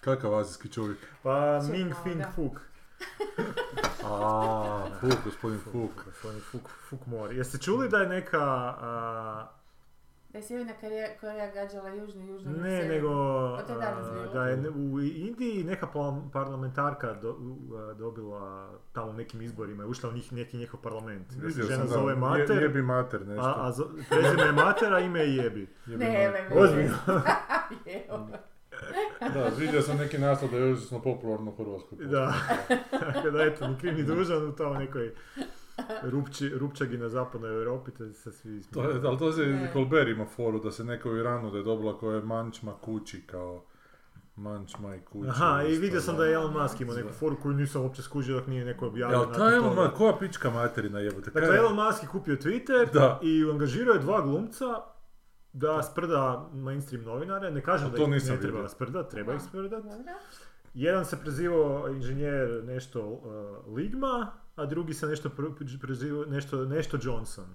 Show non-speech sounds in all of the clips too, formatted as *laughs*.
Kakav azijski čovjek? Pa Ming Fing da. Fuk. *laughs* A, Fuk, gospodin Fuk. Gospodin Fuk, Fuk Mori. Jeste čuli da je neka... a, Da je Sjeverna Koreja, gađala južnu, južnu ne, sjevernu. nego a, da je u Indiji neka parlamentarka do- a, dobila tamo nekim izborima, je ušla u njih neki njihov parlament. Da se Vidio žena sam da, zove Mater, je- jebi mater nešto. a, a zo- prezime je Mater, a ime je Jebi. Jebi Ne, ne, ne. Ozbiljno. *laughs* *laughs* Da, vidio sam neki naslov da je užasno popularno u Hrvatskoj. Da. Tako da eto, ni kriv ni dužan u tamo nekoj rupči, rupčagi na zapadnoj Europi, te se svi To je, ali to se Ne. Colbert ima foru da se neka u Iranu da je dobila koja je mančma kući kao mančma i kući. Aha, i vidio sam da je Elon Musk imao neku foru koju nisam uopće skužio dok nije neko objavio. Jel, nakon kaj Elon. Musk, koja pička materina jebote? Dakle, Elon Musk je kupio Twitter Da. i angažirao je dva glumca da sprda mainstream novinare. Ne kažem da to ih ne treba sprdat, treba ih sprdat. Jedan se prezivao inženjer nešto uh, Ligma, a drugi se nešto pr- prezivao nešto, nešto Johnson.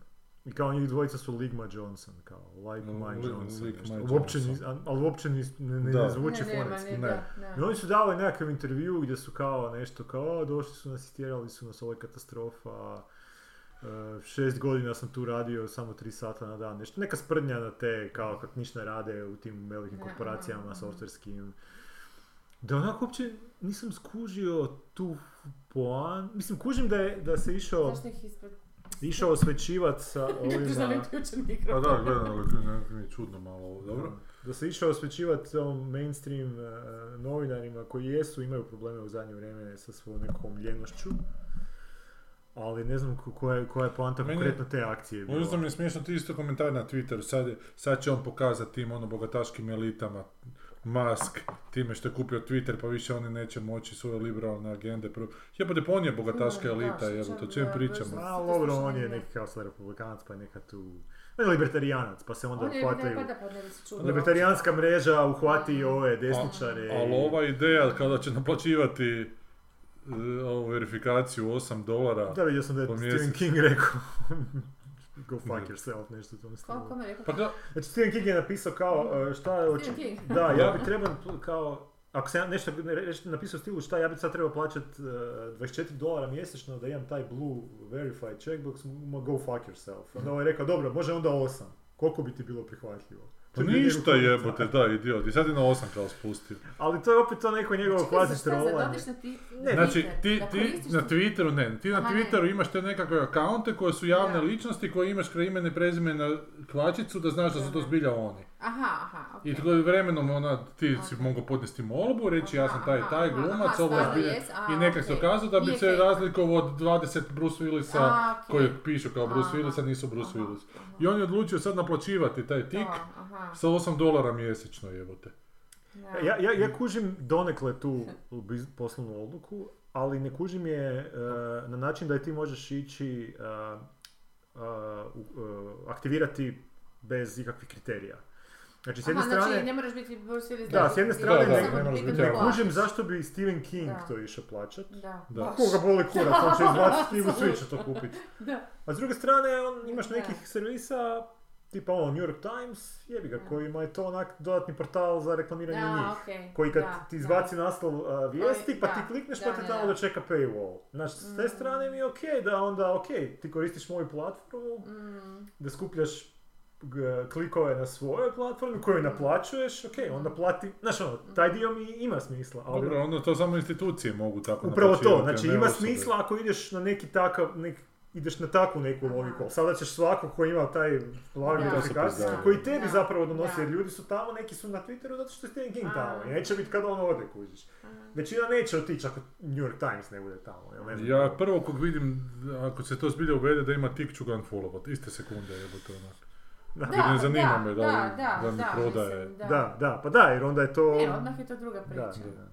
I kao njih dvojica su Ligma Johnson, kao like Mm, my Li- Johnson. Like nešto. my Uopće Johnson. ni- a- ali uopće ni, ne, ne, ne zvuči fonetski. ne, I oni su dali nekakav intervju gdje su kao nešto kao "O, došli su nas i tjerali su nas, ovo je katastrofa, šest godina sam tu radio, samo tri sata na dan, nešto, neka sprdnja na te, kao kak ništa rade u tim velikim korporacijama, softverskim. Da onako uopće nisam skužio tu poan, mislim kužim da, je, da se išao, išao osvećivat sa *laughs* ovima, Pa mikrofon. da, gledam, ali je čudno malo ovo, dobro? da se išao osvećivati ovom mainstream e, novinarima koji jesu, imaju probleme u zadnje vrijeme sa svojom nekom ljenošću. Ali ne znam ko- koja je, koja je poanta Meni- konkretno te akcije. bila. Možda mi je smiješno ti isto komentar na Twitteru, sad, je- sad će on pokazati tim ono bogataškim elitama, Musk, time što je kupio Twitter, pa više oni neće moći svoje liberalne agende. Pro... Jebote, pa on je bogataška elita, što jebote, o će- čem pričamo? A, dobro, on je neki kao republikanac, pa je neka tu... On je libertarijanac, pa se onda On ne uhvataju... pa ne. Libertarijanska mreža uhvati ove desničare. Ali ova ideja kada će naplaćivati ovu verifikaciju 8 dolara, Da, vidio sam da je Stephen. King *laughs* rekao Go fuck yourself, nešto u tom stilu. Ko, kome rekao? pa da, Znači Stephen King je napisao kao, e, šta je... Stephen King. Da, ja bi trebao kao, ako sam nešto nešto napisao u stilu šta ja bi sad trebao plaćati 24 dolara mjesečno da imam taj blue verified checkbox, ma go fuck yourself. Onda ovaj je rekao, dobro, može onda 8. Koliko bi ti bilo prihvatljivo? Pa To je bio ništa jebote, da, idiot. I sad je na 8 kao spustio. Ali to je opet to neko njegovo kvazi trolanje. na. Ne, Znači, ti, ti na Twitteru, ne, ti na Aha, ne. Twitteru imaš te nekakve akaunte koje su javne Da. ličnosti koje imaš kraj imena i prezimena kvačicu da znaš da su to zbilja oni. Aha, aha, okej. I tako vremenom ona, ti si Aha. mogao podnesti molbu, reći ja sam taj Aha, taj aha, glumac, aha, ovo je a, I nekak se okej. dokazao da bi Nije se fake. razlikovao od 20 Bruce Willisa A, okej. koji pišu kao Bruce Aha. Willis, a nisu Bruce Aha, Willis. aha. I on je odlučio sad naplaćivati taj tik aha, sa 8 dolara mjesečno jebote. Ja, ja, ja kužim donekle tu poslovnu odluku, ali ne kužim je e, na način da je ti možeš ići e, e, u- e, aktivirati bez ikakvih kriterija. Znači, s jedne Aha, strane, znači ne moraš biti Bruce Willis. Da, s jedne strane Da, da, ne moraš biti ne kužim zašto bi Stephen King Da. to išao plaćat. Da, Da. Koga boli kurac, on će izbaciti *laughs* knjigu, svi će to kupiti. Da. A s druge strane, on, imaš Da. nekih servisa, tipa ono, New York Times, jebi ga, Da. kojima je to onak dodatni portal za reklamiranje Da, njih. okej, Koji kad da, ti da. izbaci naslov uh, vijesti, pa da, ti klikneš da, pa da, tamo da. dočeka paywall. Znači, s te Mm. strane mi je okej da onda, okej, ti koristiš moju platformu, Mm, da skupljaš klikove na svojoj platformi koju naplaćuješ, ok, onda plati, znaš ono, taj dio mi ima smisla, ali Dobro, onda to samo institucije mogu tako upravo to, naplaćivati, znači ima osobe. smisla ako ideš na neki takav, nek, ideš na takvu neku logiku, ali sada ćeš svako ko ima taj To se koji tebi Da. zapravo donosi, Da. jer ljudi su tamo, neki su na Twitteru zato što je Stephen King tamo i neće biti kada on ode, kužiš. Većina neće otići ako New York Times ne bude tamo, ne znam. Ja prvo kog vidim, ako se to zbilja uvede da ima tik ću ga unfollowat, iste sekunde jebote onak. Da. Jer ne zanima da, me da, da, li- da, da mi da, prodaje. mislim, da. Da, da, pa da, jer onda je to... Ne, odmah je to druga Da, priča. da. E,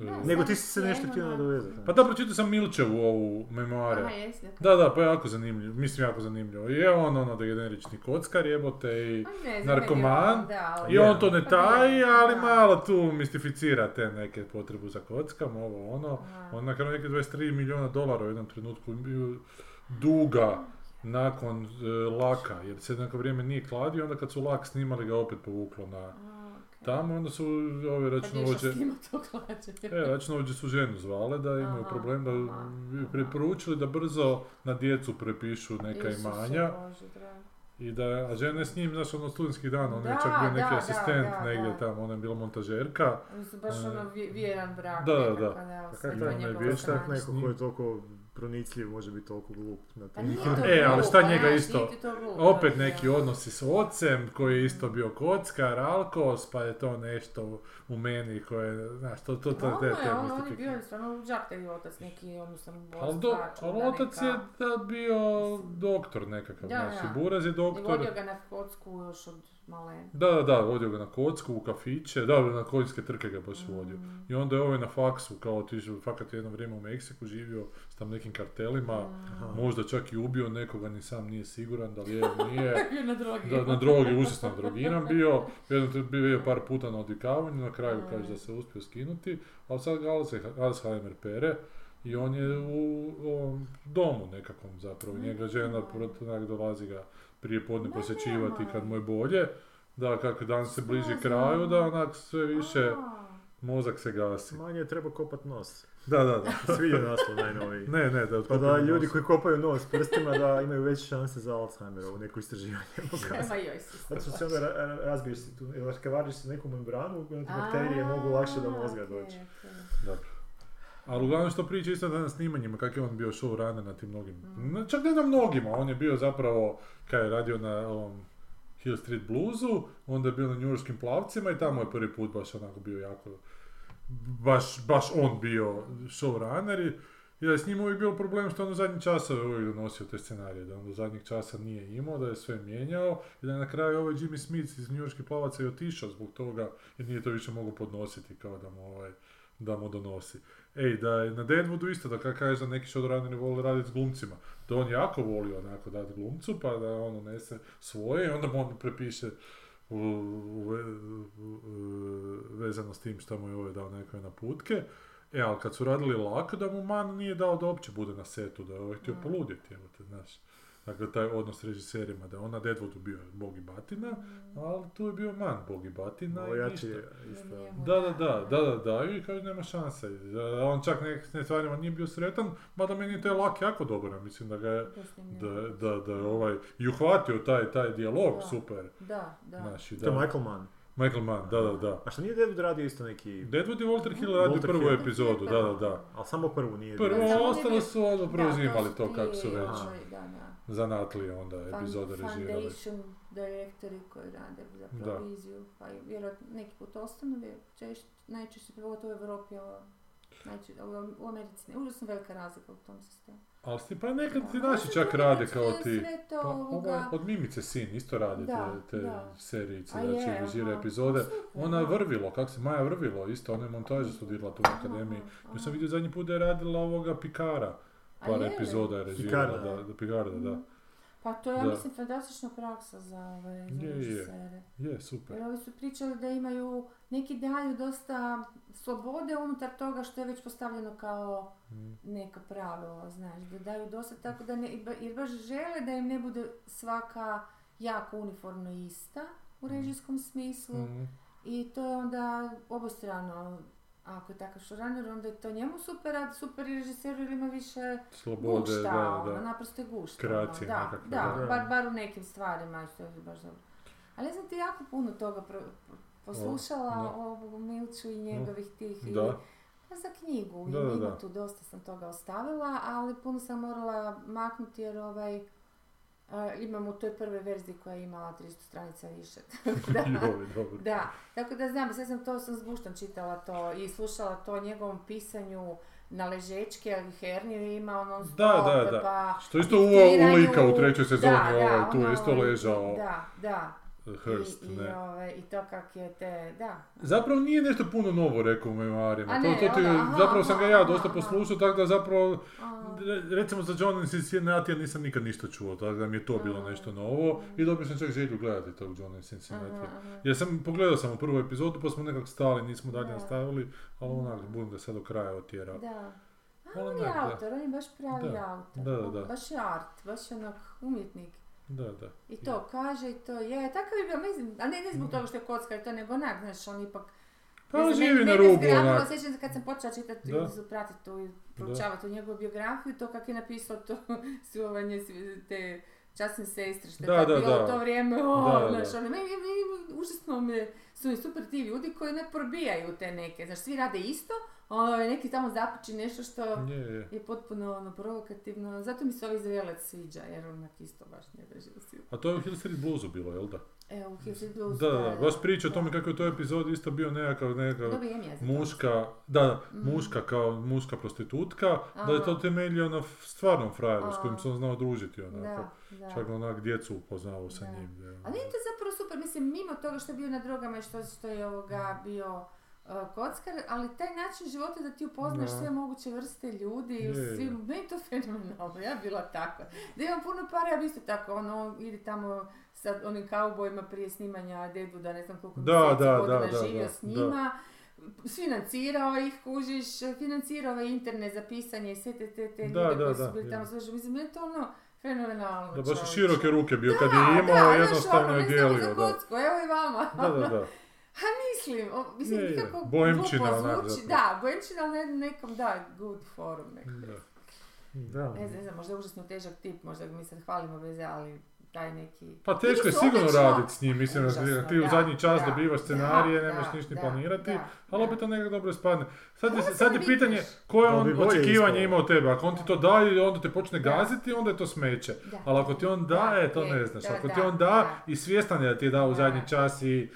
Da, Nego ti si se nešto htio da. nadovezati. Pa da, pročitao sam Milčevu ovu memoare. Aha, jesi, Da, da, pa jako zanimljivo, mislim jako zanimljivo. I je on ono da je generični kockar jebote i... Pa ne znam, narkoman, je- da, ali- I on to ne Pa taji, ali da. malo tu mistificira te neke potrebu za kockam, ovo ono. Aha. On na kraju neke 23 milijuna dolara u jednom trenutku bio duga nakon e, laka, jer se neko vrijeme nije kladio, onda kad su lak snimali ga opet povuklo na, okej. tamo, onda su ove računovođe... E, računovođe su ženu zvale da imaju Aha, problem, da aha, preporučili da brzo na djecu prepišu neka Isuse imanja. Bože. I da, a žena je s njim, znaš, ono studentskih dana, on je Da, čak bio neki da, asistent da, da, negdje da. tamo, ona je bila montažerka. Oni su baš E, ono vje- vjeran brak. da, da, nekakav, da. evo, Pa to je onaj vještak. Neko ko je toliko pronicljiv može biti toliko glup na Pa tim. nije to *laughs* E, ali šta njega isto- ti Opet neki ono. odnosi s ocem, koji je isto bio kockar, alkos, pa je to nešto u- meni koje, znaš, to, to, to, Ono te, je, te ono, on je bio stvarno žaktevi otac neki, ono sam Ali, do, ali otac je da bio doktor nekakav, Da, znači, da. Buraz je I doktor. vodio ga na kocku još od malena. Da, da, da, vodio ga na kocku, u kafiće, da, na konjske trke ga baš vodio. Mm. I onda je ovaj na faksu, kao otišao, fakat je jedno vrijeme u Meksiku živio s tam nekim kartelima, Aha. možda čak i ubio nekoga, ni sam nije siguran da li je nije. *laughs* Na drogi. Da, na drogi, užasno drogiran bio, jednom je bio par puta na odvikavanju, na kraju kaže da se uspio skinuti, ali sad ga Alzhe- Alzheimer pere i on je u ovom domu nekakvom zapravo, njega žena onak dolazi ga prije podne posjećivati kad mu je bolje, da kako dan se bliži kraju, da onak sve više mozak se gasi. Manje treba kopat nos. Da, da, da. *laughs* Sviđa naslov najnoviji. Ne, ne, da Pa da ljudi nos. koji kopaju nos prstima da imaju veće šanse za Alzheimera u neko istraživanje pokazuje. Ma joj, si Zato što se onda ra- ra- razbiješ si tu, si neku membranu, onda ti bakterije mogu lakše do mozga doći. Dobro. Ali uglavnom što priča isto na snimanjima, kak je on bio showrunner na tim mnogim, Mm. čak ne na mnogima, on je bio zapravo, kad je radio na ovom Hill Street Bluesu, onda je bio na njujorskim plavcima i tamo je prvi put baš onako bio jako, baš, baš on bio showrunner i, i je s njim uvijek bio problem što on u zadnjih časa je uvijek donosio te scenarije, da on do zadnjih časa nije imao, da je sve mijenjao i da je na kraju ovaj Jimmy Smith iz njujorskih plavaca i otišao zbog toga jer nije to više mogu podnositi kao da mu, ovaj, da mu donosi. Ej, da je na Deadwoodu isto, da kada kažeš da neki showrunneri vole raditi s glumcima, da on jako voli onako dati glumcu, pa da on unese svoje i onda mu on prepiše u, u, u- u- vezano s tim što mu je ovaj dao neke naputke. E, ali kad su radili lako, da mu man nije dao da uopće bude na setu, da je ovaj htio Mm. poludjeti, evo te, znaš. Dakle, taj odnos s režiserima, da je on na Deadwoodu bio bog i batina, ali tu je bio man bog i batina Malo i ništa. isto. Da, da, da, da, da, da, i kaže nema šanse. Da, On čak nek, s nekim stvarima nije bio sretan, mada meni je taj lak jako dobar, ja mislim da ga je, da, da, da je ovaj, i uhvatio taj, taj dijalog Da. super, Da, da. znači, To je da. Michael Mann. Michael Mann, da, da, da. A što nije Deadwood radio isto neki... Deadwood i Walter Hill radio Walter prvu Hill. epizodu, da, da, da. Ali samo prvu nije Prvo. Da, ostalo su ono preuzimali to kako su već Da, da. Zanatli onda epizode režirali. Foundation direktori koji rade za Da. proviziju, pa i vjerojatno neki put ostanu, najčešće pogotovo u Europi, a najčešće, u Americi ne, užasno velika razlika u tom sistemu. Ali ti pa nekad ti Da. naši čak rade kao ti. to Pa ovoga- od Mimice sin isto radi Da, te, te da. serijice, znači režira epizode. Pa super, Ona je da. Vrvilo, kak se, Maja Vrvilo, isto, ona je montažu studirala tu u akademiji. Ja sam vidio zadnji put da je radila ovoga Pikara, par epizoda je režirala, da, da, Picarda, da. Pa to je, ja mislim, fantastična praksa za ove za Je, je. režisere. Je, super. Jer ovi su pričali da imaju, neki daju dosta slobode unutar toga što je već postavljeno kao Mm. neka pravila, znaš, da daju dosta tako da ne, jer baš žele da im ne bude svaka jako uniformno ista u režijskom smislu Mm. i to je onda obostrano ako je takav showrunner, onda je to njemu super, a super i režiseru jer ima više Slobode, gušta, da, ono, da. naprosto je gušta. Kreacije ono, da, da, da. Bar, bar u nekim stvarima, što je baš dobro. Ali ja sam ti jako puno toga pro- poslušala o, o Milču i njegovih tih i Da. pa za knjigu, Da, i da. tu dosta sam toga ostavila, ali puno sam morala maknuti jer ovaj, a, imam u toj prvoj verziji koja je imala 300 stranica više. *laughs* Da, *laughs* Joj, dobro. da, tako da znam, sve sam to sam zbuštom čitala to i slušala to o njegovom pisanju na ležečke, ali herniju je imao non stop, Da, da, da. pa Što isto u, u lika u trećoj sezoni, da, da, ovaj, tu ono, isto ležao Da, da. Hearst, I, i, ne. ove, I to kak je te, da. Zapravo nije nešto puno novo rekao u memoarima. A to, ne, to ti, onda, aha, zapravo sam ga aha, ja aha, dosta aha. poslušao, tako da zapravo, A, re- recimo za John Cincinnati ja nisam nikad ništa čuo, tako da mi je to bilo Aha. nešto novo i dobio sam čak želju gledati tog John Cincinnati. aha, aha. Jer sam, pogledao sam u prvu epizodu pa smo nekak stali, nismo dalje Da. nastavili, ali onak, Da. budem ga sad do kraja otjerao. Da. A Ali on je da. autor, on je baš pravi Da, autor. da, da, da. Baš je art, baš je onak umjetnik. Da, da. I to kaže i to je, takav je bio, mislim, a ne, ne zbog toga što je kockar, to nego onak, znaš, on ipak... Pa ne živi na rubu, onak. sjećam se kad sam počela čitati Da. i pratiti to i proučavati tu njegovu biografiju, to kako je napisao to *laughs* suvanje te časne sestre, što je Da, da, bilo da. u to vrijeme, o, Da, znaš, ono, užasno me, su mi super ti ljudi koji ne probijaju te neke, znaš, svi rade isto, a ovaj, neki tamo zapiči nešto što Je, je. je potpuno ono, provokativno, zato mi se ovaj Izraelac sviđa, jer onak isto baš ne drži u. A to je u Hill Street Bluesu bilo, jel da? Blues, Da, da, da. Baš priča o tome kako je u toj epizodi isto bio nekakav, nekakav to. muška, da, da, Mhm. muška kao muška prostitutka, da je to temeljio na stvarnom frajeru s kojim se on znao družiti onako. Da, da. Čak onak djecu upoznao sa njim. Da. A nije to zapravo super, mislim, mimo toga što je bio na drogama i što, što je ovoga bio uh, kockar, ali taj način života da ti upoznaš sve moguće vrste ljudi, je. svi, meni to fenomenalno, ja bi bila takva. Da imam puno para, ja bi isto tako, ono, idi tamo sa onim kaubojima prije snimanja Dedu, da ne znam koliko Da, mjeseci, da, godina da, da, živio da, s njima, financirao ih, kužiš, financirao ovaj internet za pisanje i sve te, te, te Da, ljude da, koji su da, bili je. tamo služili. Mislim, je to ono fenomenalno. Da, baš je široke ruke bio, kad Da, je imao, da, jednostavno znaš, je ono, dijelio. Da, kocku, evo i vama. da, da. da. *laughs* Ha, mislim, o, mislim, Je, je. nikako Bohemčina glupo onak zvuči. Da, bohemčina, ali ne, nekom, da, good forum nekom. Da. Da. Ne znam, možda je užasno težak tip, možda mi sad hvalimo veze, ali taj neki... Pa teško je sigurno raditi s njim, mislim da Užasno, ti u da, zadnji čas da, dobivaš scenarije, da, nemaš ništa ni planirati, da, ali opet to nekako dobro ispadne. Sad je, sad je pitanje koje on bi očekivanje ima od tebe, ako on ti to daje i onda te počne Da. gaziti, onda je to smeće. Da. Ali ako ti on Da, daje, to ne znaš. Ako ti on da i svjestan je da ti je dao u zadnji čas i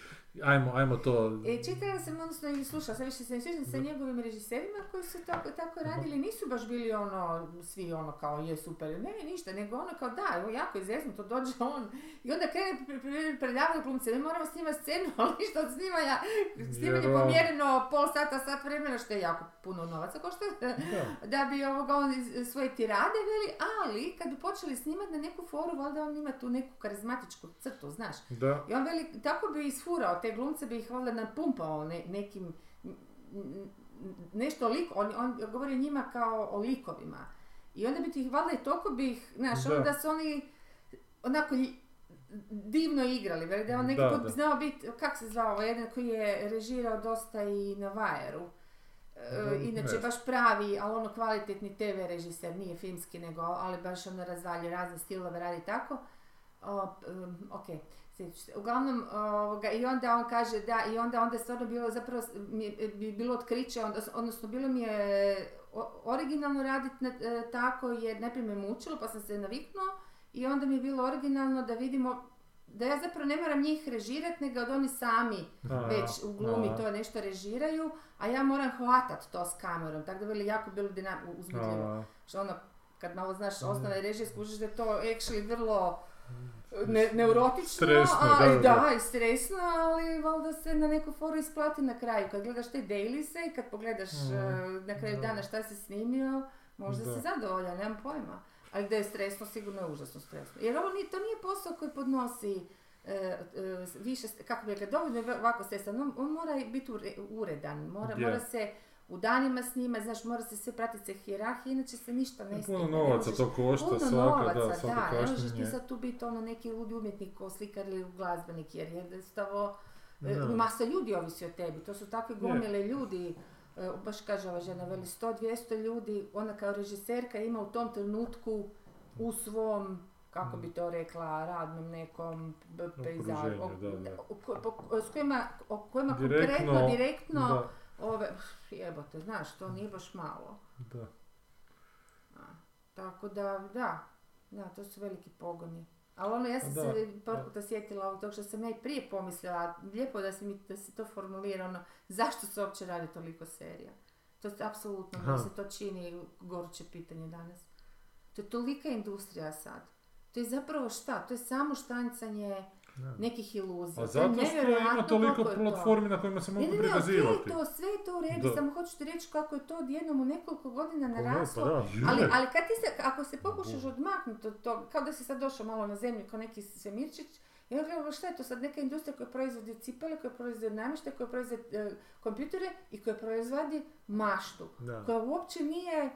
ajmo, ajmo to... E, čitala sam, odnosno ili slušala sam, više se ne sjećam sa njegovim režiserima koji su tako, tako radili, nisu baš bili ono, svi ono kao je super, ne, ništa, nego ono kao da, evo jako izvjesno, to dođe on. I onda krene pre- pre- predavati glumce, mi moramo snimati scenu, *laughs* ali ništa od snimanja, snimanje pomjereno pol sata, sat vremena, što je jako puno novaca košta, Da. *laughs* da bi ovoga on svoje tirade veli, ali kad bi počeli snimati na neku foru, valjda on ima tu neku karizmatičku crtu, znaš. Da. I on veli, tako bi isfurao, te glumce bi ih valjda napumpao ne, nekim, nešto lik, on, on govori njima kao o likovima. I onda bi ti ih valjda i toliko bi ih, znaš, Da. ono da su oni onako divno igrali, veli da je on neki Da, put da. znao biti, kak se zvao, ovaj jedan koji je režirao dosta i na Vajeru. E, Da, inače ne baš pravi, ali ono kvalitetni TV režiser, nije filmski nego, ali baš ono razvalje razne stilove, radi tako. O, um, ok. Uglavnom, ovoga, i onda on kaže da, i onda, onda je stvarno bilo, zapravo bi bilo otkriće, onda, odnosno bilo mi je originalno raditi e, tako, jer najprije me mučilo, pa sam se naviknuo, i onda mi je bilo originalno da vidimo da ja zapravo ne moram njih režirati, nego da oni sami A, već u glumi a. to nešto režiraju, a ja moram hvatat to s kamerom, tako da bilo jako bilo dinam, uzbudljivo. Što ono, kad malo znaš osnovne režije, skužiš da je to actually vrlo ne, neurotično, Stresno, a, da, da, da, i stresno, ali valjda se na neku foru isplati na kraju. Kad gledaš te dailise i kad pogledaš Mhm, eh, na kraju da. dana šta si snimio, možda Da. si zadovoljan, nemam pojma. Ali da je stresno, sigurno je užasno stresno. Jer ovo nije, to nije posao koji podnosi e, e, više, kako bi rekla, dovoljno je ovako stresan, on, on mora biti ure- uredan, mora, Je. mora se u danima snima, znaš, mora se sve pratiti se hijerarhije, inače se ništa ne Puno stigne, ne novaca to košta, Puno svaka, novaca, da, svako da, ne možeš ti sad tu biti ono neki ludi umjetnik ko slikar ili glazbenik, jer jednostavno e, Da. masa ljudi ovisi o tebi, to su takve gomile ljudi, e, baš kaže ova žena, veli 100-200 ljudi, ona kao režiserka ima u tom trenutku u svom, kako bi to rekla, radnom nekom pejzažu, s kojima, o kojima Direktno, konkretno, direktno, Da, ove, jebote, znaš, to nije baš malo. da. A, Tako da, da, da, to su veliki pogoni. Ali ono, ja sam Da, se par da. puta sjetila ovog tog što sam ja i prije pomislila, lijepo da si mi da si to formulira, ono, zašto se uopće radi toliko serija? To je apsolutno, Aha. se to čini goruće pitanje danas. To je tolika industrija sad. To je zapravo šta? To je samo štancanje Da. Nekih iluzija. A To je zato što ima toliko je to. platformi na kojima se mogu ne, prikazivati. to, sve je to u redu, samo hoću ti reći kako je to odjednom u nekoliko godina Pa ne, naraslo. Pa da. Ali, Je. ali kad ti se, ako se pokušaš odmaknuti od toga, kao da si sad došao malo na zemlju kao neki svemirčić, i onda gledamo šta je to sad neka industrija koja proizvodi cipele, koja proizvodi namještaj, koja proizvodi e, kompjutere i koja proizvodi maštu. Da. Koja uopće nije,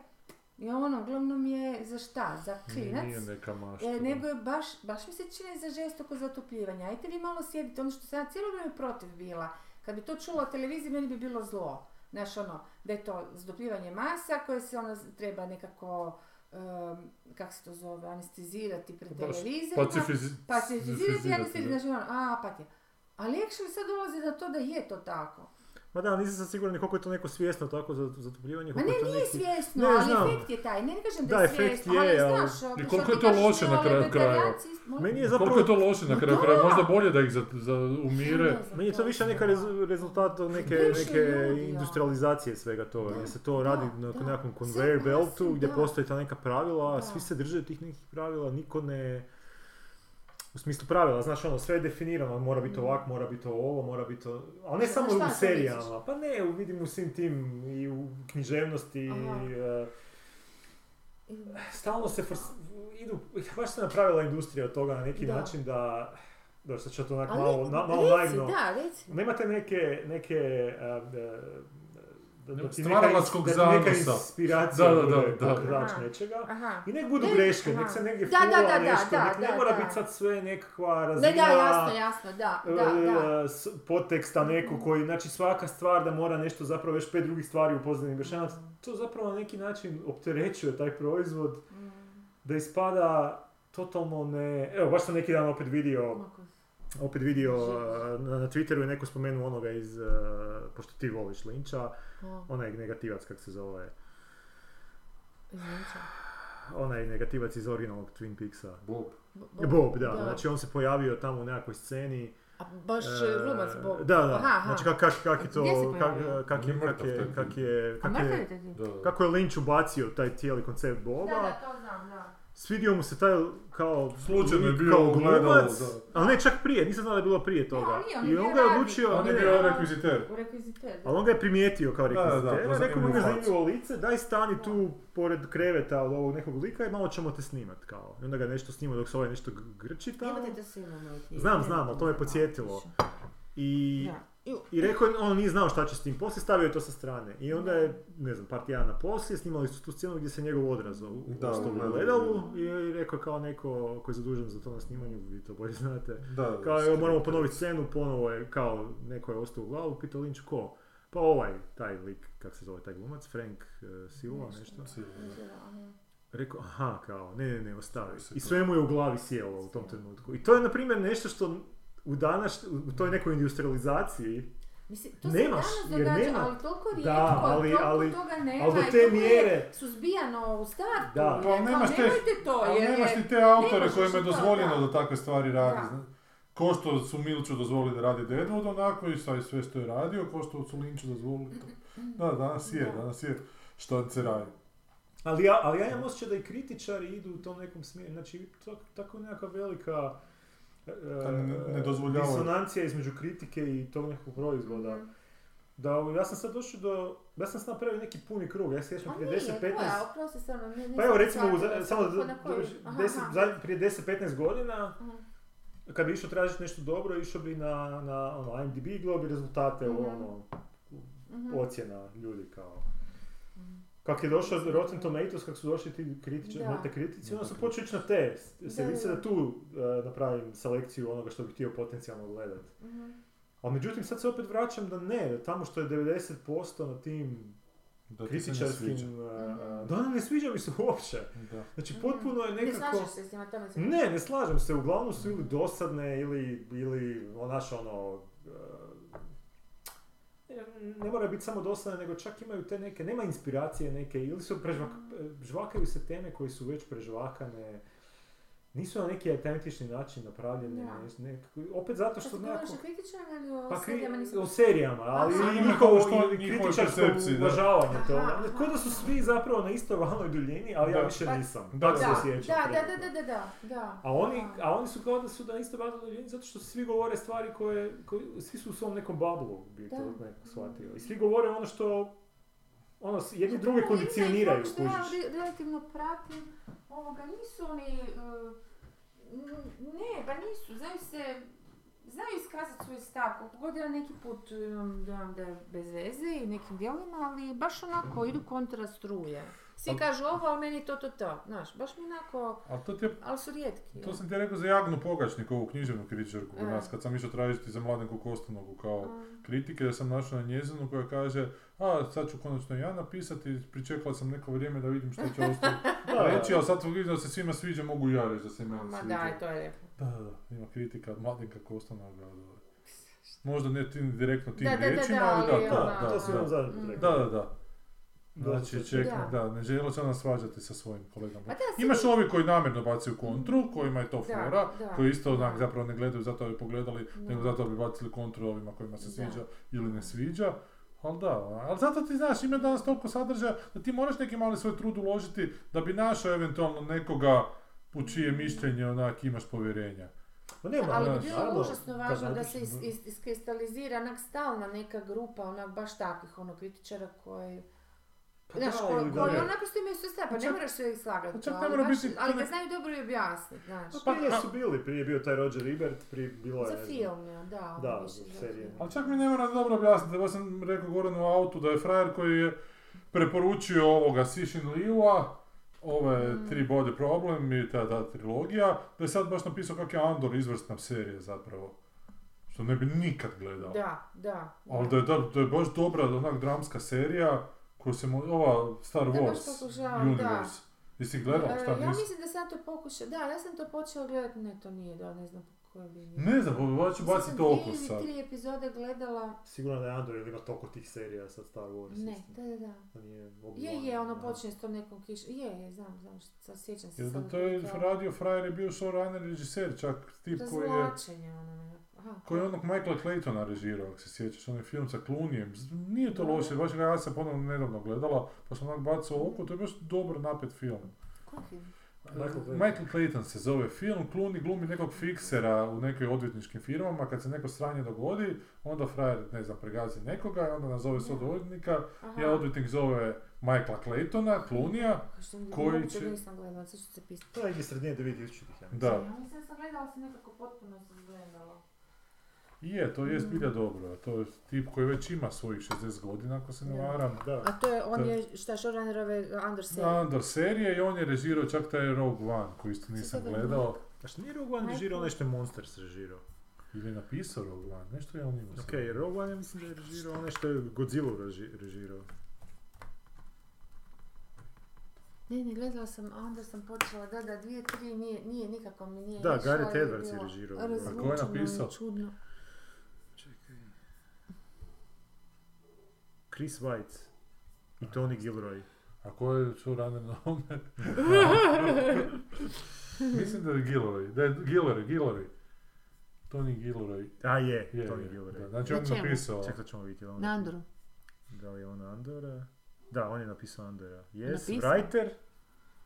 I ono, uglavnom je za šta? Za klinac. Nije neka. E, nego je baš, baš mi se čini za žestoko zatopljivanje. Ajte vi malo sjedite, ono što sam ja cijelo vrijeme protiv bila. Kad bi to čula na televiziji, meni bi bilo zlo. Znaš, ono, da je to zatopljivanje masa koje se ono treba nekako, um, kako se to zove, anestezirati pred Baš televizijama. pacifiz- Pacifizirati anestezirati, znači ono, a, apatija. Ali actually sad dolazi do to da je to tako. Ma da, nisam sad siguran ni koliko je to neko svjesno tako za zatopljivanje. Ma koliko ne, to nije neki... svjesno, Ne, ali znam. efekt je taj. Ne, ne kažem da, Da, je efekt svjesno, je, ali ali- znaš, I što koliko je to loše na kraju molim? Meni je Koliko zapravo... je to loše na kraju kraja? Možda bolje da ih za, za umire. Meni je to više neka rez- rezultat neke, neke industrializacije svega toga, Da, gdje se to da, radi na nekakvom Sve conveyor beltu gdje da. postoje ta neka pravila, svi se drže tih nekih pravila, niko ne... U smislu pravila, znaš ono, sve je definirano, mora biti Mm. ovak, mora biti ovo, mora biti to... Ali ne samo u serijama, pa ne, u- vidim u svim tim i u književnosti, Aha. i, e, stalno se fors- idu, baš se napravila industrija od toga na neki Da. način da, da sad ću to onak malo, na, malo reci, naivno, da, reci. Nemate neke, neke, a, da, da, da ti neka, ins- da neka inspiracija Da, da, bude da, da. Aha. nečega. Aha. I nek budu Ne, greške, aha. nek se negdje Da, da, fula da, da, nešto, da, nek ne da, mora da. biti sad sve nekakva razina Ne, da, jasno, jasno, da, da, da. e, s- podteksta neku koji, znači svaka stvar da mora nešto zapravo još pet drugih stvari u pozadini objašnjavati. To zapravo na neki način opterećuje taj proizvod Mm. da ispada totalno ne... Evo, baš sam neki dan opet vidio opet vidio uh, na, na Twitteru je neko spomenuo onoga iz, uh, pošto ti voliš Linča, onaj negativac kak se zove, izvinča. onaj negativac iz originalnog Twin Peaksa. Bob. Bo- Bob, da, znači on se pojavio tamo u nekakvoj sceni. A baš e, glumac Bob. Da, da, Aha, aha. znači kak, kak, kak je to, kak, kak, je, kak, je, kak je, kak je? Da, da. kako je Lynch ubacio taj cijeli koncept Boba, Da, da, to znam, da. Svidio mu se taj kao Slučajno je bio kao glumac, da. ali ne čak prije, nisam znao da je bilo prije toga. on I je on ga je odlučio, On je bio rekviziter. U rekviziter. Ali on ga je primijetio kao da, da, to rekao mu ima zanimljivo lice, daj stani tu pored kreveta od ovog nekog lika i malo ćemo te snimat kao. I onda ga nešto snima dok se ovaj nešto grči tamo. Jebate da se imamo. Znam, znam, ali to me podsjetilo. I, Da. I- rekao, je, on nije znao šta će s tim, poslije stavio je to sa strane. I onda je, ne znam, par tjedana poslije snimali su tu scenu gdje se njegov odraz u ostao u gledalu. i i rekao kao neko koji je zadužen za to na snimanju, vi to bolje znate. Da, Kao, evo, skript. moramo ponoviti scenu, ponovo je, kao, neko je ostao u glavu, pitao Lynch ko? Pa ovaj, taj lik, kak se zove taj glumac, Frank uh, Silva, nešto. Rekao, aha, kao, ne, ne, ne, ostavi. I sve mu je u glavi sjelo u tom trenutku. I to je, na primjer, nešto što u danas, u toj nekoj industrializaciji, Mislim, to Nemaš, se danas događa, nema- ali toliko rijetko, Da, ali- toliko ali- toga nema ali do te mjere- suzbijano u startu. Da. Pa kao, nemaš te- nemojte to, Ali jer nemaš ni te autore kojima je dozvoljeno da. da takve stvari radi. Da. zna- Ko što su Milču dozvolili da radi Deadwood onako i sad sve što je radio, ko što su Lynchu dozvolili to. Da, danas je, Da. danas je štanceraj. Ali ja, ali ja imam osjećaj da i kritičari idu u tom nekom smjeru. Znači, to, tako nekakva velika e, dozvoljavaju. Disonancija između kritike i tog nekog proizvoda. Mhm. Da, ja sam sad došao do... Ja sam sad napravio neki puni krug, ja se sjećam prije nije, 10-15... koja, oprosti stvarno, ne, Pa evo recimo, u, samo prije 10-15 godina, Aha. kad bi išao tražiti nešto dobro, išao bi na, na ono, IMDb i bi rezultate, Mhm. ono, Mhm. ocjena ljudi kao. Kak je došao Rotten Tomatoes, kak su došli ti kritičari, Da. te kritici, onda sam počeo ići na te. Se Da, da. da tu e, napravim selekciju onoga što bih htio potencijalno gledat. Mhm. Ali međutim sad se opet vraćam da ne, da tamo što je 90% na tim Da ti ne kritičarskim... sviđa. e, da, ne sviđa mi se uopće. Da. Znači Mhm. potpuno je Ne nekako... slažeš se s njima, tome se... Ne, ne slažem se, uglavnom su ili dosadne ili, ili onaš ono, e, ne mora biti samo dosadne, nego čak imaju te neke, nema inspiracije neke, ili su prežvak, žvakaju se teme koje su već prežvakane, nisu na neki autentični način napravljene, Da. nekako, opet zato Kad što nekako... ili o Pa kri- serijama nisam... o serijama, ali Aha. i njihovo Što- kritičarsko da. uvažavanje aha. Kao da su svi zapravo na istoj valnoj duljini, ali ja Da. više Pa- nisam. Da, se da. osjećam. Da, da, trenutno. da, da, da, da. A oni, Da. a oni su kao da su na isto valnoj duljini zato što svi govore stvari koje, koje svi su u svom nekom bablu, bi to Da. neko shvatio. I svi govore ono što, ono, jedni druge Ima kondicioniraju, ja kužiš. re- relativno pratim, ovoga, nisu oni, n- ne, pa nisu, znaju se, znaju iskazati svoj stav, koliko god ja neki put imam dojam da je bez veze i nekim dijelima, ali baš onako idu kontra struje. Svi Al- kažu ovo, ali meni to, to, to. Znaš, baš mi onako, Ali to je ali su rijetki. To sam ti rekao za Jagnu Pogačnik, ovu književnu kritičarku kod E. nas, kad sam išao tražiti za Mladenku Kostanogu kao kritike, da sam našao na njezinu koja kaže a sad ću konačno ja napisati, pričekala sam neko vrijeme da vidim što će *laughs* ostati Da, reći, ali sad vidim da se svima sviđa, mogu i ja reći da se meni Ma sviđa. daj, to je lijepo. Da, da, da, ima kritika od Mladenka Kostanoga. od- Možda ne tim, direktno tim Da, da, da, riječima, da, ali da, da, ona- da, to si da. zadnji Mm. Da, da, da. Znači, čekaj, Da. da, ne žele se ona svađati sa svojim kolegama. Pa da, Imaš ovi koji namjerno bacaju kontru, kojima je to Da, fora, da. koji isto onak zapravo ne gledaju zato da bi pogledali, Da. nego zato da bi bacili kontru ovima kojima se Da. sviđa ili ne sviđa. Ali da, ali zato ti znaš, ima danas toliko sadržaja da ti moraš neki mali svoj trud uložiti da bi našao eventualno nekoga u čije mišljenje onak imaš povjerenja. Ma nema, ali bi bilo naravno, užasno važno da se is, is, iskristalizira onak stalna neka grupa, onak baš takvih ono kritičara koji... Pa Znaš, da, da koji ne. ono naprosto imaju stav, pa Pa ne čak- moraš se ih slagati, pa čak ne ali, mora biti- ali ga znaju dobro i objasniti, znaš. Pa prije su bili, prije je bio taj Roger Ebert, prije bilo Za je... film, ja, da. Da, za serije. Ali čak mi ne mora dobro objasniti, baš sam rekao Goranu u autu da je frajer koji je preporučio ovoga Sishin Liua, ove Mm. tri body problem i ta, ta trilogija, da je sad baš napisao kak je Andor izvrsna serija zapravo. Što ne bi nikad gledao. Da, da. Ali da je, da, da je baš dobra onak dramska serija koju se mo- ova Star Da, Wars pokušavam, Universe. Jesi gledao? E, Šta ja nisi? mislim da sam to pokušao, da, ja sam to počela gledati, ne, to nije, da, ne znam po kojoj liniji. Ne znam, ovo ću Mislim baciti sam oko sad. tri epizode gledala, Sigurno da je Andor ili ima toliko tih serija sad Star Wars. ne, da, da, da. Da nije Je, je, ono da. počinje s tom nekom kiš... Je, je, znam, znam, sad sjećam se Jer da to je radio frajer je bio showrunner režiser, čak tip To je koji je... zvlačenje, ono, Koji je onog Michaela Claytona režirao, ako se sjećaš, onaj film sa Clooneyem. Nije to loše, baš ga ja sam ponovno nedavno gledala, pa sam onak bacao oko, to je baš dobro napet film. koji film? Michael Clayton. Michael Clayton se zove film, Clooney glumi nekog fiksera u nekoj odvjetničkim firmama, kad se neko sranje dogodi, onda frajer, ne znam, pregazi nekoga, i onda nazove se od odvjetnika, Aha. i odvjetnik zove Michaela Claytona, što koji će- nisam gledala, sad ću se pisati. To je negdje srednije 2000-ih, ja mislim. da. Ja mislim da sam gledala, sam nekako potpuno sam gledala. Je, to je Mm. zbilja dobro, to je tip koji već ima svojih 60 godina, ako se ne Da. varam. Da. A to je, on je, šta, showrunnerove Andor serije? Andor serije i on je režirao čak taj Rogue One koji isto nisam gledao. A što nije Rogue One režirao nešto je Monsters režirao? Ili je napisao Rogue One, nešto je on imao. Ok, Rogue One ja mislim da je režirao ono što je Godzilla reži- režirao. Ne, ne, gledala sam, a onda sam počela, da, da, dvije, tri, nije, nije, nikako mi nije Da, Gareth Edwards je režirao. A ko je napisao? Čudno. Chris White i Tony Gilroy. A ko je showrunner na ovome? Mislim da je Gilroy, da je Gilroy, Gilroy. Tony Gilroy. A je, Je, Tony je, Gilroy. da. Znači Na on je napisao... Čekaj, ćemo vidjeti. on- Na Andoru. Da li je on Andora? Da, on je napisao Andora. Yes, Napisao? writer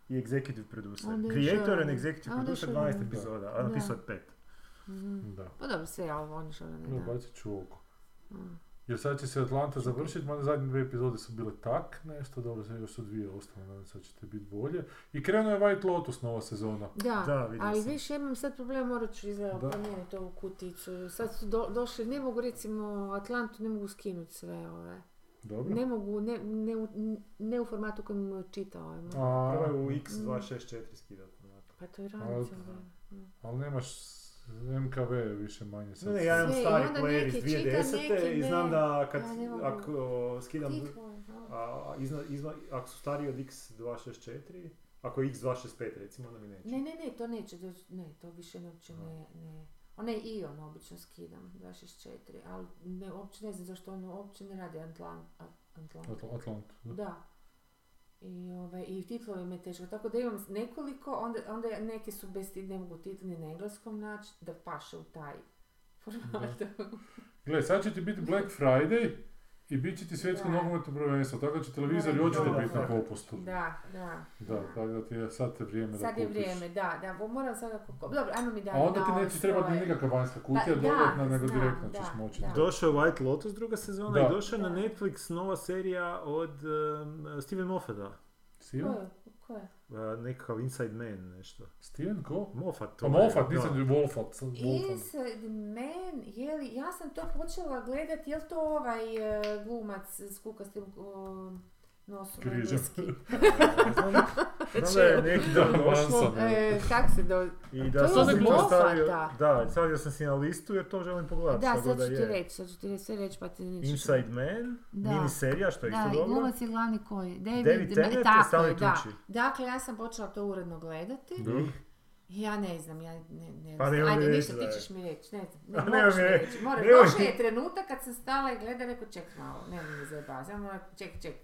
i executive producer. Creator and executive onda producer išao- 12 epizoda, a Da. napisao je pet. Mhm. Da. Pa dobro, sve, ali on je showrunner, No, da. bacit ću oko. Mm. Jer sad će se Atlanta završiti, mada zadnje dvije epizode su bile tak, nešto, dobro, sad još su dvije ostale, nadam se da će te biti bolje. I krenuo je White Lotus nova sezona. Da, Da, ali sam. više imam sad problem, morat ću izgleda Da. promijeniti ovu kuticu. Sad su do- došli, ne mogu recimo Atlantu, ne mogu skinuti sve ove. Dobro. Ne mogu, ne, ne, u- ne u formatu kojem čitao. A, Prvo je u X264 skidao. Pa to je A, ranica. ali nemaš MKV više manje sad. Ne, ja imam i stari player iz čita, 2010. neki i znam da kad, Ja ako skidam, a. izna, izna, ako su stariji od X264, ako je X265 recimo, onda mi neće. Ne, ne, ne, to neće ne, to više ne, uopće ne, ne. Onaj Ion obično skidam, 264, ali ne, uopće ne znam zašto on uopće ne radi Atlant. Atlant. Atl- Atlant. da. I, ove, I titlovi me teško, tako da imam nekoliko, onda, onda neke su bez ne mogu titli na engleskom naći, da paše u taj format. *laughs* Gle, sad će ti biti Black Friday i bit će ti svjetsko Da. nogometno prvenstvo, tako da će televizori Da, očito da, biti na da. popustu. Da, da. Da, tako da ti je sad te vrijeme da Sad je kupiš. vrijeme, da, da, bo moram svakako, dobro, ajmo mi dalje A onda ti neće trebati svoje- ni nikakva vanjska kutija Pa da, dodatna, nego direktno da, ćeš moći. da. Došao je White Lotus druga sezona Da. i došao je na Da. Netflix nova serija od um, Steven Moffata. Ko Steven? Ko je? Uh, nekakav Inside Man nešto. Steven ko? Moffat. Pa Moffat, nisam Wolfat. Wolfat. Inside Man, je li, ja sam to počela gledat, je li to ovaj e, glumac s kukastim, o, nosu Križem. Znam, da je neki dan *laughs* došlo. E, kak se do... i da To sam to stavio, da. da, stavio sam si na listu jer to želim pogledati. Da, sad ću ti reći, sad ću ti sve reći pa ti nećeš... Inside Man, Da. miniserija, što je Da, isto i dobro. glumac je glavni koji? David, David Tennant i tako je, Stanley da. Tucci. Dakle, ja sam počela to uredno gledati. Dobro. Ja ne znam, ja ne, ne Pa znam. Ajde, ništa da ti ćeš mi reći, ne znam. Ne, nemoj moraš mi reći. Mora, došao je trenutak kad sam stala i gleda, rekao ček malo, ne mi zajebava, samo ček, ček.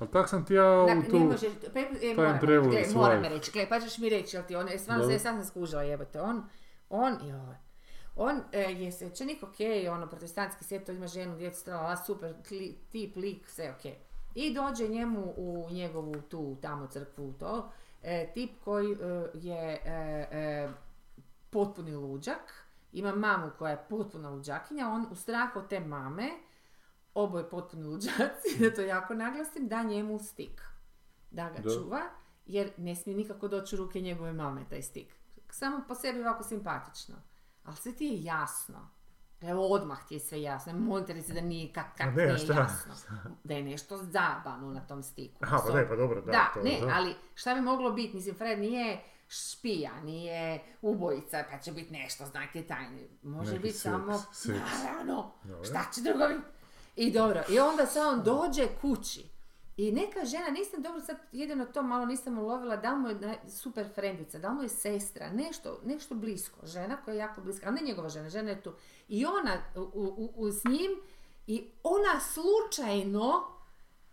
Ali tak sam ti ja Dakle, u ne tu... možeš, pe, e, moram, gle, moram reći, gle, pa ćeš mi reći, jel ti on, stvarno Dobro. se sam sam skužila, jebote, on, on, joj, on e, je svećenik, ok, ono, protestantski svijet, to ima ženu, djecu, tralala, super, kli- tip, lik, sve ok. I dođe njemu u njegovu tu, tamo crkvu, to, e, tip koji e, je e, e, potpuni luđak, ima mamu koja je potpuna luđakinja, on u strahu od te mame, oboje potpuni luđaci, *laughs* da to jako naglasim, da njemu stik. Da ga Da. čuva, jer ne smije nikako doći u ruke njegove mame, taj stik. Samo po sebi ovako simpatično. Ali sve ti je jasno. Evo odmah ti je sve jasno. Molim reći da nije kak, kak Ma ne, nije šta? jasno. Da je nešto zabano na tom stiku. Aha, pa ne, pa dobro, da. Da, to, ne, da. ali šta bi moglo biti? Mislim, Fred nije špija, nije ubojica, pa će biti nešto, znajte tajne. Može Neki biti seks, samo, seks. naravno, šta će drugo biti? I dobro, i onda sad on dođe kući. I neka žena, nisam dobro sad jedino to malo nisam ulovila, da mu je super frendica, da mu je sestra, nešto, nešto blisko, žena koja je jako bliska, ali ne njegova žena, žena je tu. I ona u, u- u- s njim i ona slučajno,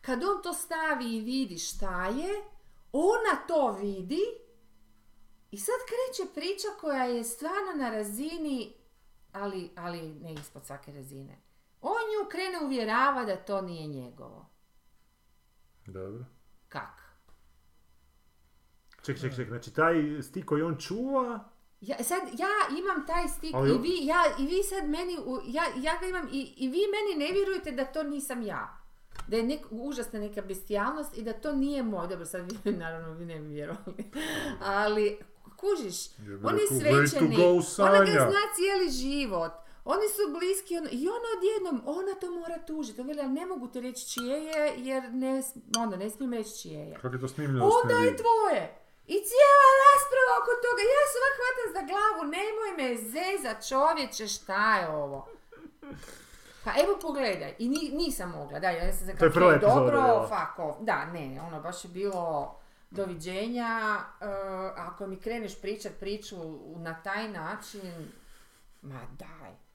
kad on to stavi i vidi šta je, ona to vidi i sad kreće priča koja je stvarno na razini, ali, ali ne ispod svake razine. On nju krene uvjerava da to nije njegovo. Dobro. Kak? Ček, ček, ček, znači taj stik koji on čuva, Ja, sad, ja imam taj stik Ali- i, vi, ja, i vi sad meni, ja, ja ga imam i, i vi meni ne vjerujete da to nisam ja. Da je nek, užasna neka bestijalnost i da to nije moj. Dobro, sad vi, naravno, vi ne bi vjerovali. Ali, kužiš, on je svećenik, ona ga zna cijeli život. Oni su bliski ono, i ona odjednom, ona to mora tužiti. On veli, "Ali ne mogu ti reći čije je, jer ne, onda ne smijem reći čije je. Kako je to snimljeno? Onda je tvoje. I cijela rasprava oko toga. Ja se ovak hvatam za glavu. Nemoj me zezat čovječe šta je ovo. Pa evo pogledaj. I ni, nisam mogla. Da, ja sam To je dobro, fuck off. Da, ne, ono baš je bilo doviđenja. E, ako mi kreneš pričat priču na taj način, ma daj.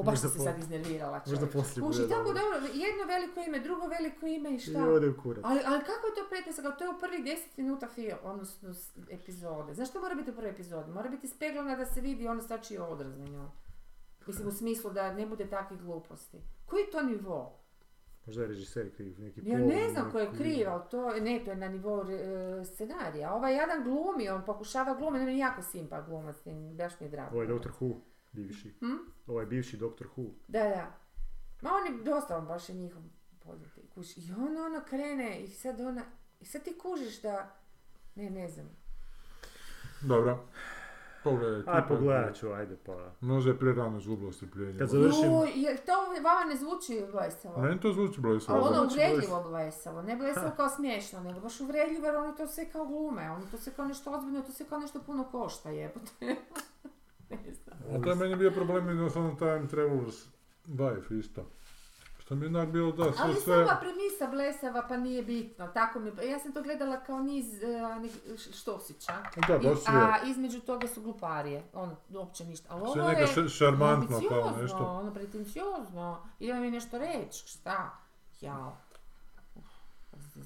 O, baš Možda sam se po- sad iznervirala možda čovječe. poslije Kuži, bude tako dobro. dobro, jedno veliko ime, drugo veliko ime i šta? i ode u kurac. Ali, ali kako je to pretpostavka? To je u prvih 10 minuta film, odnosno epizode. Znaš što mora biti u prvoj epizodi? Mora biti speglana da se vidi ono stači odraz na njoj. Mislim u smislu da ne bude takvih gluposti. Koji je to nivo? Možda je režiser kriv, neki Ja ne znam ko je kriv, ali to, ne, to je na nivou e, scenarija. Ovaj jedan glumi, on pokušava glumiti, on je jako simpa glumac, baš mi je drago. Ovo je Doctor Who, bivši. Hm? Ovo je bivši Doctor Who. Da, da. Ma on je dosta, on baš je njihov poznati. Kuš. I on ono krene i sad ona, i sad ti kužiš da, ne, ne znam. Dobro. Pogledaj. Aj, pogledat ću, ajde pa. Možda je prerano izgubilo strpljenje. Kad završim- jel to vama ne zvuči blesavo? Meni to zvuči blesavo. Ali ono uvredljivo blesavo, ne blesavo kao smiješno, nego baš uvredljivo jer oni to sve kao glume, oni to sve kao nešto ozbiljno, to sve kao nešto puno košta jebote. *laughs* ne znam. A to je meni bio problem i onom Time Travelers Life isto. Što mi je onak bilo da sve Ali sve... sama premisa blesava pa nije bitno, tako mi, ja sam to gledala kao niz uh, štosića. Da, I- baš je. a između toga su gluparije, ono, uopće ništa. Ali Sve ovo neka je š- šarmantno kao nešto. ono, pretenciozno. Idemo mi nešto reći, šta? Jao.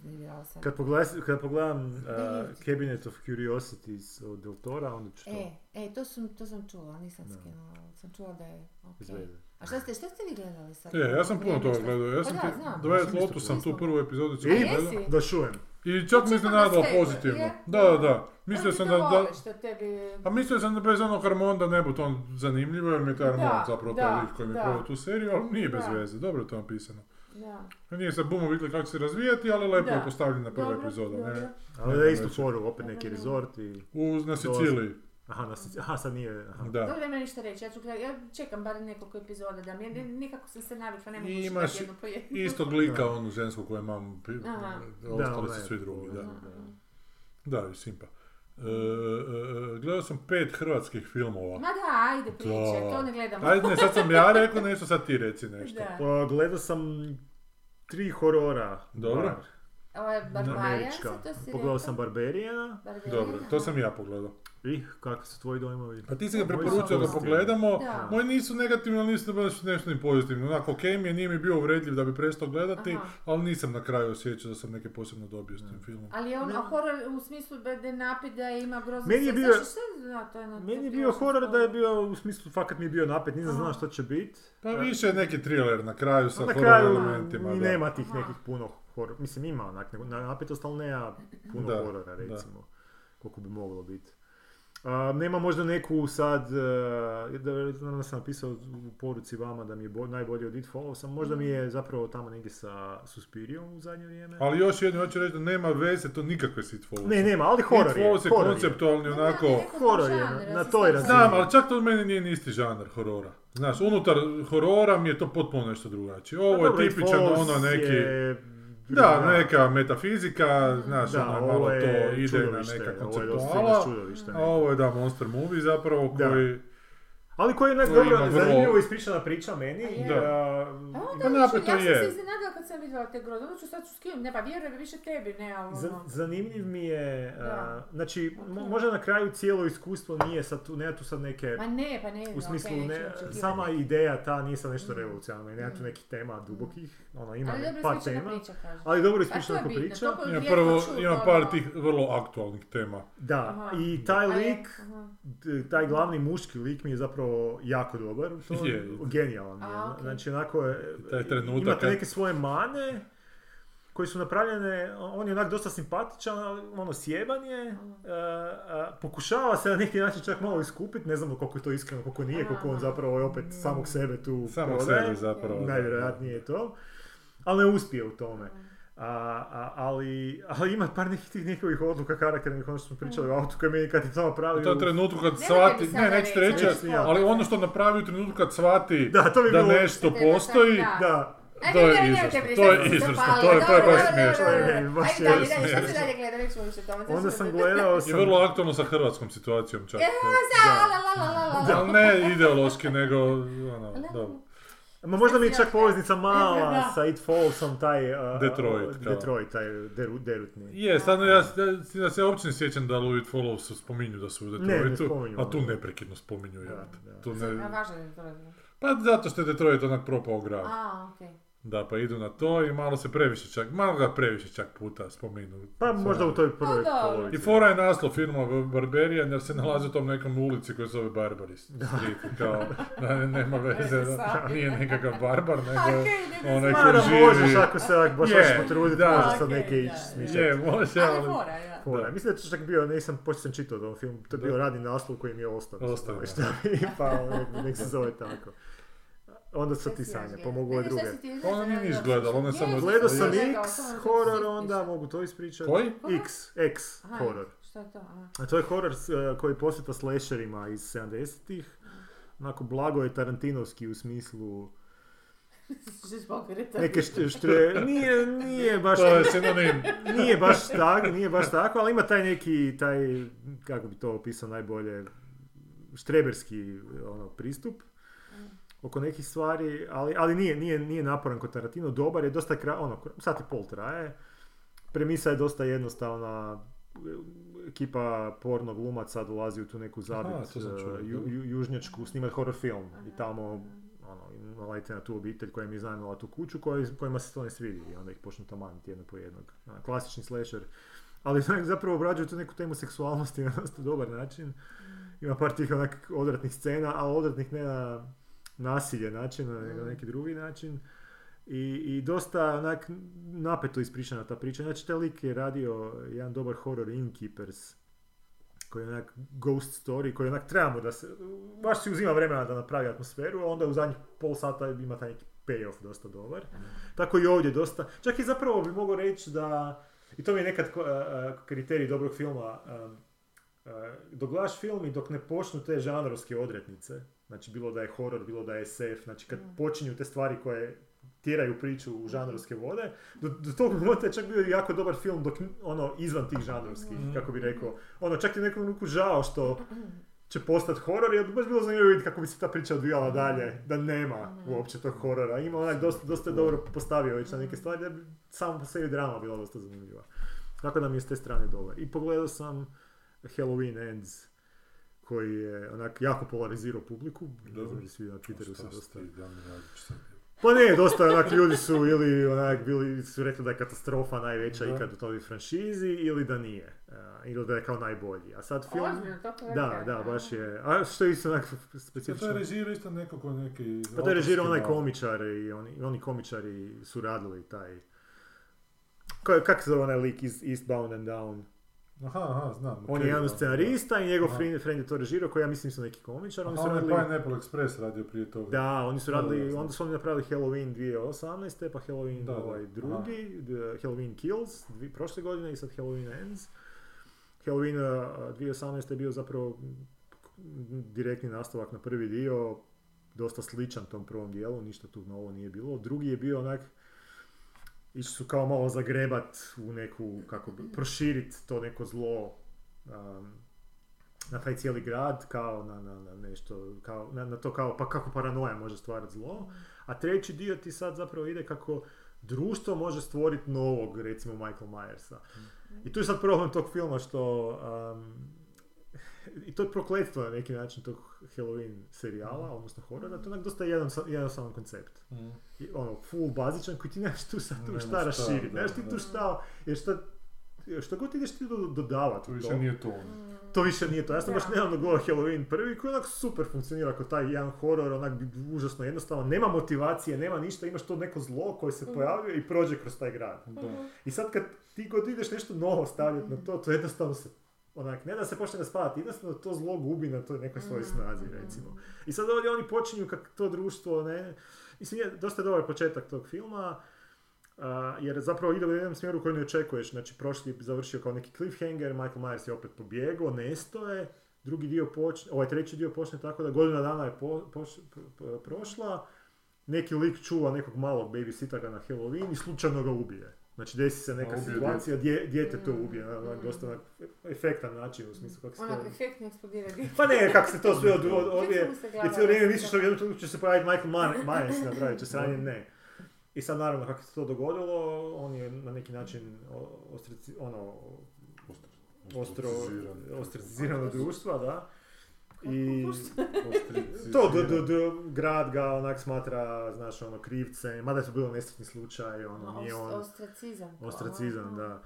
Kako sam. Kad, pogledam, kad pogledam uh. Cabinet of Curiosities od Del Tora, onda ću to E, e, to, sam, to sam čula, nisam Da. skinula, sam čula da je veze. A šta ste, šta ste vi gledali sad? E, ja sam puno toga gledao. Ja Pa sam da, ti znam. Dvajet Ja sam tu prvu epizodu A gledao. jesi? Da čujem. I čak mi sebe, pozitivno. je? Da, da, da. Mislio sam da... da vole, što tebi... a mislio sam da bez onog Harmonda ne bude on zanimljivo, jer mi je taj Harmond Da, zapravo da, taj lik koji mi je da. tu seriju, ali nije bez Da. veze, dobro je to napisano. Da. Nije sad bumo vidjeli kako se razvijati, ali lepo Da. je postavljena prva Dobro, epizoda, dobro. ne? Ali da istu neće. foru, opet neki resort i... U, na Siciliji. Aha, na Sic- aha, sad nije... Aha. Da. Dobro, nema ništa reći, ja ću ja čekam bar nekoliko epizoda da mi, nikako sam se navikla, ne mogu imaš jednu po jednu. Istog lika, onu žensku koju imam, ostali Da, su svi drugi, da. da. Da, i simpa. E, e, e, gledao sam pet hrvatskih filmova. Ma da, ajde pričaj, Da. to ne gledam. Ajde, ne, sad sam ja *laughs* rekao nešto, sad ti reci nešto. Da. Pa, gledao sam tri horora. Dobro. Ovo je sad to si Pogledao sam Barberijana. Barbarian, Dobro, to sam ja pogledao. I, kakvi su tvoji dojmovi? Pa ti si ga preporučio da pogledamo, Da. moji nisu negativni, ali nisu baš nešto ni pozitivni. Onako, ok mi je, nije mi bio uvredljiv da bi prestao gledati, Aha. ali nisam na kraju osjećao da sam neke posebno dobio s tim filmom. Ali je on Ne. horor u smislu da da napida i ima grozno Meni je sve- bio- je Meni je bio horor da je bio, u smislu, fakat mi je bio napet, nisam znao što će biti. Pa više je neki thriller na kraju sa Na kraju elementima. da. nema tih Aha. nekih puno horora. Mislim, ima onak na napetost, ali nema puno Da, horora, da. recimo. Koliko bi moglo biti. A, nema možda neku sad, e, da, znam da sam napisao u poruci vama da mi je bo, najbolje od It Follow, sam možda mi je zapravo tamo negdje sa Suspiriom u zadnje vrijeme. Ali još jedno hoću reći da nema veze, to nikakve s It Follows. Ne, nema, ali horor It je. Follows je horor je. konceptualni onako... horor je, na- na toj razini. Znam, ali čak to od mene nije ni isti žanr horora. Znaš, unutar horora mi je to potpuno nešto drugačije. Ovo Pa je dobro, It tipičan Follows ono neki... je- Da, neka metafizika, znaš, Da, ono malo to ide na neka ovo je dosta konceptuala. A ovo je da monster movie zapravo Da. Ali koji je onak Koji dobro, vrlo- zanimljivo ispričana priča meni. A je. Da. a, Pa napeto ja sam je. se iznenadila kad sam vidjela te grozne, onda ću sad ću skinuti, ne pa vjerujem više tebi, ne, ali ono. zanimljiv mi je, a, znači, mo- možda na kraju cijelo iskustvo nije sad tu, nema tu sad neke, Ma ne, pa ne, u smislu, okej, ne, sama ideja ta nije sad nešto Mm. revolucionarno i nema tu Mm. nekih tema dubokih, ono, ima Ali dobro par ispričana tema, priča, ali dobro A to ispričana je bitno, priča. rijetko prvo, ima par ono. tih vrlo aktualnih tema. Da, i taj je, lik, taj glavni muški lik mi je zapravo jako dobar, u tom, Je. genijalan je. A. Znači onako je, Taj trenutak imate neke svoje mane koji su napravljene, on je onak dosta simpatičan, ali ono sjeban je, Mhm. e, a, pokušava se na neki način čak malo iskupiti, ne znamo koliko je to iskreno, koliko nije, koliko on zapravo je opet samog sebe tu Samog prodaje. sebe zapravo. Najvjerojatnije je to. Ali ne uspije u tome. A, a, ali, ali ima par nekih tih njihovih odluka karakternih, ono što smo pričali o autu koji meni kad je to napravio... U tom trenutku kad shvati, mi ne, sada nećete reći, reći, neću ja. ali ono što napravi u trenutku kad shvati Da, to bi da bilo... nešto Treba postoji, Da, Ajde, To je ne, ne, izvrsno, nemojte to je zapali, to je- je baš smiješno. je baš Ajde dalje, smiješno. onda sam gledao i sam... vrlo aktualno sa hrvatskom situacijom čak. Sa, la, la, la, la, la, la. Ali ne ideološki, nego, ono, Ne, dobro. Ma možda mi je čak poveznica mala *laughs* Da. sa It Fallsom, taj... a, Detroit, kao. Detroit, taj deru, derutni. Je, stvarno ja, ja, ja se uopće ne sjećam da Louis Follow se spominju da su u Ne, ne Detroitu, spominju, a tu neprekidno spominju. Da, jebote. da. Tu ne, važno je to. pa zato što je Detroit onak propao grad. A, okej. Da, pa idu na to i malo se previše čak, malo ga previše čak puta spominu. Pa možda u toj prvoj Pa da. polovici. I fora je naslov filma Barbarian jer se nalazi u tom nekom ulici koja se zove Barbaris Street, kao da ne- nema veze, da, nije nikakav barbar, nego *laughs* ne, onaj koji živi... možeš ako se ak baš Je, hoćeš potruditi, da. možeš sad Okej, neke da, ići da. smišljati. Je, može, Ali ali... fora, ja. Fora. Mislim da je to čak bio, nisam, poslije sam čitao tom filmu, to je bio Da. radni naslov koji mi je ostao. Ostao, ovaj, da. *laughs* pa nek, nek se zove tako. Onda sad ti sanja, pa mogu ove druge. Ona nije niš gledala, ona je samo- Gledao sam X horor, onda mogu to ispričati. Koji? X, X Aha, horor. Šta je to? A to je horor s- eh, koji posjeta slasherima iz 70-ih. Onako blago je Tarantinovski u smislu *laughs* neke št- štre... Nije, nije *laughs* baš... To je sinonim. *laughs* Nije baš tako, nije baš tako, ali ima taj neki, taj, kako bi to opisao najbolje, štreberski ono, pristup oko nekih stvari, ali, ali nije, nije, nije naporan kod Tarantino, dobar je, dosta kra, ono, sat i pol traje, premisa je dosta jednostavna, ekipa porno glumaca dolazi u tu neku zabit ju, ju- južnjačku, snimat horror film i tamo ono, nalete na tu obitelj koja im je iznajmila tu kuću koja, kojima se to ne svidi i onda ih počnu tamaniti jedno po jednog. Ono, klasični slasher. Ali *laughs* zapravo obrađuju tu neku temu seksualnosti *laughs* na dosta dobar način. Ima par tih onak odvratnih scena, a odvratnih ne na nasilje način, nego na neki drugi način. I, I dosta onak napeto ispričana ta priča. Znači, taj lik je radio jedan dobar horror Innkeepers, koji je onak ghost story, koji onak trebamo da se, baš si uzima vremena da napravi atmosferu, a onda u zadnjih pol sata ima taj neki payoff dosta dobar. Tako i ovdje dosta. Čak i zapravo bi mogao reći da, i to mi je nekad kriterij dobrog filma, uh, dok gledaš film i dok ne počnu te žanrovske odretnice, znači bilo da je horor, bilo da je SF, znači kad Mm. počinju te stvari koje tjeraju priču u žanrovske vode, do, do tog momenta je čak bio jako dobar film dok, ono, izvan tih žanrovskih, Mhm. kako bi rekao. Ono, čak je nekom ruku žao što će postati horor, jer baš bilo zanimljivo vidjeti kako bi se ta priča odvijala dalje, da nema uopće tog horora. Ima onak dosta, dosta dobro postavio već na neke stvari, da bi samo po sebi drama bila dosta zanimljiva. Tako da mi je s te strane dobar. I pogledao sam Halloween Ends, koji je onak jako polarizirao publiku. Dobro. da svi na Twitteru se dosta... da? Pa ne, dosta onak ljudi su ili onak bili su rekli da je katastrofa najveća Da. ikad u toj franšizi ili da nije. Uh, ili da je kao najbolji. A sad film... Ozbiljno, toliko Da, velika. da, baš je. A što je isto onak Pa to specifično? je režirao isto neko ko neki... Pa to je režirao onaj komičar i oni, oni komičari su radili taj... Ko- Kako se zove onaj lik iz Eastbound and Down? Aha, aha, znam. On je jedan da, od scenarista i njegov friend, friend je to režirao, koji ja mislim su neki komičar. da. Oni Aha, su on je radili... Pineapple Express radio prije toga. Da, oni su Da, da, radili, znam. onda su oni napravili Halloween 2018. pa Halloween Da, da, ovaj drugi, Halloween Kills dvi, prošle godine i sad Halloween Ends. Halloween uh, 2018. je bio zapravo direktni nastavak na prvi dio, dosta sličan tom prvom dijelu, ništa tu novo nije bilo. Drugi je bio onak, išli su kao malo zagrebat u neku, kako bi, proširit to neko zlo um, na taj cijeli grad, kao na, na, na nešto, kao, na, na to kao, pa kako paranoja može stvarati zlo. A treći dio ti sad zapravo ide kako društvo može stvoriti novog, recimo Michael Myersa. I tu je sad problem tog filma što um, i to je prokletstvo na neki način tog Halloween serijala, odnosno horora, to je onak dosta jedan, jednostavan koncept. Mhm. I ono, full bazičan koji ti nemaš tu sad tu šta raširiti, nemaš ti tu šta, jer šta, što god ideš ti do- dodavati To više to, nije to Mm. ono. to više nije to. Ja sam baš nedavno gledao Halloween prvi koji onak super funkcionira kao taj jedan horor, onak užasno jednostavno, nema motivacije, nema ništa, imaš to neko zlo koje se Mhm. pojavljuje i prođe kroz taj grad. Da. I sad kad ti god ideš nešto novo stavljati na to, to jednostavno se onak, ne da se počne raspavati, jednostavno to zlo gubi na toj nekoj svojoj snazi, recimo. I sad ovdje oni počinju kako to društvo, ne, mislim, je dosta dobar početak tog filma, a, jer zapravo ide u jednom smjeru koji ne očekuješ, znači prošli je završio kao neki cliffhanger, Michael Myers je opet pobjegao, nesto je, drugi dio počne, ovaj treći dio počne tako da godina dana je po- poš- prošla, neki lik čuva nekog malog babysittera na Halloween i slučajno ga ubije. Znači desi se neka situacija, dje, dijete to Mm, ubije, na mm. dosta efektan način u smislu kako se Onak, to... efektno eksplodira dijete. Pa ne, kako se to sve od, od, odvije, glava cijelo vrijeme misliš da jednom će se pojaviti Michael Man- Myers na kraju, će se ranije ne. I sad naravno kako se to dogodilo, on je na neki način ostrici, ono, ostro, Ostriciziran. ostracizirano društva, da. I to do, do, do, grad ga onak smatra, znaš, ono, krivcem, mada je to bilo nesretni slučaj, ono, nije Ost- on, Ostracizam. ostracizam, da.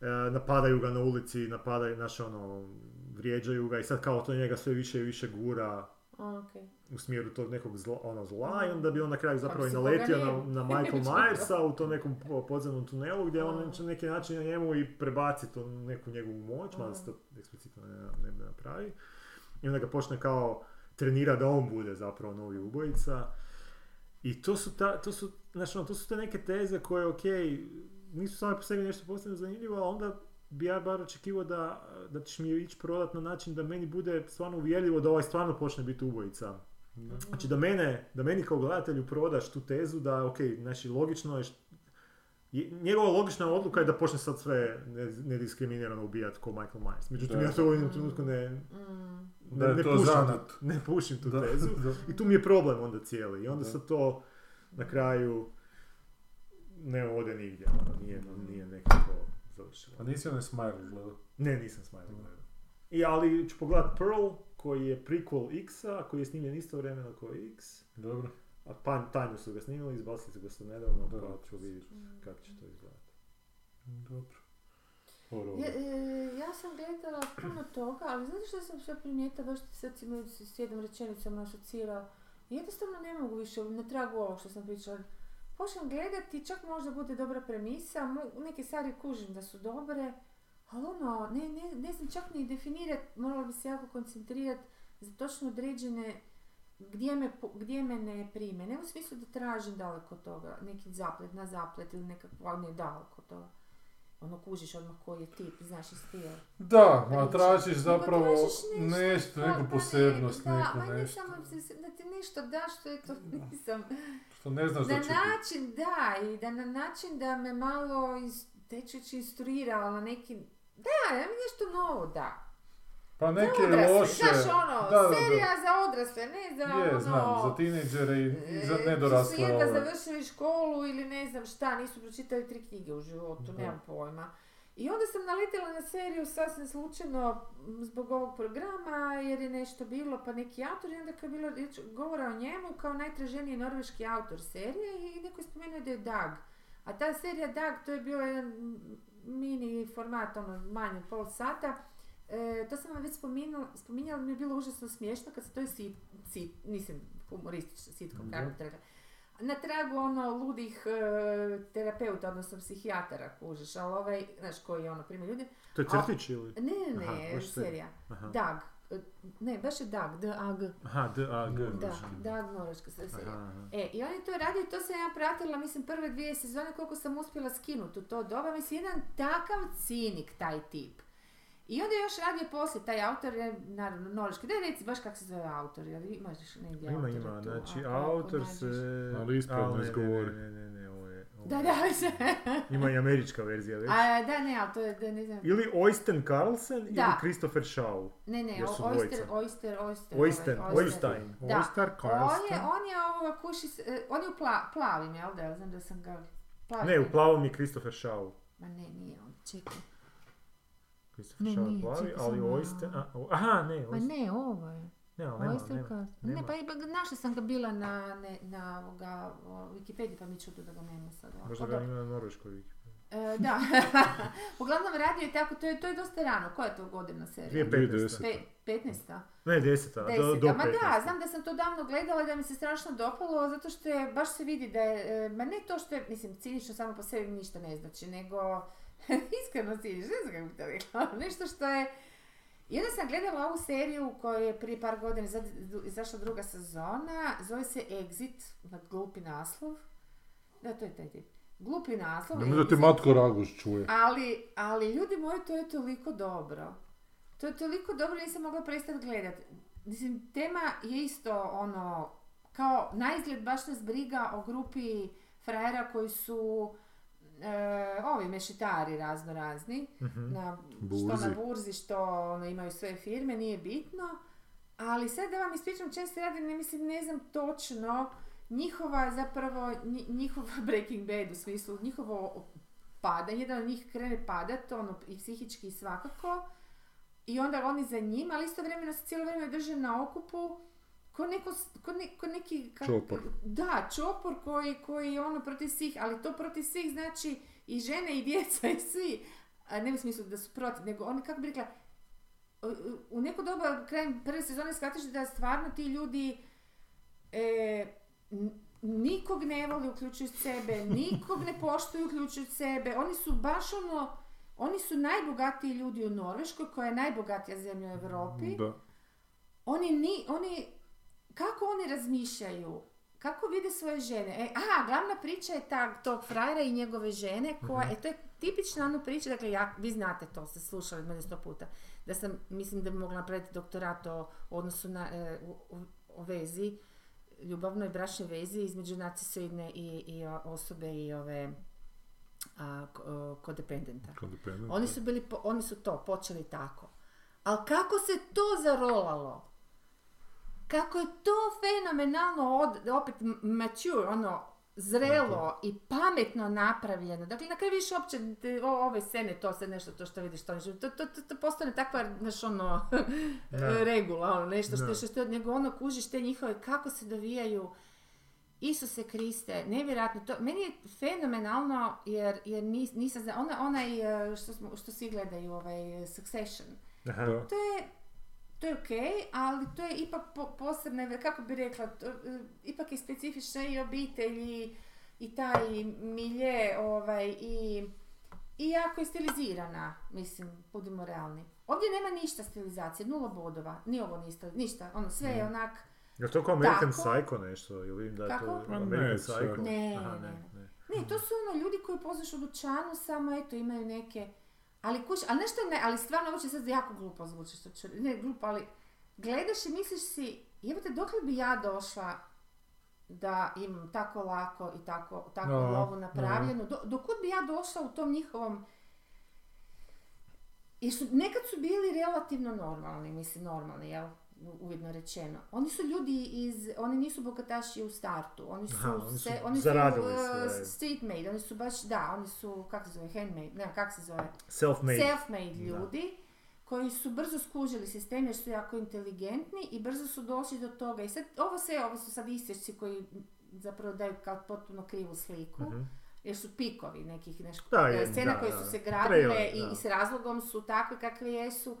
E, napadaju ga na ulici, napadaju, znaš, ono, vrijeđaju ga i sad kao to njega sve više i više gura okej. u smjeru tog nekog zla, ono, zla i onda bi on na kraju zapravo i naletio na, nije. na *laughs* Michael Myersa u tom nekom po- podzemnom tunelu gdje on na neki način na njemu i prebaci to neku njegovu moć, mada se to eksplicitno ne, ne napravi. I onda ga počne kao trenira da on bude zapravo novi ubojica. I to su, ta, to su, znaš, ono, to su te neke teze koje, ok, nisu same po sebi nešto posebno zanimljivo, ali onda bi ja bar očekivao da, da ćeš mi ići prodat na način da meni bude stvarno uvjerljivo da ovaj stvarno počne biti ubojica. Znači da mene, da meni kao gledatelju prodaš tu tezu da, ok, znači logično je- njegova logična odluka je da počne sad sve ne- nediskriminirano ubijati ko Michael Myers. Međutim, Da. ja to u jednom trenutku ne, Mm. Ne, ne pušim, zanat. ne pušim tu Da, tezu. da. I tu mi je problem onda cijeli. I onda Da. sad to na kraju ne ode nigdje. ono, Nije, nije nekako završilo. A nisi onaj Smile gledao? Ne, nisam Smiley gledao. I, ali ću pogledat Pearl, koji je prequel X-a, koji je snimljen istovremeno kao X. Dobro. A pa, tajno su ga snimali, izbacili su ga sad nedavno, Da. pa ću vidjeti kako će to izgledati. Dobro. Ja, e, ja sam gledala puno toga, ali znate što sam sve primijetila, baš sad si me s s jednom rečenicom asocirao. Jednostavno ne mogu više, na tragu ovog što sam pričala. Počnem gledati, čak možda bude dobra premisa, neke stvari kužim da su dobre, ali ono, ne, ne, ne znam čak ni definirati, morala bi se jako koncentrirati za točno određene gdje me, gdje me ne prime. Ne u smislu da tražim daleko od toga, neki zaplet na zaplet ili nekakvo, ali ne daleko od toga. ono kužiš odmah koji je tip, znaš i stil. Da, ma tražiš zapravo tražiš nešto, nešto, da, neku da, posebnost, ne, neku Da, nešto. samo se- da ti nešto daš što je to, nisam. Što ne znaš Na da će biti. način, da, i da na način da me malo, iz, neću reći instruirala na neki, da, da mi nešto novo da. Pa neke za odrasle, loše... znaš ono, da, da, da. serija za odrasle, ne za Je, ono... znam, za tinejdžere i, i za e, nedorasle Su jedva ove. završili školu ili ne znam šta, nisu pročitali tri knjige u životu, Da. nemam pojma. I onda sam naletila na seriju sasvim slučajno zbog ovog programa, jer je nešto bilo, pa neki autor, i onda kad je bilo govora o njemu kao najtraženiji norveški autor serije i neko je spomenuo da je Dag. A ta serija Dag, to je bio jedan mini format, ono, manje pol sata, E, to sam vam već spominjala, spominjala, mi je bilo užasno smiješno kad se to je sit, sit, nisam humoristična sitkom, kako bi to rekla. Na tragu ono ludih e, terapeuta, odnosno psihijatara, kužiš, ali ovaj, znaš, koji je ono, prima ljudi. To je crtić ili? Ne, ne, Aha, ne, baš serija. Aha, Dag. E, Ne, baš je Dag, D-A-G. Aha, D, A, G. Da. Dag, norveška se- serija. Aha, aha. E, i on je to radio i to sam ja pratila, mislim, prve dvije sezone koliko sam uspjela skinuti u to doba. Mislim, jedan takav cinik taj tip. I onda je još radio poslije, taj autor je, naravno, norveški. Daj reci baš kako se zove autor, jer imaš negdje Ima, ima, tu, znači ako- ako autor se... Ali ispravno Ali ne, ne, izgovori. Ne, ne, ne, ovo je... ovo Da, da, se. *laughs* Ima i američka verzija već. A, da, ne, ali to je, da, ne znam. Ili Oysten Carlsen ili Da. Christopher Shaw. Ne, ne, jer su Oyster, dvojica. Oyster, Oyster. Oysten, ovaj, Oystein. Da. Oyster, On je, on je ovoga kuši, s- e, on je u pla, plavim, jel da? Znam da sam ga... Plavim. Ne, u plavom je Christopher Shaw. Ma ne, nije on, čekaj. Ne, Shaw nije, plavi, čekaj ali malo. Oysten... a, o- Aha, ne, Ma Oysten. ne, ovo je. Ne, ali nema, Oyster nema. Nema. Ne, pa našla sam ga bila na, ne, na ovoga, o, Wikipediji, pa mi čudo da ga nema sad. ovako. Možda Pa ga ima na norveškoj Wikipediji. E, da. *laughs* Uglavnom radio je tako, to je, to je dosta rano. Koja je to godina serija? 2015. Pe, 15. Ne, deseta, do, do Deseta. Ma 15. da, znam da sam to davno gledala i da mi se strašno dopalo, zato što je, baš se vidi da je, e, ma ne to što je, mislim, cinično samo po sebi ništa ne znači, nego *laughs* iskreno cinično, ne znam kako bi to rekla, *laughs* nešto što je, i onda sam gledala ovu seriju koja je prije par godina izašla druga sezona, zove se Exit, na glupi naslov, da, to je taj tip. Glupi naslov. Nemoj da Exit. Matko Raguš čuje. Ali, ali ljudi moji, to je toliko dobro. To je toliko dobro, nisam mogla prestati gledati. Mislim, tema je isto ono, kao na baš nas briga o grupi frajera koji su e, ovi mešitari razno razni, Mhm. na, što na burzi, što ono, imaju sve firme, nije bitno. Ali sad da vam ispričam čem se radi, ne mislim, ne znam točno, njihova zapravo, nji- njihov *laughs* Breaking Bad u smislu, njihovo pada, jedan od njih krene padat, ono, i psihički i svakako, i onda oni za njim, ali istovremeno se cijelo vrijeme drže na okupu, ko, neko, ko, ne- ko neki... kak- Čopor. Da, čopor koji, koji je ono protiv svih, ali to protiv svih znači i žene i djeca i svi. A ne u smislu da su protiv, nego oni, kako bi rekla, u- neko doba, krajem prve sezone shvatiš da stvarno ti ljudi e, nikog ne vole uključujući sebe, *laughs* nikog ne poštuju uključujući sebe. Oni su baš ono, oni su najbogatiji ljudi u Norveškoj, koja je najbogatija zemlja u Europi. Da. Oni ni, oni, kako oni razmišljaju? Kako vide svoje žene? E, aha, glavna priča je ta, tog frajera i njegove žene, koja, e, to je tipična ono priča, dakle, ja, vi znate to, ste slušali mene sto puta, da sam, mislim da bi mogla napraviti doktorat o odnosu na, e, u- u- o vezi, ljubavnoj bračnoj vezi između narcisoidne i, i o- osobe i ove a, ko- o, kodependenta. Oni su, bili, po- oni su to počeli tako. Ali kako se to zarolalo? Kako je to fenomenalno, od, opet mature, ono, zrelo i pametno napravljeno. Dakle, na kraju više uopće o- ove scene, to se nešto, to što vidiš, to, to, to, to, postane takva, znaš, ono, *laughs* regula, ono, nešto što, Da. što, što, nego ono, kužiš te njihove, kako se dovijaju, Isuse Kriste, nevjerojatno, to, meni je fenomenalno jer, jer nis, nisam ona, onaj e, što, smo, što svi gledaju, ovaj Succession, Aha. To je, to je okej, ali to je ipak po, posebne, kako bi rekla, to, e, ipak je specifična i obitelj i, i taj milje, ovaj, i, i jako je stilizirana, mislim, budimo realni. Ovdje nema ništa stilizacije, nula bodova, ni ovo ništa, ništa, ono, sve je onak, Je to kao American Tako. Psycho nešto? Ili vidim da je to Kako? American ne, Psycho? Ne, Aha, ne, ne, ne. Ne, Ne, to su ono ljudi koji poznaš u dućanu, samo eto imaju neke... Ali kuš, ali nešto ne, ali stvarno ovo će sad jako glupo zvuči, što ću, ne glupo, ali gledaš i misliš si, jebote, dokle bi ja došla da imam tako lako i tako, tako Da, lovu napravljenu, do, dokud bi ja došla u tom njihovom jer su, nekad su bili relativno normalni, mislim normalni, jel? U- Uvidno rečeno. Oni su ljudi iz, oni nisu bogataši u startu, oni su, Aha, oni su se, oni su uh, street made, oni su baš, da, oni su, kako se zove, handmade, ne, kako se zove, Self-made. self-made Da. ljudi koji su brzo skužili sistem jer su jako inteligentni i brzo su došli do toga. I sad, ovo sve, ovo su sad isječci koji zapravo daju kao potpuno krivu sliku. Mhm. Jer su pikovi nekih neš, Da, e, je, scena da, koje da. su se gradile Trailer, i, da. i s razlogom su takve kakve jesu.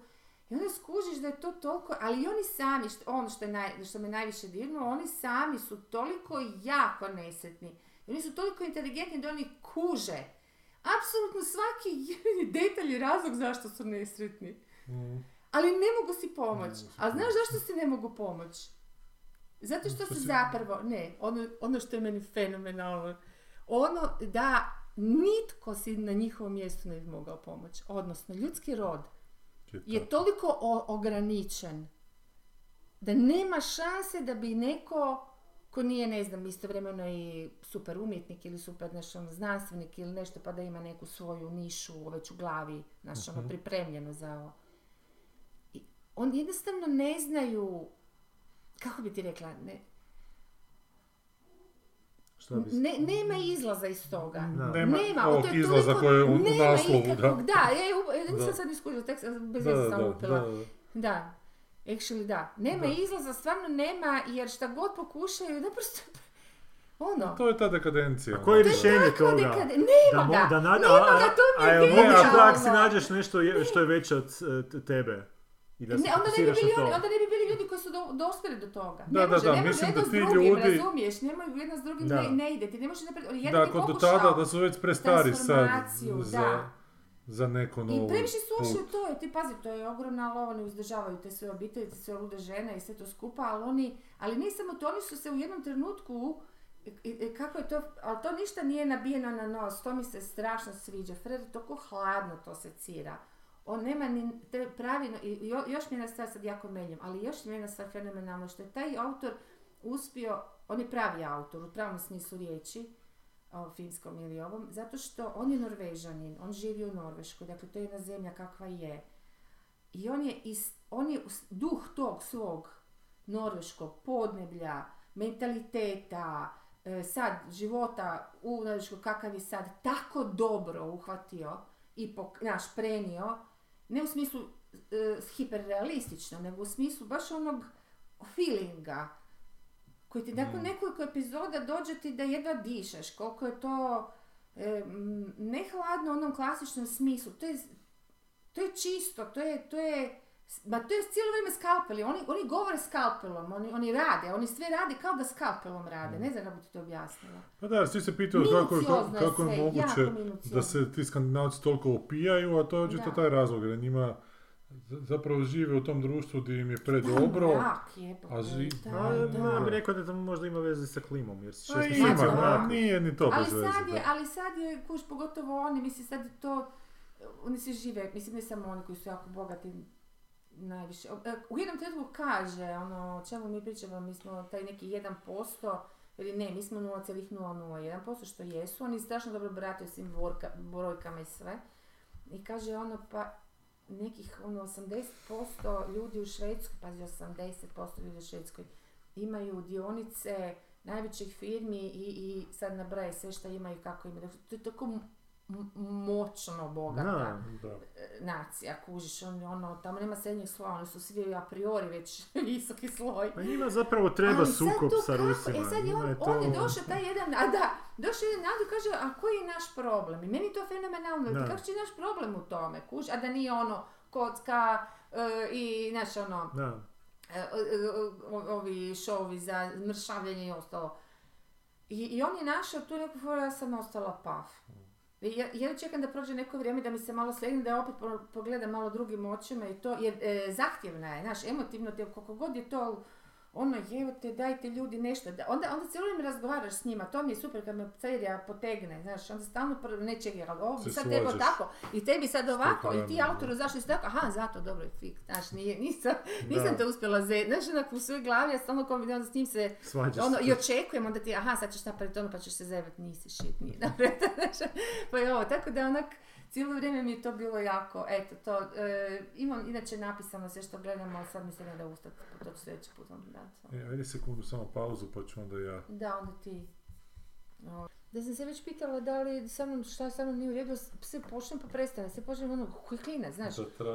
I onda skužiš da je to toliko, ali i oni sami, što, ono što, je naj, što me najviše dirnulo, oni sami su toliko jako nesretni. I oni su toliko inteligentni da oni kuže. Apsolutno svaki detalj je razlog zašto su nesretni. Mm. Ali ne mogu si pomoći. A znaš zašto si ne mogu pomoći? Zato što su zapravo, ne, ono, ono što je meni fenomenalno, ono da nitko si na njihovom mjestu ne bi mogao pomoći. Odnosno, ljudski rod je toliko o- ograničen da nema šanse da bi neko ko nije, ne znam, istovremeno i super umjetnik ili super znaš, ono, znanstvenik ili nešto pa da ima neku svoju nišu već u glavi, znaš, ono, pripremljeno za ovo. I oni jednostavno ne znaju, kako bi ti rekla, ne, Šta bi ne, nema izlaza iz toga. Da. Nema, Nema, ovog to je izlaza toliko- koje je u, u nema naslovu, ikakvog- da. Da, ja, ja, ja nisam Da. sad iskužila, tek sam- bez Da, veze da, sam da, lupila. da, da. Da, actually da. Nema Da. izlaza, stvarno nema, jer šta god pokušaju, naprosto, *laughs* ono, To je ta dekadencija. A koje je ono. rješenje tako toga? nema mo- ga, da na- nema ga, to mi a je je moguće genijalno. da ako si nađeš nešto je- što je veće od e, tebe i da se Ne, onda ne bi bili oni, to. onda ne bi bili koji su do, dospjeli do toga. Da, ne da, može, da, ne može mislim da s ti drugim, ljudi- razumiješ, nemaju jedno s drugim, Da. ne, ne ide, ti ne možeš napraviti, jedan Da, kod do tada da su već prestari sad za, da. za neko novo I previše su ušli u to, jer ti pazi, to je ogromna lova, oni uzdržavaju te sve obitelji, te sve lude žene i sve to skupa, ali oni, ali ne samo to, oni su se u jednom trenutku, i- i- kako je to, ali to ništa nije nabijeno na nos, to mi se strašno sviđa, Fred je toliko hladno to secira. On nema ni te pravi, i jo- još mi je jedna stvar sad jako meljem, ali još mi je jedna stvar fenomenalna, što je taj autor uspio, on je pravi autor, u pravom smislu riječi, o finskom ili ovom, zato što on je norvežanin, on živi u Norveškoj, dakle to je jedna zemlja kakva je. I on je, is, on je duh tog svog norveškog podneblja, mentaliteta, e, sad života u Norveškoj kakav je sad, tako dobro uhvatio i pok, naš prenio, ne u smislu e, hiperrealistično, nego u smislu baš onog feelinga, koji ti nakon nekoliko epizoda dođe ti da jedva dišeš, koliko je to e, ne hladno u onom klasičnom smislu, to je, to je čisto, to je, to je, ma to je cijelo vrijeme skalpeli, oni, oni govore skalpelom, oni, oni rade, oni sve rade kao da skalpelom rade, ne znam kako bi ti to objasnila. Pa da, svi se pitaju kako, kako je sve, moguće da se ti skandinavci toliko opijaju, a to je očito taj razlog, jer njima zapravo žive u tom društvu gdje im je predobro, a ži- da, A, da. ja bih rekao da to možda ima veze sa klimom, jer šest mjeseci ima, da. nije ni to ali bez veze. sad je, da. ali sad je, kuš, pogotovo oni, mislim sad je to, oni svi žive, mislim ne samo oni koji su jako bogati, najviše. E, U jednom trenutku kaže, ono, čemu mi pričamo, mi smo taj neki 1%, ili ne, mi smo 0,001% što jesu, oni strašno dobro barataju s tim borka- brojkama i sve. I kaže ono, pa nekih ono 80% ljudi u Švedskoj, pazi 80% ljudi u Švedskoj imaju dionice najvećih firmi i, i sad nabraje sve što imaju kako imaju. Dakle, To je tako moćno bogata Da. Da. e, nacija, kužiš, on, ono, tamo nema srednjeg sloja, oni su svi a priori već *laughs* visoki sloj. Pa njima zapravo treba Ali sukob to sa kako- Rusima. E sad je on, je on je to- došao taj jedan, a da, došao je jedan nadu i kaže, a koji je naš problem? I meni je to fenomenalno, Da. kako će naš problem u tome, kuž, a da nije ono kocka e, i, znaš, ono, Da. e, e, o- ovi šovi za mršavljenje i ostalo. I, I on je našao tu neku foru, ja sam ostala paf. I Ja, ja čekam da prođe neko vrijeme da mi se malo slegne, da opet po- pogledam malo drugim očima i to, jer e, zahtjevna je, znaš, emotivno te, koliko god je to ono, evo te, dajte ljudi nešto. Da, onda, onda cijelo vrijeme razgovaraš s njima, to mi je super kad me serija potegne, znaš, onda stalno prvo, ne čekaj, ali ovo sad svađaš. tako, i tebi sad ovako, i ti autoru zašto si tako, aha, zato, dobro je fik, znaš, nije, nisam, nisam te uspjela ze, znaš, onako u svojoj glavi, ja stalno kom, onda s njim se, Svađaš ono, i očekujem, onda ti, aha, sad ćeš napraviti ono, pa ćeš se zajebati, nisi shit, nije napraviti, *laughs* znaš, pa je ovo, tako da onak, cijelo vrijeme mi je to bilo jako, eto, to, e, imam inače napisano sve što gledam, ali sad mislim da da ustati, to ću sljedeći put vam dati. E, ajde sekundu, samo pauzu, pa ću onda ja. Da, onda ti. O, Da sam se već pitala da li sa mnom, šta sa mnom nije u redu, sve počnem pa prestane, sve počnem ono, koji klinac, znaš.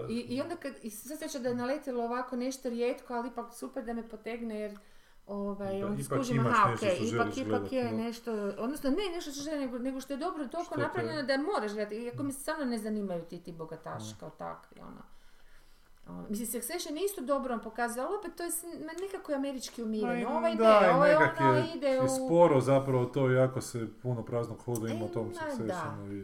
I, I onda kad, i sve sreća da je naletilo ovako nešto rijetko, ali ipak super da me potegne jer ovaj, Ipak- onda ipak skužim, imaš aha, nešto okej, što ipak, ipak je da. nešto, odnosno ne nešto što želim, nego, nego što je dobro toliko Što te- napravljeno da moraš gledati, iako mi se stvarno ne zanimaju ti ti bogataši kao takvi, ono. Ono, Mislim, Succession je isto dobro on pokazuje, ali opet to je ma nekako je američki umiren. Ma, Ovaj da, ne, i ovo je nekak ono je ide u... sporo zapravo to jako se puno praznog hoda ima E, tom Successionu.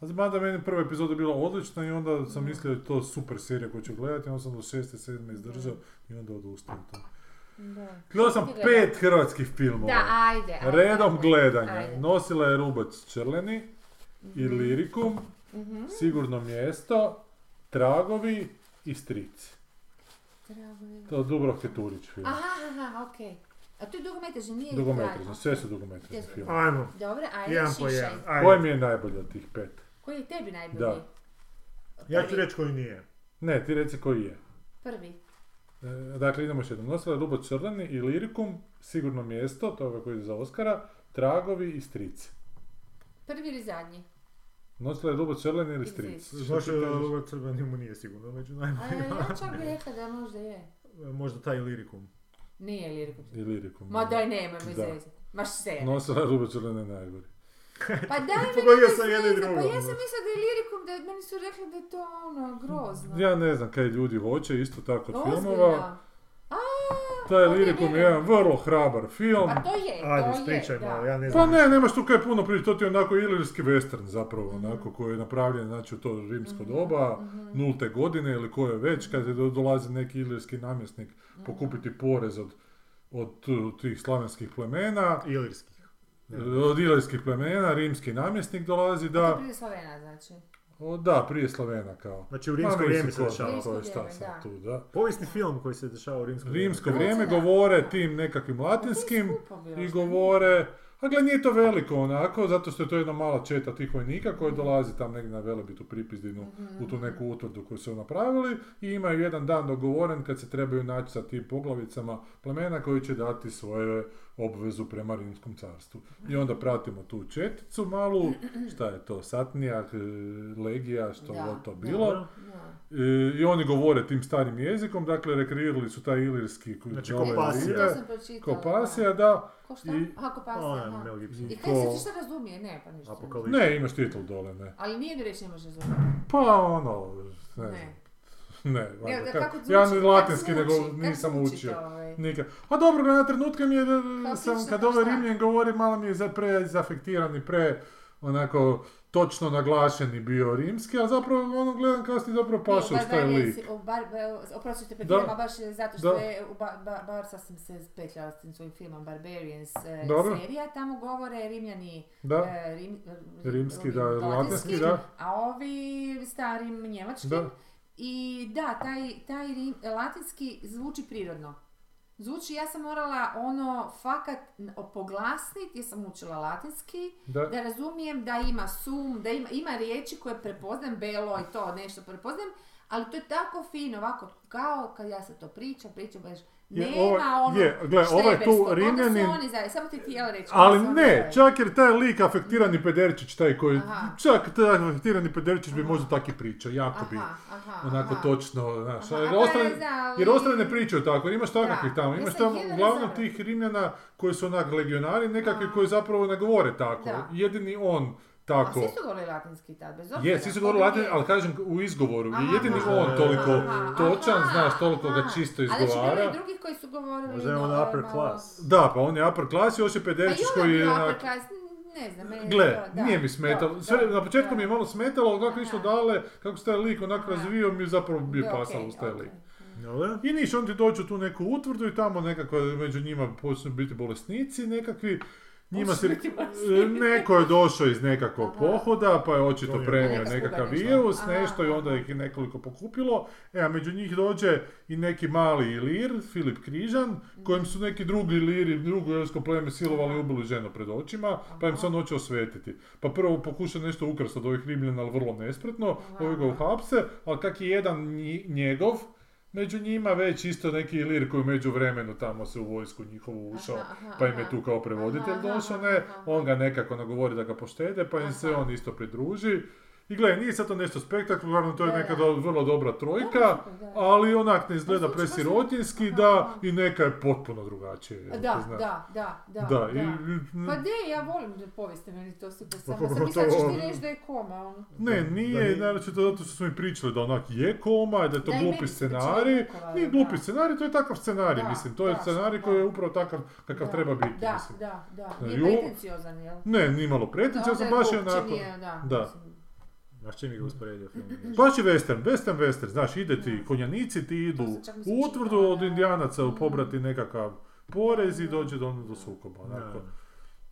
Da. Mada meni prva epizoda bila odlična i onda sam mislio da je to super serija koju ću gledati, onda sam do šeste, sedme izdržao i onda odustao od toga. Da. Gledao sam pet hrvatskih filmova. Da, ajde. ajde, Redom ajde. gledanja. Ajde. Nosila je Rubac Črleni i Lirikum, Mhm. Sigurno mjesto, Tragovi i Strici. Drago je. To je Dubrovke Turić film. Aha, aha, okej. A to je dugometražni, nije Dugometražni, sve su dugometražni film. Ajmo, Dobro, ajde, jedan po jedan. Ajde. Koji mi je najbolji od tih pet? Koji je tebi najbolji? Da. Ja ću reći koji nije. Ne, ti reci koji je. Prvi. E, Dakle, idemo još jednom. Nosila je Rubac Črleni i Lirikum, Sigurno mjesto, to je ovaj koji ide za Oscara, Tragovi i Strici. Prvi ili zadnji? Nosila je Rubac Črleni ili Zašto ti kažeš? ovo crveni mu nije sigurno među A, najboljima. ja čak bih rekla da možda je. *laughs* Možda taj lirikum. Nije lirikum. I Lirikum. Ma daj, nemoj me Da. zezati. Maš se. Nosila je Rubac Črleni najgori. *laughs* Pa daj me Pogodio sam jedno i zezat, drugo. Pa ja sam mislila da je lirikum, da meni su rekli da je to ono, grozno. Ja ne znam kaj ljudi hoće, isto tako od filmova. A, Taj ok, Lirikum je jedan vrlo hrabar film. Pa to je, Ajde, to je, ispričaj da. malo, ja ne Pa znam. ne, nemaš tu kaj puno pričati, to ti je onako ilirski western zapravo, Mhm. onako, koji je napravljen, znači u to rimsko doba, nulte godine ili koje već, kad je do- dolazi neki ilirski namjesnik Mhm. pokupiti porez od, od tih slavenskih plemena, Ilirskih. Od ilirskih plemena, rimski namjesnik dolazi, A to je da, prije Slavena, znači. o, da, prije Slavena kao. Znači u Ma, rimsko nisu vrijeme se dešava. Rimsko ko je šta vrijeme, sad da. tu, da. Povijesni film koji se dešava u rimskom Rimsko Da. vrijeme Da. govore Da. tim nekakvim latinskim, i govore, a gle nije to veliko onako, zato što je to jedna mala četa tih vojnika koji dolazi tam negdje na Velebitu Pripizdinu u tu neku utvrdu koju su napravili i imaju jedan dan dogovoren kad se trebaju naći sa tim poglavicama plemena koji će dati svoje obvezu prema Rimskom carstvu. I onda pratimo tu četicu malu, šta je to, Satnijak, e, Legija, što Da, god to da. bilo. Da. Da. E, I oni govore tim starim jezikom, dakle rekreirali su taj ilirski Znači, Kopasija. Kopasija, da. Ko šta? I- Aha, Kopasija, Ona, Gibson. I kaj se ti šta razumije? Ne, pa ništa. Apokalipsa. Ne, imaš titul dole, ne. Ali nije mi reći ne može razumjeti. Pa ono, ne znam. Ne. Ne, da, ka- kako zvuči, ja ni latinski nego nisam učio. ovaj? Nikad. A dobro, na trenutke mi je, da- sam, kad ovaj? Rimljen govori, malo mi je za pre zafektirani, pre onako točno naglašeni bio rimski, a zapravo ono gledam kasnije zapravo Ne, uz taj Barbarians- lik. oprostite, Da. prekidam, a baš zato što Da. je, u ba, ba, bar sad sam se spetljala s tim svojim filmom Barbarians e, Dobro. serija, tamo govore Rimljani Da, e, rim, rimski, da, latinski, da. a ovi starim njemački. Da. I da, taj, taj rim, latinski zvuči prirodno. Zvuči, ja sam morala ono fakat n- poglasnit, jer sam učila latinski, Da. da razumijem da ima sum, da ima, ima riječi koje prepoznam, belo i to nešto prepoznam, ali to je tako fino, ovako, kao kad ja sad to pričam, pričam, baš, Je, nema ovo- ono je, gle, ovo je tu Rimljanin- oni zajedno, samo ti htjela reći. Ali ne, zajedno. čak jer taj lik afektirani pederčić, taj koji, Aha. čak taj afektirani pederčić bi Aha. možda tak i pričao, jako bi. Aha, aha, onako aha. točno, znaš, Aha, jer ostali, ali- jer ostali ne pričaju tako, imaš takvih tamo, imaš tamo uglavnom tih Rimljana koji su onak legionari, nekakvi koji zapravo ne govore tako, Da. jedini on A tako. svi su govorili latinski tad, bez obzira. Je, svi su govorili Ko latin, je. ali kažem u izgovoru, Aha, je jedini aha, on toliko aha, točan, aha, znaš, toliko ga čisto A znači bilo izgovara. je drugih koji su govorili... Možda je on upper class. Da, pa on je upper class i još je Pa pederčić i on koji je upper class, ne znam, meni je Gle, to, da. nije mi smetalo. To, Sve, to, na početku da. mi je malo smetalo, ali kako išlo Aha. dalje, kako se taj lik onak Aha. razvio, mi je zapravo bio Da, pasalo okej, uz taj lik. I niš, on ti dođu u tu neku utvrdu i tamo nekako među njima počnu biti bolesnici nekakvi. Njima se, bolesnici. *laughs* neko je došao iz nekakvog pohoda, pa je očito prenio nekakav virus, nešto i onda ih je nekoliko pokupilo. E, a među njih dođe i neki mali ilir, Filip Križan, kojem su neki drugi iliri, drugo jelsko pleme silovali i ubili ženu pred očima, pa im se on hoće osvetiti. Pa prvo pokuša nešto ukrasti od ovih Rimljana, ali vrlo nespretno, ovi ga uhapse, ali kak je jedan njegov, među njima već isto neki ilir koji među vremenu tamo se u vojsku njihovu ušao, Aha, aha, pa im je tu kao prevoditelj došao, ne, aha. on ga nekako nagovori da ga poštede, pa im se on isto pridruži. I gledaj, nije sad to nešto spektakularno, to je Da, neka do- vrlo dobra trojka, da. ali onak ne izgleda presirotinski, da, i neka je potpuno drugačije. Da, da, da, da, Da, i, Pa de, ja volim da povijeste, meni to super. Samo Pa sam ćeš ti reći da je koma, ono. Ne, nije, da nije- naročito zato što smo mi pričali da onak je koma, da je to glupi scenarij. Nije glupi scenarij, to je takav scenarij, Da, mislim. To je da, scenarij da. koji je upravo takav kakav Da, treba biti, Da, da, da. Da, Nije pretenciozan, jel? Ne, nimalo pretencija, Onda sam je baš je onako... nije, da. Mislim. Znaš čim je ga usporedio film? Baš je western, western, western, znaš, ide ti Da. konjanici, ti idu u utvrdu od indijanaca Mhm. pobrati nekakav porez i dođe do, do sukoba, onako.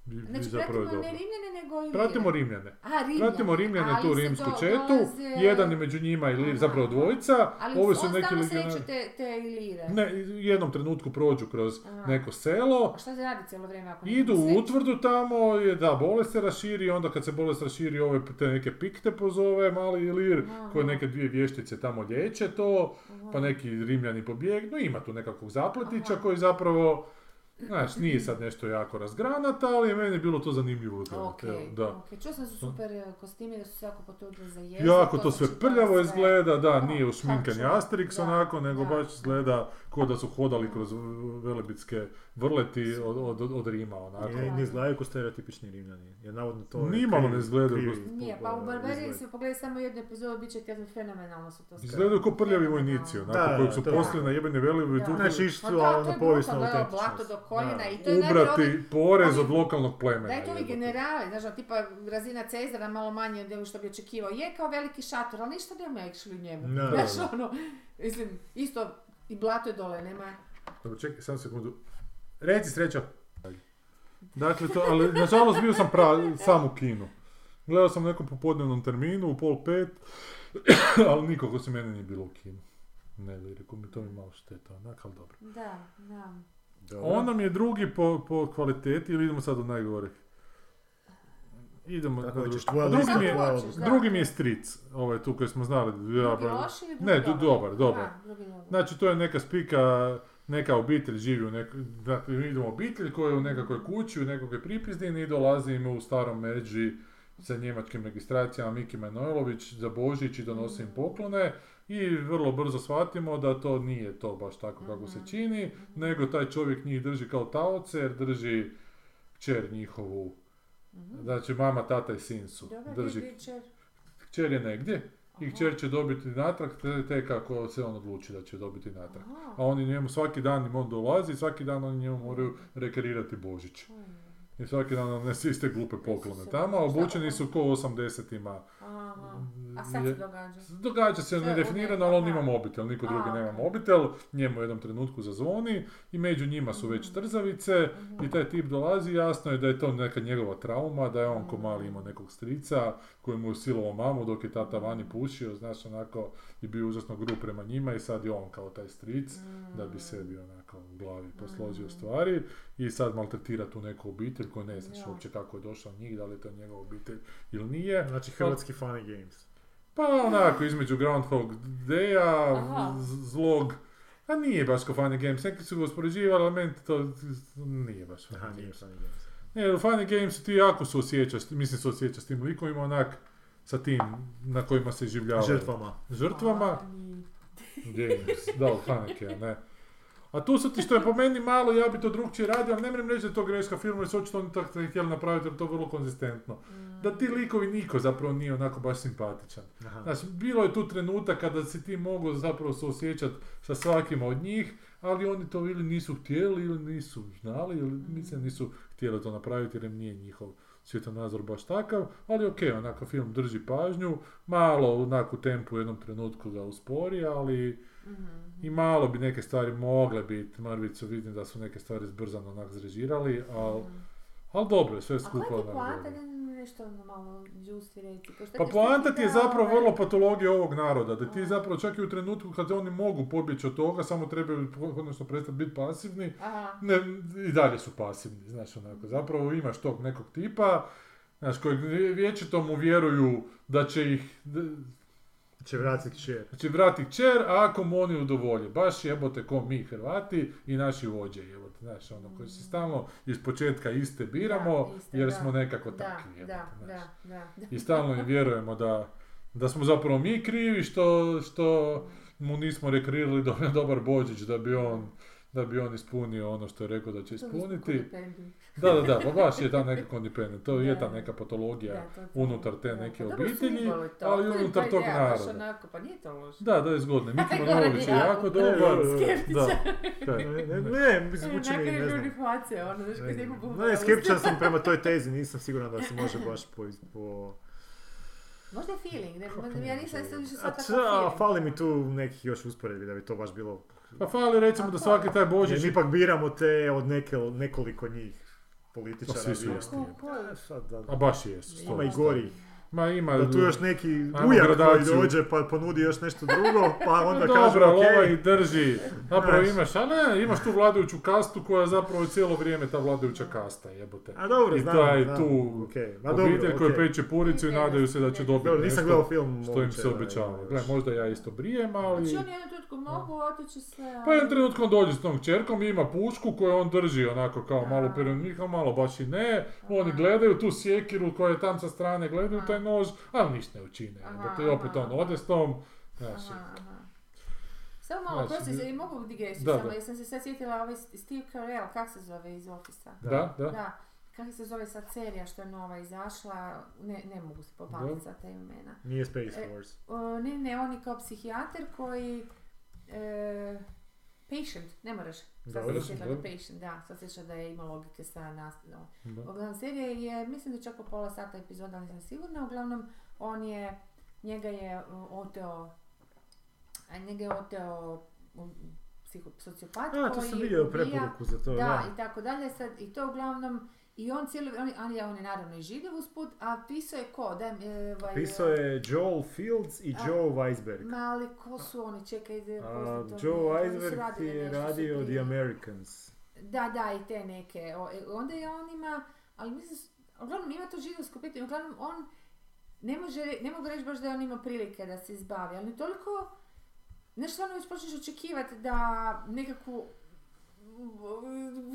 I- i Znači, zapravo pratimo ne dobro. Rimljane, nego i Pratimo Ilire. Rimljane. A, Rimljane. Pratimo Rimljane Ali tu rimsku do- četu, dolaze- jedan je među njima Aha. zapravo dvojica, Ali ovi su on neki legionari. te, te Ilire. Ne, u jednom trenutku prođu kroz Aha. neko selo, A šta se radi cijelo vrijeme ako idu u utvrdu tamo, je, da, bolest se raširi, onda kad se bolest raširi, ove te neke pikte pozove, mali Ilir, Aha. koje neke dvije vještice tamo liječe to, Aha. pa neki Rimljani pobjegnu, ima tu nekakvog zapletića Aha. koji zapravo, znaš, nije sad nešto jako razgranata, ali je meni bilo to zanimljivo. gledati, Ok, evo, da. ok. Čuo sam da su super eh, kostimi, da su se jako potrudili za jezik. Jako to sve sam čitala prljavo sve. izgleda, da, Da, nije ušminkani tačno. Asterix Da, onako, nego da. baš izgleda kao da su hodali kroz velebitske vrleti od, od, od Rima, onako. Ne, ne izgledaju kao stereotipični rimljani. Jer navodno to je Nimalo ne izgledaju Nije, pa u Barbariji se pogledaj samo jednu epizodu, bit će ti jedno fenomenalno su to sve. Izgledaju kao prljavi vojnici, onako, Da, kojeg su poslali na jebene velive Da. Znači, išli Pa su da, ono to je povijesno autentičnost. blato do koljena i to je ubrati porez od lokalnog plemena. Da je to ovi generali, znaš, ono, tipa razina Cezara malo manje od onog što bi očekivao. Je kao veliki šator, ali ništa nema actually u njemu. Znaš, ono, mislim, isto i blato je dole, nema... Dobro, čekaj, samo sekundu. Reci srećo. Dakle, to, ali nažalost bio sam pra, sam u kinu. Gledao sam u nekom popodnevnom terminu, u pol pet, *coughs* ali nikog osim mene nije bilo u kinu. Ne, li, rekao mi to mi malo šteta, onak, ali dobro. Da, da. Dobro. On nam je drugi po, po kvaliteti, ili idemo sad od najgorih? Idemo, Tako da ćeš A tvoja drugi lista mi je, tvoja hoćeš, da. drugi mi je Stric, ovaj tu koji smo znali. Ja, ili drugi ne, do- dobar, dobar. Dobar. Znači, to je neka spika, neka obitelj živi u nekoj, dakle, mi idemo obitelj koja je u nekakvoj kući, u nekakvoj pripizdini i dolazi im u starom međi sa njemačkim registracijama Miki Manojlović za Božić i donosi im poklone i vrlo brzo shvatimo da to nije to baš tako kako se Mhm. čini, nego taj čovjek njih drži kao taoce jer drži kćer njihovu, Mhm. znači mama, tata i sin su. Drži, kćer je negdje i Aha. kćer će dobiti natrag te, te kako se on odluči da će dobiti natrag. Aha. A oni njemu svaki dan im on dolazi svaki dan oni njemu moraju rekreirati Božić. I svaki dan nam nese iste glupe poklone tamo, a obučeni su ko u 80-ima. Aha. A sad se događa. Događa se nedefinirano, ali on ima mobitel, niko drugi nema mobitel, njemu u jednom trenutku zazvoni i među njima su već Mhm. trzavice Mhm. i taj tip dolazi jasno je da je to neka njegova trauma, da je on ko Mhm. mali imao nekog strica koji mu je silovao mamu dok je tata vani pušio, znaš onako i bio užasno grub prema njima i sad je on kao taj stric da bi sebi onako u glavi posložio Mm. stvari i sad maltretira tu neku obitelj koju ne znaš Ja. uopće kako je došao od njih, da li je to njegova obitelj ili nije. Znači hrvatski funny games. Pa onako između Groundhog Day-a, zlog, a nije baš kao Funny Games, neki su ga uspoređivali, ali meni to nije baš Funny Aha, nije Games. funny games. Ne, u Funny Games ti jako su osjećaš, mislim se osjećaš s tim likovima, onak, sa tim na kojima se življavaju. Žrtvama. Žrtvama, Ani. James, da, od Haneke, ne. A tu su ti što je po meni malo, ja bi to drugčije radio, ali ne mrem reći da je to greška filma, jer su očito oni tako htjeli napraviti, jer je to vrlo konzistentno. Da ti likovi niko zapravo nije onako baš simpatičan. Aha. Znači, bilo je tu trenutak kada si ti mogao zapravo se osjećati sa svakima od njih, ali oni to ili nisu htjeli ili nisu znali ili mislim nisu htjeli to napraviti jer im nije njihov svjetonazor baš takav, ali ok, onako film drži pažnju, malo onako u tempu u jednom trenutku ga uspori, ali Mhm. I malo bi neke stvari mogle biti, mrvicu vidim da su neke stvari zbrzano onak zrežirali, ali ali dobro je, sve A skupa koja ti nešto ono malo džusti reći. Pa poanta ti je zapravo ovaj, vrlo patologija ovog naroda, da ti zapravo čak i u trenutku kad oni mogu pobjeći od toga, samo trebaju odnosno prestati biti pasivni, ne, i dalje su pasivni, znaš onako, zapravo imaš tog nekog tipa, znaš, kojeg vječito mu vjeruju da će ih, Će vratiti čer. da će vrati kćer, a ako mu oni udovolje, baš jebote ko mi Hrvati i naši vođe jebote, znaš, ono, koji se stalno iz početka iste biramo, Da, iste, jer da. smo nekako Da, takvi, jebote, da, znaš. da, da, da. I stalno im vjerujemo da, da smo zapravo mi krivi što, što mu nismo rekreirali *laughs* dobar Božić da bi on da bi on ispunio ono što je rekao da će ispuniti. Da, da, da, pa baš je ta neka independent, to je ta neka patologija Da, to unutar te neke pa obitelji, to. ali unutar ta tog naroda. onako, pa nije to loše. Da, da je zgodno. Miki Goran Manojlović je jako dobar. *laughs* skeptičan. Da. Ne, ne, ne, *laughs* mislim, zvuči mi, ne znam. Ono, znaš, kad ima Ne, skeptičan sam *laughs* prema toj tezi, nisam siguran da se može baš po... po... Možda je feeling, ne, ja nisam se više sad č- takav a feeling. fali mi tu nekih još usporedbi da bi to baš bilo... Pa fali recimo da svaki taj Božić... Jer mi ipak biramo te od nekoliko njih političara. Pa svi su biramo. isti. Ko- ko je? E, sad da- A baš jesu. Ima i gori. Ma ima... Da tu još neki ujak koji dođe pa ponudi još nešto drugo, pa onda kaže dobro, ali ok. ovaj drži. Zapravo Znaš. imaš, a ne, imaš tu vladajuću kastu koja je zapravo cijelo vrijeme ta vladajuća kasta, jebote. A dobro, I znam, taj znam. tu Okej, ma dobro, Obitelj koja okej. peče puricu i nadaju se da će dobiti Dobro, nisam gledao nešto film. što im se ima obećava. Gle, možda ja isto brijem, ali... Znači oni u jednom trenutku mogu otići sve, Pa jednom trenutku on dođe s tom čerkom i ima pušku koju on drži onako kao malo peronika, malo baš i ne. Oni gledaju tu sjekiru koja je tam sa strane, gledaju taj nož, ali ništa ne učine. Aha, jebote. I opet on ode s tom. Znaš, Aha, aha. Samo malo, Znači, prosim, se, mogu digresiju, Da, samo da. jer sam se sad sjetila ovaj Steve Carell, kak se zove iz Office-a? da, da. Da, kako se zove sad serija što je nova izašla, ne, ne mogu se popamiti sa te imena. Nije Space E, Force. O, ne, ne, on je kao psihijatar koji... E, patient, ne moraš. Sad se da patient, da, sad se da je ima logike sa nas. No. Uglavnom, serija je, mislim da čak po pola sata epizoda, ali nisam sigurna. Uglavnom, on je, njega je oteo, a njega je oteo psiho, sociopat A, to koji sam vidio preporuku za to, da, da. i tako dalje, sad, i to uglavnom, i on cijelo, on, on je, on je naravno i židev usput, a pisao je ko, da, e, ovaj, Pisao je Joel Fields i A, Joe Weisberg. Ma, ali ko su oni, čekaj, da A, poznito Joe Weisberg radili je nešto radio. The Americans. Da, da, i te neke. O, e, onda je on ima, ali mislim, uglavnom ima to židovsko pitanje, uglavnom on ne može, ne mogu reći baš da je on ima prilike da se izbavi, ali toliko, znaš, stvarno već počneš očekivati da nekakvu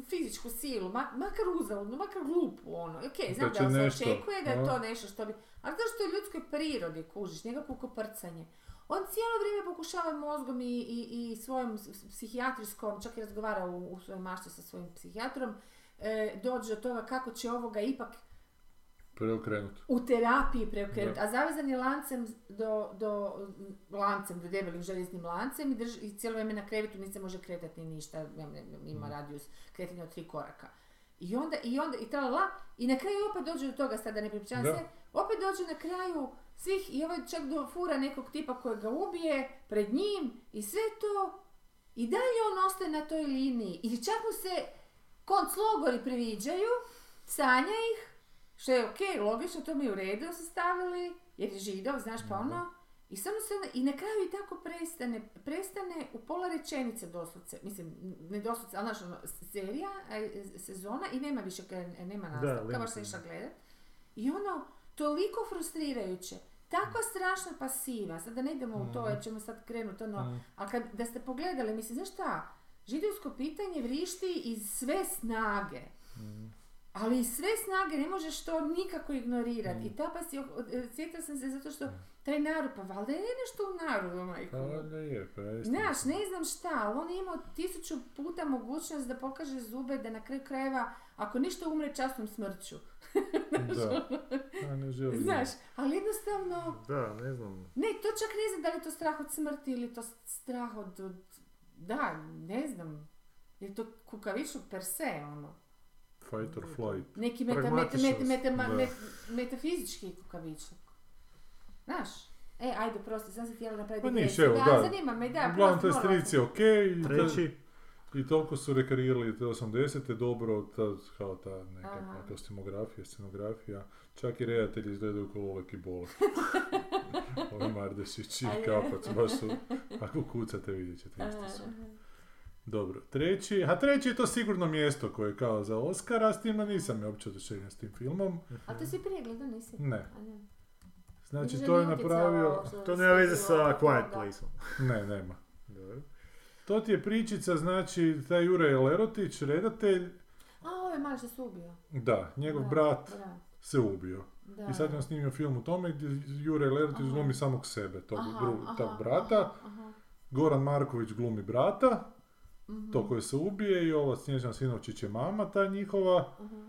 fizičku silu, ma- makar uzaludnu, makar glupu, ono, ok, znam Da da, se nešto, očekuje da je to nešto što bi, ali to što je u ljudskoj prirodi, kužiš, nekakvo koprcanje. On cijelo vrijeme pokušava mozgom i, i, i svojom psihijatrijskom, čak i razgovara u, u svojoj mašti sa svojim psihijatrom, e, dođe do toga kako će ovoga ipak Preokrenut. u terapiji preokrenuti. Da. A zavezan je lancem do, do lancem, do debelim željeznim lancem i, drži, i cijelo vrijeme na krevetu niti se može kretati ni ništa, ima Mm. radijus kretanja od tri koraka. I onda, i onda, i tralala, i na kraju opet dođe do toga, sada da ne pripričavam sve, opet dođe na kraju svih, i ovaj čak do fura nekog tipa koji ga ubije pred njim i sve to, i dalje on ostaje na toj liniji. I čak mu se konclogori priviđaju, sanja ih, što je okej, logično, to mi je u redu su stavili, jer je židov, znaš, pa ono. I samo se, onda- i na kraju i tako prestane, prestane u pola rečenice doslovce, mislim, ne doslovce, ali znaš, ono, serija, e, sezona i nema više, nema nastavka, baš se išla gledat. I ono, toliko frustrirajuće, takva strašna pasiva, sad da ne idemo u to, jer ćemo sad krenuti, ono, Mhm. ali kad, da ste pogledali, mislim, znaš šta, židovsko pitanje vrišti iz sve snage. Ali sve snage ne možeš to nikako ignorirati. I ta pasi, sjetila sam se zato što taj narod, pa valjda je nešto u narodu, majko. Pa valjda je, pa isto. Znaš, ne znam šta, ali on je imao tisuću puta mogućnost da pokaže zube, da na kraju krajeva, ako ništa umre časnom smrću. *laughs* Da. A ne želim. Znaš, ali jednostavno, Da, ne znam. ne, to čak ne znam da li je to strah od smrti ili je to strah od, od da, ne znam, je to kukavičluk per se, ono. Fight or flight. Neki meta, meta, meta, meta, ma- da. met- metafizički kukavičluk. Znaš? E, ajde, prosti, sam se htjela napraviti Pa niš, evo, da. zanima me, da, Uglavnom, prosti, taj stric je okej. i ta- Treći, I toliko su rekarirali te 80. dobro, ta, kao ta Aha. nekakva kostimografija, scenografija. Čak i redatelji izgledaju kao Olek i Bolek. *laughs* Ovi Mardešić i. Kapac, baš su, ako kucate vidjet ćete isto aha. Dobro, treći, a treći je to sigurno mjesto koje je kao za Oscara, s tim da nisam je uopće oduševljen s tim filmom. A to si prije gledao, nisi? Ne, A ne. znači to je napravio... to nema veze sa Quiet? Placeom. *laughs* Ne, nema. Dobro. To ti je pričica, znači, taj Jure Lerotić, redatelj, A, ovo je mali se ubio. da, njegov Da, brat se ubio. da. I sad je on snimio film u tome gdje Jure Lerotić Aha. glumi samog sebe, tog, Aha, drugog, aha, tog brata. aha, aha. Goran Marković glumi brata, Mhm, to koji se ubije i ova Snježana Sinovčić je mama ta njihova. aha.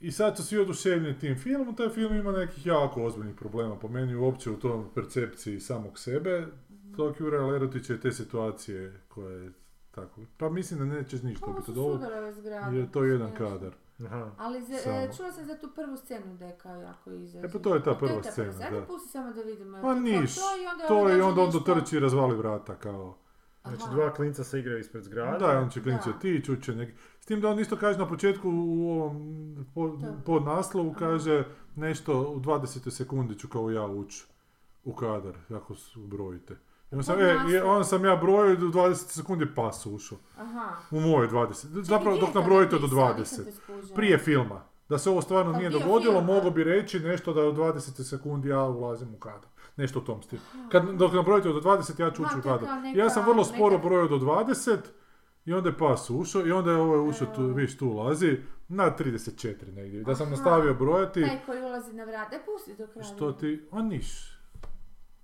I sad su svi oduševljeni tim filmom, taj film ima nekih jako ozbiljnih problema po meni uopće u tom percepciji samog sebe. Mhm. Tog Jure Lerotića je te situacije koje je tako. Pa mislim da nećeš ništa biti su od ovog, je to jedan smiješno. kadar. Aha. Ali za, e, čula sam za tu prvu scenu da je kao jako izrazito. E pa to je ta A prva scena, Ajde da. pusti samo da vidimo. Pa To- niš, to i onda To je i dođe onda on nešto- dotrči i razvali vrata kao. Znači Aha. dva klinca se igraju ispred zgrade. Da, on će klinici Da. otići, uće neki... S tim da on isto kaže na početku u ovom pod naslovu kaže nešto u 20. sekundi ću kao ja ući u kadar, ako su brojite. I on sam, e, i on sam ja brojio do 20 sekundi pas ušao. Aha. U moje 20. Čekaj, Zapravo dok je to nabrojite do napisao? 20. Nisam te skužila. Prije filma. Da se ovo stvarno Kao nije dogodilo, mogo bi reći nešto da u 20 sekundi ja ulazim u kadar. Nešto u tom stilu. Kad, dok nabrojite do 20, ja ću ući u kadar. Ja sam vrlo sporo neka- brojio do 20 i onda je pas ušao i onda je ovaj ušao tu, viš tu ulazi na 34 negdje. Da sam Aha. nastavio brojati, Taj koji ulazi na vrat. Daj pusti do kraja. što ti, a niš.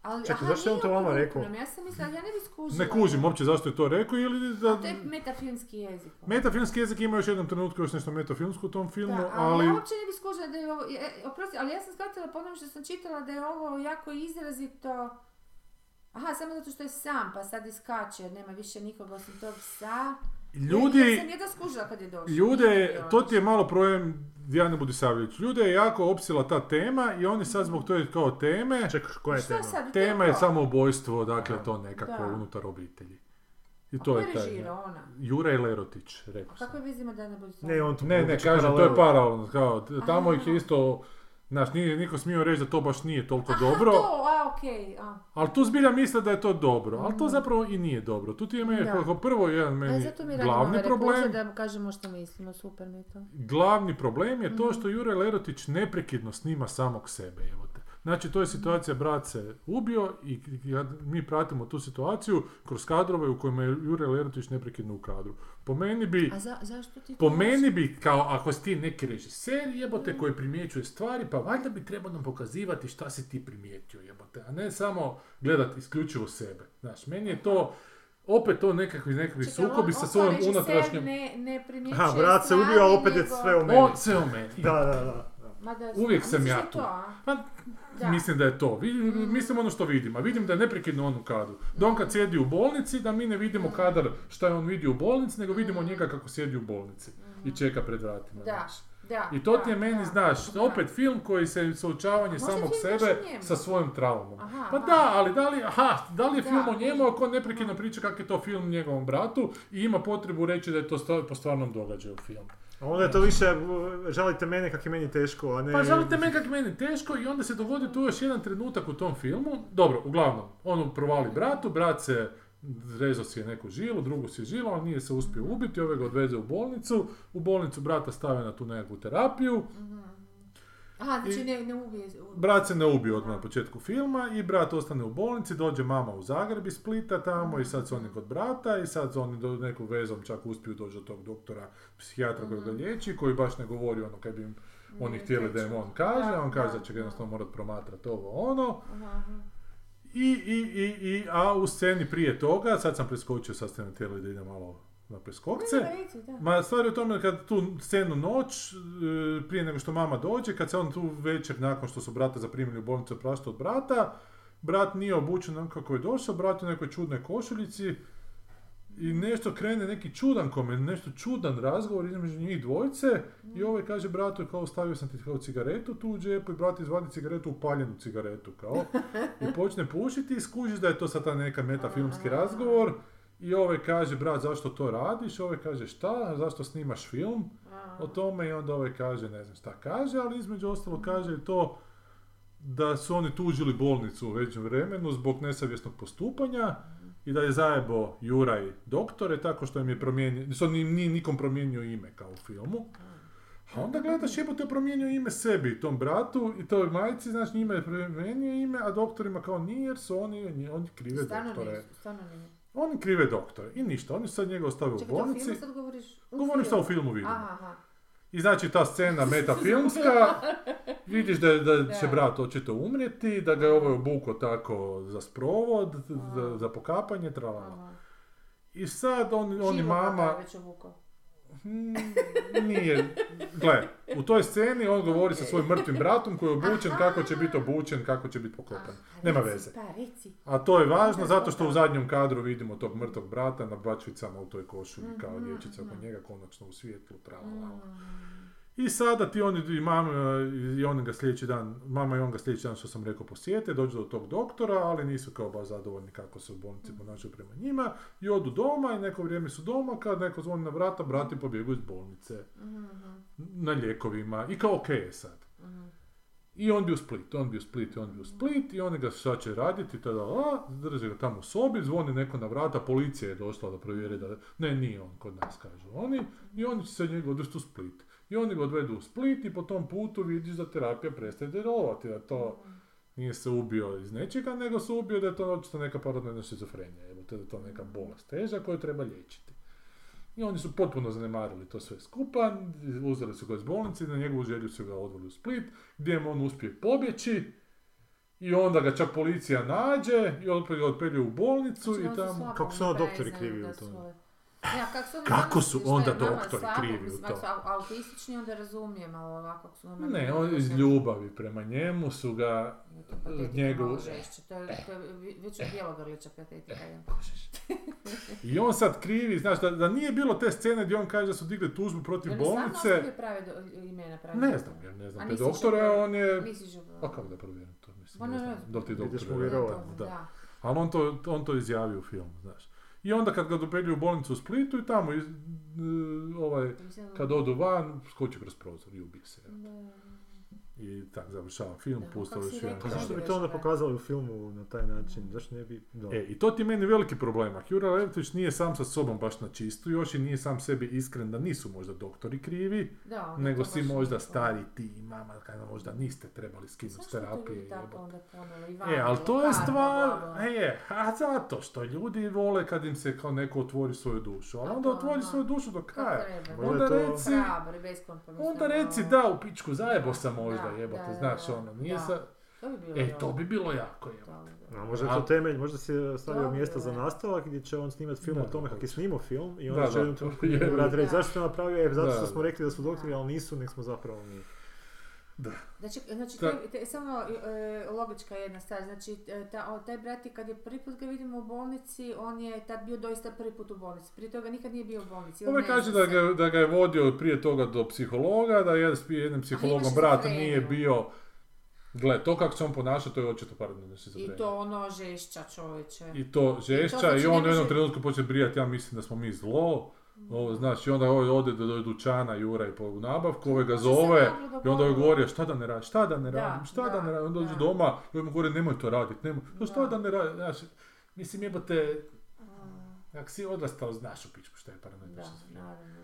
Ali, Čekaj, aha, zašto je on to vama rekao? Ja sam mislila, ja ne bi skužila. Ne kužim uopće zašto je to rekao ili da... A to je metafilmski jezik. Metafilmski jezik ima još jednom trenutku još nešto metafilmsko u tom filmu, Da, ali, ali... ja uopće ne bi skužila da je ovo, je- oprosti, ali ja sam shvatila po onome što sam čitala da je ovo jako izrazito, aha, samo zato što je sam, pa sad iskače, jer nema više nikoga osim tog psa. Ljudi, Ja sam skužila kad je došao. Nije Ljude, to ti je malo problem Dijane Budisavljević. Ljude je jako opsila ta tema i oni sad zbog toje kao teme, Čekaj, koja je Šta tema? sad? tema je samoubojstvo, dakle to nekako Da. unutar obitelji. I A to ko je je taj. ona? Jure Lerotić, rekao A sam. kako je vizima da ne bude Ne, on to Ne, ne, kažem, to je paralelno, kao, tamo ih je Aha. isto, znaš, nije niko smio reći da to baš nije toliko Aha, dobro, to, a, okej, a. ali tu zbilja misle da je to dobro, ali to Mhm. zapravo i nije dobro. Tu ti Da. kao prvo jedan E, meni zato mi glavni problem, da kažemo što mislimo, super mi je to. glavni problem je to Mhm. što Jure Lerotić neprekidno snima samog sebe, evo. Znači, to je situacija, brat se ubio i mi pratimo tu situaciju kroz kadrove u kojima je Jure Lerotić neprekidno u kadru. Po meni bi, A za, zašto ti po meni bi, kao ako si ti neki režiser jebote koji primjećuje stvari, pa valjda bi trebao nam pokazivati šta si ti primijetio jebote, a ne samo gledat isključivo sebe. Znaš, meni je to, opet to nekakvi, nekakvi Čekaj, sukobi on- sa svojom unutrašnjom... Ne, ne primjećuje Aha, brat se ubio, a opet je sve u meni. On sve o meni. Da, da, da. Mada, Uvijek sam ja da tu. To, a? Pa, Da. Mislim da je to. Mm. Mislim ono što vidim. A vidim da je neprekidno on u kadru. Da on kad sjedi u bolnici, da mi ne vidimo kadar šta je on vidi u bolnici, nego vidimo njega kako sjedi u bolnici. I čeka pred vratima. Mm. Da, da. I to ti je meni, da, znaš, da. opet film koji se suočavanje samog sebe sa svojom traumom. Aha, Pa aha. da, ali da li, aha, da li je Da. film o njemu ako on neprekidno priča kak je to film njegovom bratu i ima potrebu reći da je to po stvarnom događaju film. A onda je to više, žalite mene kak je meni teško, a ne... Pa žalite meni kako je meni teško i onda se dogodi tu još jedan trenutak u tom filmu. Dobro, uglavnom, on provali bratu, brat se rezao si je neku žilu, drugu si je žilu, ali nije se uspio ubiti, ove ga odveze u bolnicu, u bolnicu brata stave na tu nekakvu terapiju, Aha, znači ne, ne ubije. brat se ne ubije odmah na početku filma i brat ostane u bolnici, dođe mama u Zagreb iz Splita tamo i sad su oni kod brata i sad su oni do neku vezom čak uspiju doći do tog doktora, psihijatra koji ga liječi, koji baš ne govori ono kad bi im oni htjeli da im on kaže, Da, on kaže da, da će ga jednostavno morat promatrati ovo ono. Aha. I, i, i, i, a u sceni prije toga, sad sam preskočio, sad ste me htjeli da idem malo na preskokce. Ne, da. Ma stvar je u tome kad tu scenu noć, e, prije nego što mama dođe, kad se on tu večer nakon što su brata zaprimili u bolnicu prašta od brata, brat nije obučen onako kako je došao, brat je u nekoj čudnoj košuljici i nešto krene neki čudan komen, nešto čudan razgovor između njih dvojice i ovaj kaže bratu kao stavio sam ti kao cigaretu tu u džepu i brat izvadi cigaretu, upaljenu cigaretu kao i počne pušiti i skužiš da je to sad ta neka metafilmski razgovor i ovaj kaže brat zašto to radiš, ovaj kaže šta, zašto snimaš film o tome i onda ovaj kaže ne znam šta kaže, ali između ostalo kaže i to da su oni tužili bolnicu u većem vremenu zbog nesavjesnog postupanja i da je zajebo Juraj doktore tako što im je promijenio, što ni- nije nikom promijenio ime kao u filmu. A onda gledaš jebote je promijenio ime sebi, tom bratu i toj majci, znači njima je promijenio ime, a doktorima kao nije jer su oni, oni krive Stvarno doktore. nije. Oni krive doktore i ništa, oni sad njega ostavili u Čekaj, bolnici. filmu sad govoriš? U Govorim šta u filmu. vidim. Aha, aha. I znači ta scena *laughs* metafilmska, vidiš da, da će brat očito umrijeti, da ga je ovaj obuko tako za sprovod, za, za pokapanje, aha. I sad on, on i mama, je već obukao. Mm, nije, gle, u toj sceni on govori sa svojim mrtvim bratom koji je obučen, kako će biti obučen, kako će biti pokopan. Aha, Nema veze. Pa, reci. A to je važno zato što u zadnjem kadru vidimo tog mrtvog brata na bačvicama u toj košulji kao Mhm, dječica oko mhm. njega konačno u svijetlu tralala. Mm. I sada ti oni i mama i on ga sljedeći dan, mama i on ga sljedeći dan što sam rekao posjete, dođu do tog doktora, ali nisu kao baš zadovoljni kako se u bolnici ponašaju prema njima i odu doma i neko vrijeme su doma, kad neko zvoni na vrata, brati pobjegu iz bolnice Mhm, na lijekovima i kao ok je sad. mhm. I on bi u Split, on bi u Split, on bi u Split i oni ga sad će raditi, tada, a, drže ga tamo u sobi, zvoni neko na vrata, policija je došla da provjeri da, ne, nije on kod nas, kažu oni, i oni će se njega odvesti u Split. I oni ga odvedu u Split i po tom putu vidiš da terapija prestaje djelovati, da to nije se ubio iz nečega, nego se ubio da je to očito neka paranoidna šizofrenija, evo, to da je to neka bolest teža koju treba liječiti. I oni su potpuno zanemarili to sve skupa, uzeli su ga iz bolnice i na njegovu želju su ga odveli u Split, gdje mu on uspije pobjeći i onda ga čak policija nađe i opet ga u bolnicu Znači, i tamo... Kako su onda doktori krivi u tome? Ja, kako su, Kako su onda doktori slabo, krivi u to? su au- autistični, onda razumijem, ali ovako ako su normalni... Ne, on iz ljubavi prema njemu su ga To je patetika njegov- malo žešće, to je, to je vi- već od Bjelogrlića patetika. je. I on sad krivi, znaš, da, da nije bilo te scene gdje on kaže da su digli tužbu protiv stvarno bolnice, ostavio prave do, imena prave ne znam, ja ne A znam, te doktore, on je... Nisi. Pa kako da provjerim to, mislim, ne znam, da ti Ideš doktor mu vjerovati. Da. Ali on to, on to izjavio u filmu, znaš. I onda kad ga dopelju u bolnicu u Splitu i tamo, iz, e, ovaj, kad odu van, skoči kroz prozor i ubije se. da. I tak završava film, si još jedan Pa zašto bi to onda pokazali u filmu na taj način? Zašto ne bi... Da. E, i to ti je meni veliki problem. Jura Levitović nije sam sa sobom baš na čistu još i nije sam sebi iskren da nisu možda doktori krivi, Da, nego si možda stari ti i mama, kada možda niste trebali skinuti s terapije. E, ali to je stvar, e, a zato što ljudi vole kad im se kao neko otvori svoju dušu, ali onda otvori svoju dušu do kraja. Onda reci, onda reci da u pičku zajebo sam možda Da, da, znaš ono, nije Da. sa... To bi bilo E, to bi bilo jako. A možda je to temelj, možda si stavio mjesta za nastavak gdje će on snimati film Da, o tome kako je snimao film i Da, onda će da, jednom to trenutku reći Da. zašto je napravio, e, zato što smo rekli da su doktori, ali nisu, nek smo zapravo mi. Znači, znači Da. te- te- samo e, logička jedna stvar, znači e, ta, o, taj brat je kad je prvi put ga vidimo u bolnici, on je tad bio doista prvi put u bolnici, prije toga nikad nije bio u bolnici. ne kaže da ga, da ga je vodio prije toga do psihologa, da je jednim psihologom brat nije bio... Gle, to kako se on ponaša, to je očito paranoidna I šizofrenija. to ono žešća čovječe. I to žešća znači i on u jednom trenutku počne brijati, ja mislim da smo mi zlo. Ovo, znaš, i onda ovaj ode do, do dućana Jura i po nabavku, ovaj ga se zove i onda ovaj govori, "A šta da ne radim, šta da ne Da, radim, šta da, da, ne radim, onda dođe da. doma i ovaj mu govori, nemoj to raditi, nemoj, "A šta Da. da ne radim, znaš, mislim jebote, Mm, ako si odrastao, znaš u pičku šta je Da,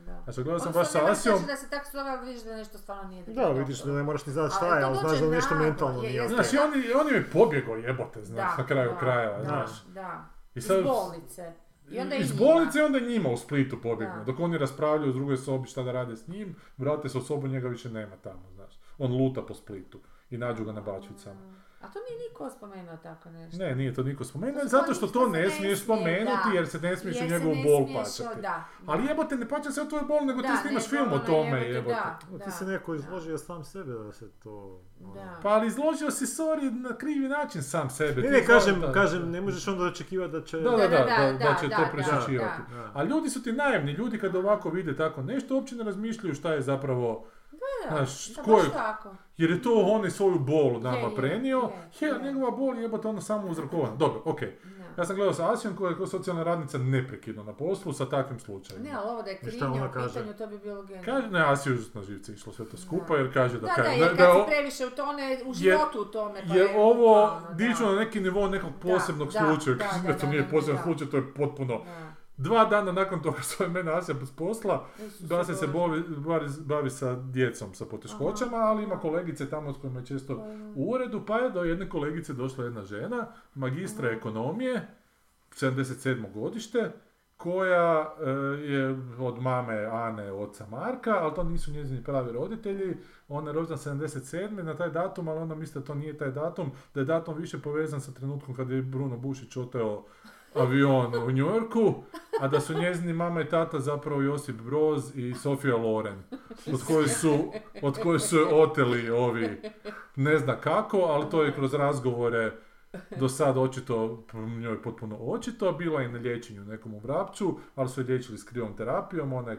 da. Znači, gledao sam baš sa Asijom, da se tako zove, ali vidiš da nešto stvarno nije Da, dobro. vidiš da ne moraš ni znati šta je, to ali znaš da nešto naglo, mentalno je- nije. Znaš, i on, on je pobjegao jebote, znaš, Da, na kraju da, krajeva, da, znaš. Da, iz bolnice. I onda iz bolnice onda njima u Splitu pobjegnu. Dok oni raspravljaju u drugoj sobi šta da rade s njim, vrate se u sobu, njega više nema tamo, znaš. On luta po Splitu i nađu ga na bačvicama. A to nije niko spomenuo tako nešto. Ne, nije to niko spomenuo, To zato što to ne smiješ smije, spomenuti da. jer se ne smiješ u njegovu bol pačati. Da, Ali da. jebote, ne pačam se o tvoj bol, nego ti Da, snimaš nego film o tome, jebote, jebote. da. O, ti Da, si neko da. izložio sam sebe da se to... ono. Da. Pa ali izložio si sorry na krivi način sam sebe. Ne, ti ne, kažem, da- kažem, ne možeš onda očekivati da će... Da, da, da, da, da će da, to da, prešućivati. da. Da. A ljudi su ti naivni, ljudi kad ovako vide tako nešto, uopće ne razmišljaju šta je zapravo, Da, da, ko je- baš tako. Jer je to on i svoju bol nama Je, je, prenio, je, je, je. njegova bol je jebote ono samo uzrokovana. Dobro, okej. Da. Ja sam gledao sa Asijom koja je kao socijalna radnica neprekidno na poslu sa takvim slučajima. Ne, ali ovo da je krivnja u kaže? pitanju, to bi bilo genijalno. Kaže, ne, Asiju na živce išlo sve to skupa Da. jer kaže da... Da, ka- da, da- jer da kad o- si previše u tome, u životu u tome, pa Jer je ovo dižu da. na neki nivo nekog posebnog da, slučaja, da, da, da, to da, nije da, poseban da. slučaj, to je potpuno... Dva dana nakon toga što je mene Asija s posla, da se se bavi, bavi, bavi sa djecom sa poteškoćama, Aha, ali ima kolegice tamo s kojima je često Pa, u uredu, pa je do jedne kolegice došla jedna žena, magistra Aha. ekonomije, 77. godište, koja e, je od mame Ane, oca Marka, ali to nisu njezini pravi roditelji. Ona je rođena 77. na taj datum, ali onda misle da to nije taj datum, da je datum više povezan sa trenutkom kad je Bruno Bušić oteo avion u New Yorku, a da su njezini mama i tata zapravo Josip Broz i Sofija Loren, od koje su, od koje su oteli ovi, ne zna kako, ali to je kroz razgovore do sad očito, njoj potpuno očito, bila je na liječenju nekom u Vrapću, ali su je liječili s krivom terapijom, ona je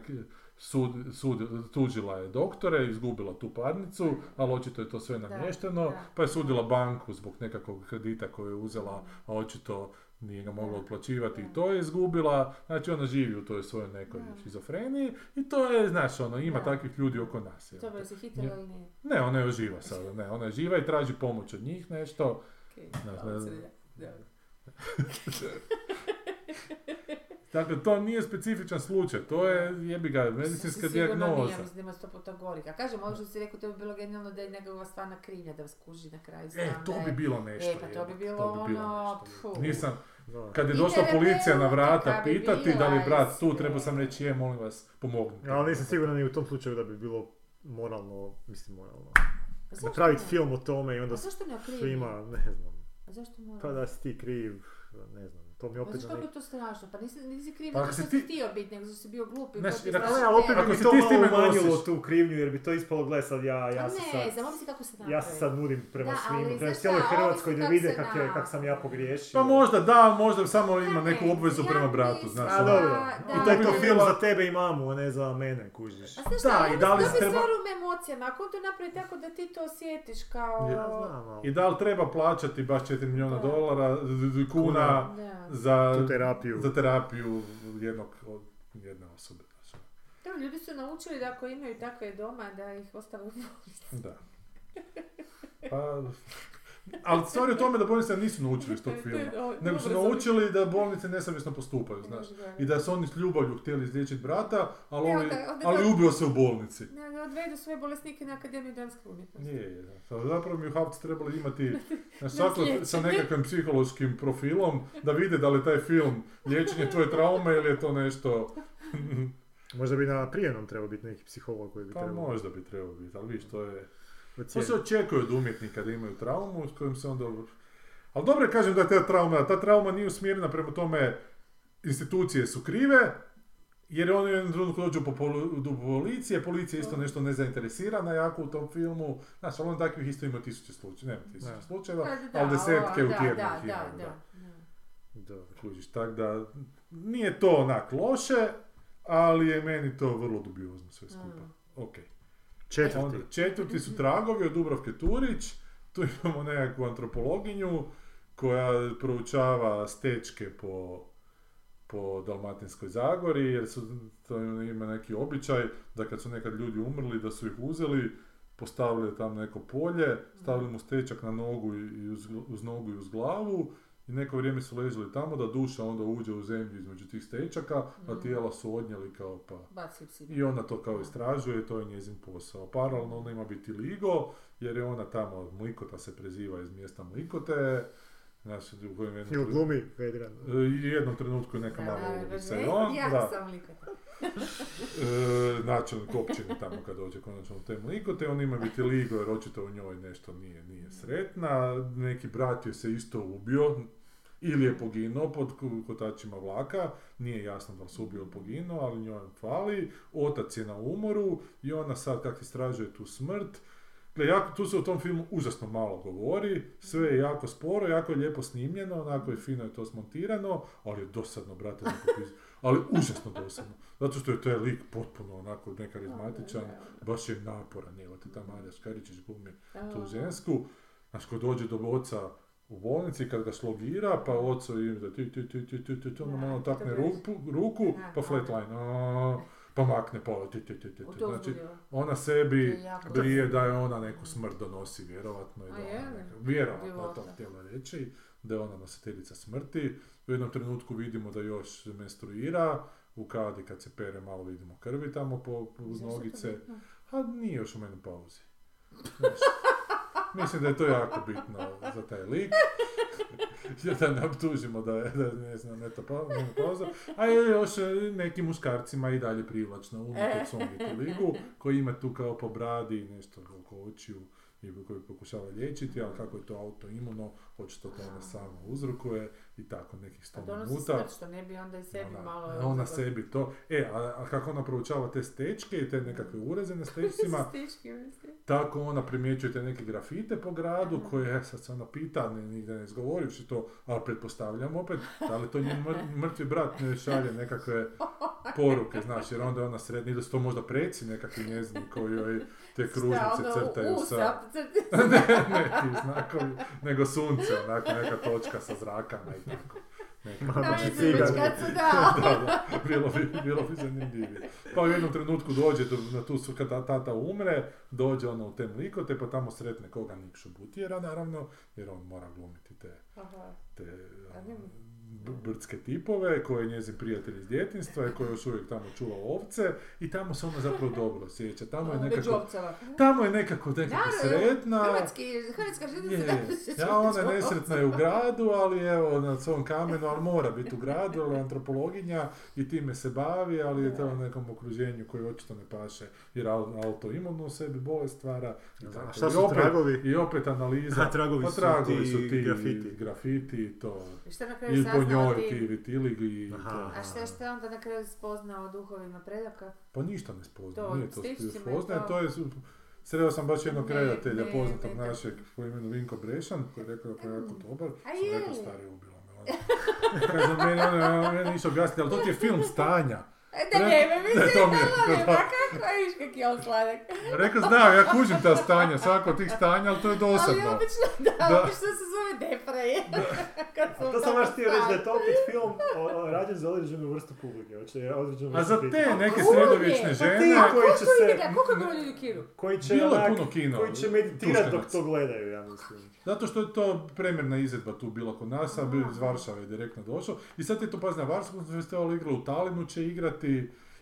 sud, sud- tužila je doktore, izgubila tu parnicu, ali očito je to sve Da, namješteno, da. pa je sudila banku zbog nekakvog kredita koju je uzela, a očito nije ga mogla da. i to je izgubila, znači ona živi u toj svojoj nekoj Da. šizofreniji i to je, znaš, ono, ima Da. takvih ljudi oko nas. Bi se hitilo ili nije? Ne, ona je živa sada, ne, ona je živa i traži pomoć od njih nešto. Se- da. *laughs* da. *laughs* Dakle, to nije specifičan slučaj, to je, jebi ga, medicinska Sigurno Nije, dijagnoza. mislim da ima sto puta gorih. A kažem, ovo što si rekao, to bi bilo genijalno da je njegova stvarna krivnja, da skuži na kraju. E, to bi bilo nešto. E, pa to bi bilo to bi bilo ono, pfu. Nisam, kad je došla policija na vrata pitati da li je brat tu, isto. trebao sam reći, je, molim vas, pomognite. Ali nisam siguran ni u tom slučaju da bi bilo moralno, mislim moralno. A zašto Napraviti film o tome i onda svima, ne znam, A zašto mora? pa da si ti kriv, ne znam, to mi Pa opet znaš na kako je to strašno? Pa nisi, nisi kriv Pa što si si ti- htio biti, nego si bio glup to ti strašno Ali opet. Ako bi se to ti s time umanjilo tu krivnju jer bi to ispalo, gle sad ja, ja Pa se ne, sad... znam, ovisi kako se napravi. Ja se sad nudim prema Da, ali svima, prema cijeloj Hrvatskoj da kako vide kak, je, kak sam ja pogriješio. Pa možda da, možda samo ima Ne, neku obvezu ja prema bratu, znaš. A ono. dobro, i to je to film za tebe i mamu, a ne za mene, kužiš. A znaš Da, šta, i da li treba- emocijama, ako on to napravi tako da ti to osjetiš kao... Znam. I da li treba plaćati baš 4 milijuna dolara, kuna, Da. Za, Tu terapiju. za terapiju jednog, od jedne osobe. Da, ljudi su naučili da ako imaju takve doma, da ih ostave u. Da. Pa, ali stvar je u tome da bolnice nisu naučili iz tog *laughs* filma. Nego su naučili da bolnice nesavjesno postupaju, znaš. I da su oni s ljubavlju htjeli izliječiti brata, ali, Ne, ovi- ali to- ubio se u bolnici. Ne, ne odvedu svoje bolesnike na Akademiju dramske umjetnosti. Nije, je, da. Zapravo mi u Havci trebali imati *laughs* svako liječenje. sa nekakvim psihološkim profilom da vide da li taj film liječenje tvoje traume ili je to nešto... *laughs* Možda bi na prijemnom trebao biti neki psiholog koji bi Pa trebao možda bi trebao biti, ali viš, to je... To se očekuje od umjetnika da imaju traumu s kojim se onda... Ali dobro je kažem da je ta trauma, ta trauma nije usmjerena prema tome institucije su krive, jer oni u jednom trenutku dođu po polu- do policije, policija je isto nešto nezainteresirana jako u tom filmu. Znaš, ali on takvih isto ima tisuće slučajeva, nema tisuće slučajeva, ali desetke u tjednu da, ima, da, da. Kužiš, tak da nije to onak loše, ali je meni to vrlo dubiozno sve skupa. Mm. Ok. Četvrti. Onda četvrti su tragovi od Dubravke Turić, tu imamo nekakvu antropologinju koja proučava stečke po, po Dalmatinskoj Zagori, jer su, to ima neki običaj da kad su nekad ljudi umrli, da su ih uzeli, postavili tam neko polje, stavili mu stečak na nogu i uz, uz nogu i uz glavu i neko vrijeme su ležali tamo da duša onda uđe u zemlju između tih stečaka, a Mhm. tijela su odnijeli kao pa Baci u psi. i ona to kao istražuje i to je njezin posao. Paralelno ona ima biti ligo, jer je ona tamo, Mlikota se preziva iz mjesta Mlikote, Znaš, u kojem jednom trenutku- glumi Vedran. E, I u jednom trenutku je neka mala da, ulica. ne, I on, ja da, sam likota. *laughs* e, načelnik općine tamo kad dođe konačno u te on ima biti ligo jer očito u njoj nešto nije, nije sretna, neki brat je se isto ubio, ili je poginuo pod kotačima vlaka, nije jasno da li se ubio poginuo, ali njoj fali, otac je na umoru i ona sad kak istražuje tu smrt, Gle, jako, tu se u tom filmu užasno malo govori, sve je jako sporo, jako je lijepo snimljeno, onako je fino je to smontirano, ali je dosadno, brate, ali užasno dosadno. Zato što je taj lik potpuno onako nekarizmatičan, baš je naporan, evo te ta Marija Škaričić glumi tu žensku. Znaš, ko dođe do oca u bolnici, kad ga slogira, pa oco im da ti, ti, ti, ti, ti, ti, ti, ono takne ruku, ruku pa flatline, pa makne pola, ti, ti, ti, ti, Znači, ona sebi brije da je ona neku smrt donosi, vjerovatno. I da ona neka, vjerovatno je to htjela reći, da je ona nositeljica smrti. U jednom trenutku vidimo da još menstruira, u kadi kad se pere malo vidimo krvi tamo po, uz nogice. A nije još u menopauzi. Znaš, *laughs* Mislim da je to jako bitno za taj lik. *laughs* Ja da ne optužimo da je, da ne znam, eto, pa, menopauza. A je još e, nekim muškarcima i dalje privlačna unatoč svom ligu, koji ima tu kao po bradi i nešto oko očiju i koji pokušava liječiti, ali kako je to autoimuno, očito to ona sama uzrokuje i tako nekih sto Pa donosi minuta. smrt, što ne bi onda i sebi Ona, malo... ona sebi to, e, a, a kako ona proučava te stečke i te nekakve ureze na *laughs* stečcima, *laughs* tako ona primjećuje te neke grafite po gradu koje e, sad se ona pita, ne, nigdje ne izgovorivši to, ali pretpostavljam opet, da li to njen mr- *laughs* mrtvi brat ne šalje nekakve poruke, znaš, jer onda je ona srednja, ili su to možda preci nekakvi njezini koji joj te kružnice ono, crtaju sa... sa... *laughs* crti- ne, neki znakovi, nego sunce, onako neka točka sa zrakama i tako. Mama će dao. da, da, bilo bi, bilo bi zanimljivije. Pa u jednom trenutku dođe do, na tu, kada tata umre, dođe ona u tem likote, pa tamo sretne koga Nikšu Butjera, naravno, jer on mora glumiti te, Aha. te ono, b- brdske tipove, koji je njezin prijatelj iz djetinstva i koji još uvijek tamo čuva ovce i tamo se ona zapravo dobro osjeća. Tamo je nekako, tamo je nekako, nekako sretna. Hrvatski, hrvatska se ja ona je nesretna je u gradu, ali evo na svom kamenu, ali mora biti u gradu, ali je antropologinja i time se bavi, ali je to u nekom okruženju koji očito ne paše, jer autoimuno u sebi bolest stvara. I, Da, tako. a šta I su opet, tragovi? I opet analiza. *laughs* A, tragovi pa su tragovi ti su ti grafiti. grafiti to. I šta na kraju Saznao njoj ti? ti vitiligo i Aha. to. A šta šta je onda na kraju spoznao o duhovima predaka? Pa ništa ne spoznaje, To, nije to spoznaje, to. je... Sreo sam baš jednog redatelja poznatog ne, našeg po imenu Vinko Brešan, koji je rekao da je jako dobar. A Sam je rekao stari ubila me. ono. *laughs* Kaže, meni ono, meni nisu objasniti, ali to ti je film stanja. Da ne, Ne, *laughs* mislim, to mi je, da ne, da. pa kako viš kak je on sladak. Rekao, znam, ja kužim ta stanja, svako od tih stanja, ali to je Ali dosadno. obično, da, Da. obično se zove depra je. *laughs* Kad su To sam baš htio reći da je to opet film o- o- rađen za određenu vrstu publike. Hoće određenu A za te neke Uvijek. sredovječne Pa ti žene, koji će se... ide, koliko je bilo ljudi u kinu? Koji će, Bilo je onak- puno kino, koji će meditirati dok to gledaju, ja mislim. zato što je to premjerna izvedba tu bila kod nas, a bio iz Varšave je direktno došao. I sad je to, pazi, na Varskom festivalu igralo u Talinu, će igrati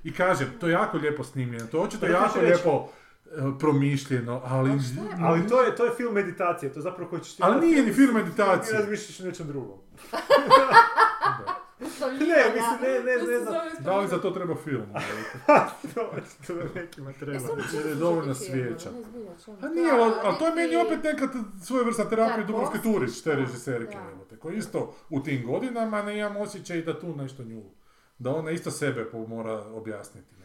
i kažem, to je jako lijepo snimljeno, to je očito Pa da jako ti reći- lijepo e, promišljeno, ali... Je? Ali to je, to je film meditacije, to je zapravo koji ćeš ti... Ali gledati nije ni film meditacije. I razmišljaš o nečem drugom. *laughs* Ne, mislim, da. ne, ne, ne znam. Da li za to treba film? *laughs* to, to nekima treba. Jer je film? svijeća. A nije, ali, ali to je meni opet neka svojevrsna terapija Da, Dubrovske Turić, te režiserke, koji isto u tim godinama ne imam osjećaj da tu nešto nju, da ona isto sebe mora objasniti.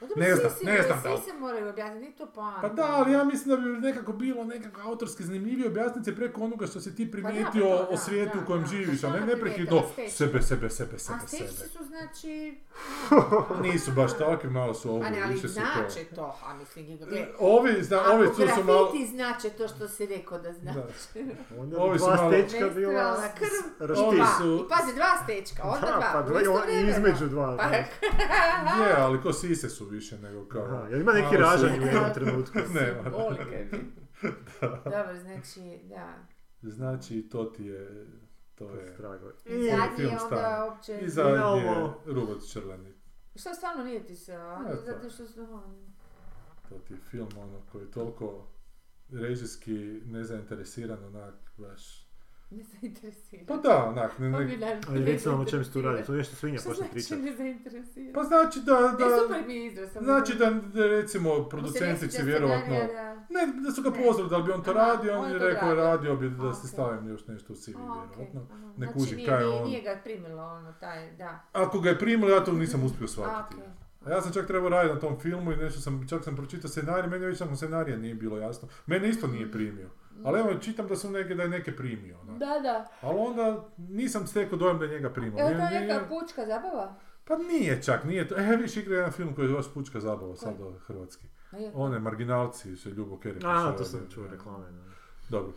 Pa dobro, Ne znam, ne znam da li- Svi se moraju objasniti, nije to poanta. Pa da, ali ja mislim da bi nekako bilo nekako autorski zanimljivije objasniti se preko onoga što si ti primijetio Pa da, pa to, o da, svijetu da, u kojem da. živiš, a ne neprekidno primijetila, sebe, sebe, sebe, A sebe, sebe. su znači... *laughs* Nisu baš takvi, malo su ovo, A ne, ali više su znače to. to, a mislim, gle, Ovi, zna, ovi Ako tu su malo... grafiti znače to što si rekao da znači. *laughs* Onda Ovi su dva malo- stečka bila... Menstrualna krv s- i raštis. dva. su- I pazi, dva stečka, onda Da, dva. pa dva, između dva. Pa, da. *laughs* Je, ali ko sise su više nego kao... Aha, jel ima neki ražanj u jednom trenutku? *laughs* Nema. *laughs* Simbolika je biti. *laughs* Dobro, znači, da. Znači, to ti je... To To je strago. I I zadnji je onda opće... I zadnji je ovo- Rubac Črlani. Što stvarno nije ti se, a? Ne. Zato što su... To ti je film ono koji je toliko režijski nezainteresiran onak baš *laughs* Ne zainteresira. Pa da, onak, ne, ne- mi ne- Ali ne recimo o čem se tu radi, to nešto svinja Što počne znači pričati. ne zainteresira? pa znači da, Da, da, super mi je izraz. samo znači da- da, recimo ne producentici sviđa vjerovatno, ne, da su ga Ne. pozvali da li bi on to radio, on on je rekao radio. bi da se stavim još nešto u CV vjerovatno. Ne Znači, kuži nije- kaj on. Nije ga primilo ono, taj, da. Ako ga je primilo, ja to nisam uspio shvatiti. A ja sam čak trebao raditi na tom filmu i nešto sam, čak sam pročitao scenarij, meni već nakon scenarija nije bilo jasno. Mene isto nije primio. Ali evo, čitam da su neke, da je neke primio. onak. Da, da. Ali onda nisam stekao dojam da je njega primio. Evo to je neka pučka zabava? Pa nije čak, nije to. E, viš igra jedan film koji je baš pučka zabava sad Koji? ovaj, hrvatski. Je. One, marginalci, se Ljubo Kerek. A, to sam čuo reklame. da. Dobro.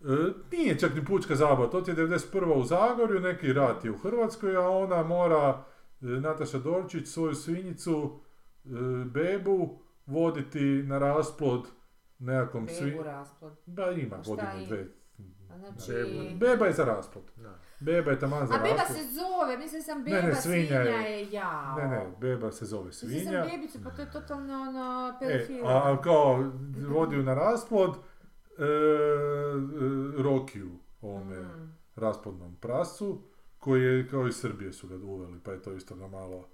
E, nije čak ni pučka zabava, to ti je 91. u Zagorju, neki rat je u Hrvatskoj, a ona mora, e, Nataša Dorčić, svoju svinjicu, e, bebu, voditi na rasplod nekakvom svi... Bebu rasplod. Ba ima godinu, dve. A znači... Bebu. Beba je za rasplod. Da. Beba je taman za A beba rasplod. se zove, mislim sam beba, Ne, ne, svinja, svinja je- je, jao. Ne, ne, beba se zove Mislim svinja. sam bebicu, pa to je totalno ono, E, pedofil. a kao vodi ju na rasplod, e, e, Rokiju, ovome Mm. rasplodnom prasu, koji je kao iz Srbije su ga uveli, pa je to isto ga malo,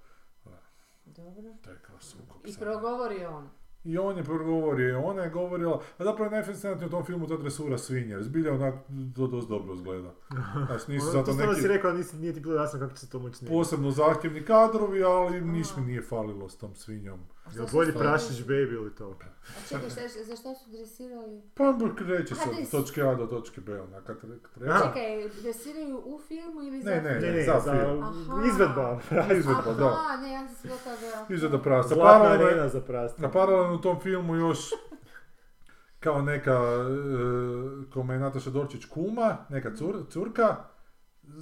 Dobro. to je kao sukob. I progovori on. I on je progovorio, ona je govorila, a zapravo je najfascinantnije u tom filmu ta dresura svinja, zbilja onak to dosta dobro izgleda. Znači nisu Ono, zato to neki si rekao, nisi, nije ti bilo jasno kako će se to moći posebno zahtjevni kadrovi, ali niš mi nije falilo s tom svinjom. Jel bolji to- prašić baby ili to? A čekaj, šta, za što su dresirali? Pa reći se od točke A do točke B, onak kad kad treba. Čekaj, dresiraju u filmu ili za Ne, ne, film? Ne, ne, za za, film. Aha. *laughs* izvedba. Izvedba, da. Aha, ne, ja sam se gotovo... Izvedba prasa. Zlatna arena za prasta. Na paralelno u tom filmu još kao neka, e, kome je Nataša Dorčić kuma, neka cur, curka,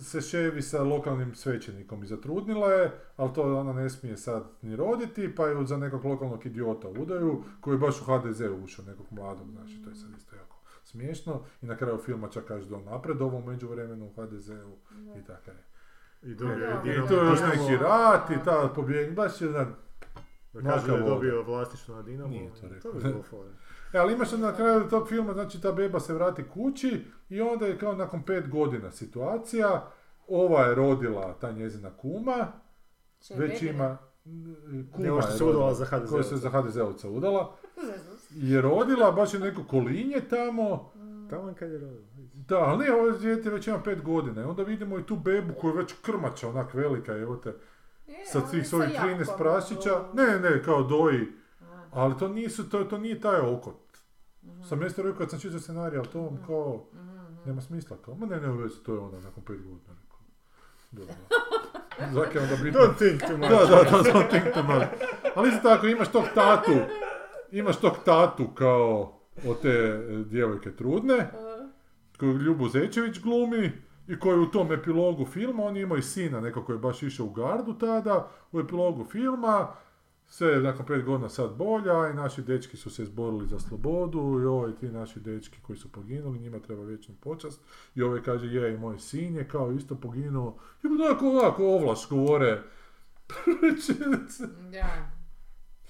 se ševi sa lokalnim svećenikom i zatrudnila je, ali to ona ne smije sad ni roditi, pa ju za nekog lokalnog idiota udaju, koji je baš u HDZ ušao, nekog mladog, znači to je sad isto jako smiješno. I na kraju filma čak kaže da on napredovao u međuvremenu u HDZ-u i tako je. I dobio Da, je I to je još neki rat i ta pobjeg, baš je jedan Da kaže da je dobio vlasništvo na Dinamo. Nije to rekao. To bi bilo fora. E, ali imaš na kraju tog filma, znači ta beba se vrati kući i onda je kao nakon pet godina situacija, ova je rodila, ta njezina kuma, Čekaj, već bebe, ima, kuma Ne, ovo što je se udala rodila, za HDZ-ovca. koja se za HDZ-ovca udala, je rodila, baš je neko kolinje tamo, Tamo kad je rodio. da, ali ne, ovo dijete već ima pet godina i onda vidimo i tu bebu koja je već krmača, onak velika, evo te, sa svih svojih jakom, 13 prašića, ono. ne, ne, kao doji, ali to nisu, to, to nije taj okot. Mhm, Sam mjesto rekao kad sam čitao scenarij, ali to vam kao, mhm, mhm. nema smisla kao, ma ne, ne, već to je ona nakon pet godina, rekao. Dobro. *laughs* Zak je onda bitno. Don't think too much. Da, da, da, don't think too much. Ali isto tako, imaš tog tatu, imaš tog tatu kao od te e, djevojke trudne, A, koju Ljubo Zečević glumi, i koji u tom epilogu filma, oni imaju sina, neko koji je baš išao u gardu tada, u epilogu filma, sve je nakon pet godina sad bolja i naši dečki su se izborili za slobodu i ovaj ti naši dečki koji su poginuli, njima treba vječnu počast i ovaj kaže je i moj sin je kao isto poginuo i onako ovako ovlaš govore rečenice. *laughs* Da.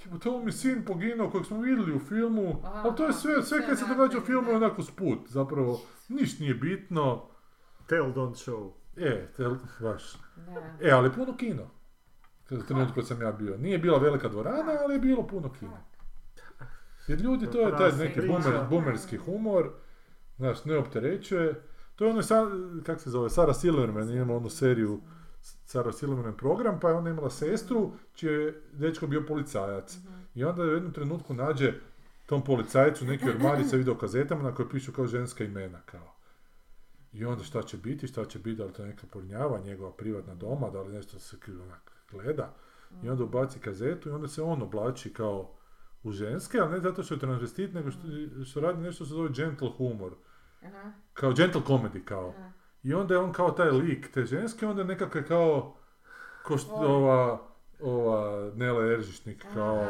Jebote, ovo mi sin poginuo kojeg smo vidjeli u filmu, Aha, ali to je sve, sve sve kad se događa u filmu je onako sput, zapravo ništa nije bitno. Tell don't show. E, te, baš. Da. E, ali puno kino. Trenutku kad sam ja bio. Nije bila velika dvorana, ali je bilo puno kina. Jer ljudi, to je taj neki priča. bumer, bumerski humor, znaš, ne opterećuje. To je ono, sa, kak se zove, Sara Silverman, ima onu seriju Sara Silverman program, pa je ona imala sestru, čiji je dečko bio policajac. I onda u jednom trenutku nađe tom policajcu neki ormari sa videokazetama na koje pišu kao ženska imena, kao. I onda šta će biti, šta će biti, da li to je neka pornjava, njegova privatna doma, da li nešto se onak gleda. I onda ubaci kazetu i onda se on oblači kao u ženske, ali ne zato što je transvestit, nego što, što radi nešto što se zove gentle humor. Aha, Kao gentle comedy, kao. aha. I onda je on kao taj lik te ženske, onda je nekako je kao, ko što ova, ova Nela Eržišnik, kao,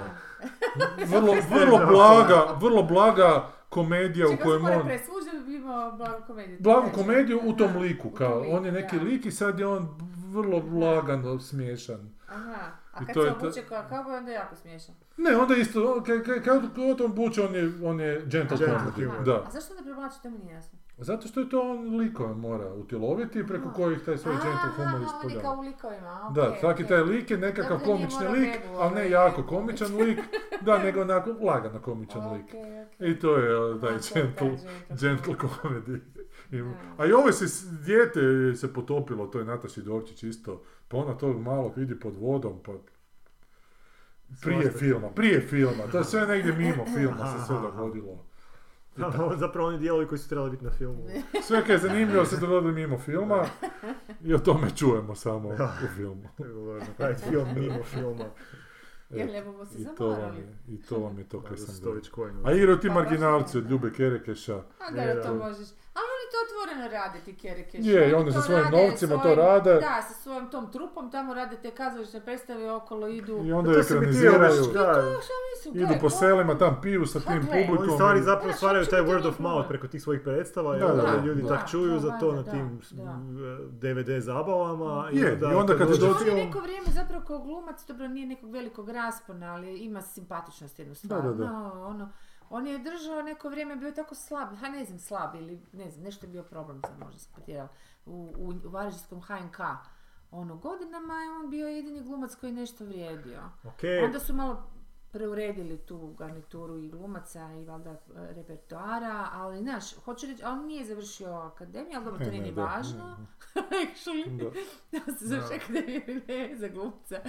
*laughs* vrlo, vrlo blaga, vrlo blaga komedija u Čekaj, kojem se mora on... da bi blagu komediju. Blagu Znači, komediju u tom liku, u kao, on je neki lik i sad je on vrlo lagano smiješan. Aha, a I kad to se je obuče kao cowboy, onda je jako smiješan. Ne, onda isto, on- kad ka, ka, kad on buče, on je, on je gentle Gentle comedy, humor. da. A zašto ne privlači, to mi nije jasno. Zato što je to on likove mora utjeloviti preko kojih taj svoj gentle humor ispoljava. kao u likovima, Da, okej, svaki okej. taj lik je nekakav Dakle, komični lik, ali ne jako komičan *laughs* lik, da, nego onako lagano komičan lik. Okej, okej. I to je taj je gentle gentle comedy. I-. A i ovo se, dijete je se potopilo, to je Nataši Dovčić isto, pa ona tog malog vidi pod vodom, pa prije filma, prije filma, to je sve negdje mimo *laughs* filma se sve dogodilo. *laughs* Zapravo oni dijelovi koji su trebali biti na filmu. *laughs* Sve kaj je zanimljivo se dogodilo mimo filma i o tome čujemo samo Da. u filmu. Film mimo filma. Jer lijepo se I to vam zaboravili. je, i to vam je to kaj sam. Coin. A igraju ti Pa marginalci od. Ljube Kerekeša. A da, to možeš. Ali oni to otvoreno rade, ti kereke. Je, i oni sa svojim novcima to rade. Da, sa svojim tom trupom tamo rade te kazališne predstave okolo idu. I onda To se mi ekraniziraju, Da, Nisu, idu po ko- selima, tam piju sa tim gle, publikom. Oni stvari zapravo stvaraju taj word of mouth preko tih svojih predstava i Da, onda da, ljudi da. tak čuju za to na tim. DVD zabavama Je, i onda kad dođe dođe- je film- neko vrijeme zapravo kao glumac, dobro nije nekog velikog raspona, ali ima simpatičnost jednu stvar. Da, da, da. No, ono, on je držao neko vrijeme, bio tako slab, ha ne znam, slab ili ne znam, nešto je bio problem, sad možda sam pretjerala, u, u, u Varaždinskom HNK. Ono, godinama je on bio jedini glumac koji je nešto vrijedio. Okej, Onda su malo preuredili tu garnituru i glumaca i valjda e, repertoara, ali znaš, hoću reći, on nije završio akademiju, ali dobro, to nije ni važno. *laughs* Actually, *laughs* Da. se završi akademiju ne za glumca.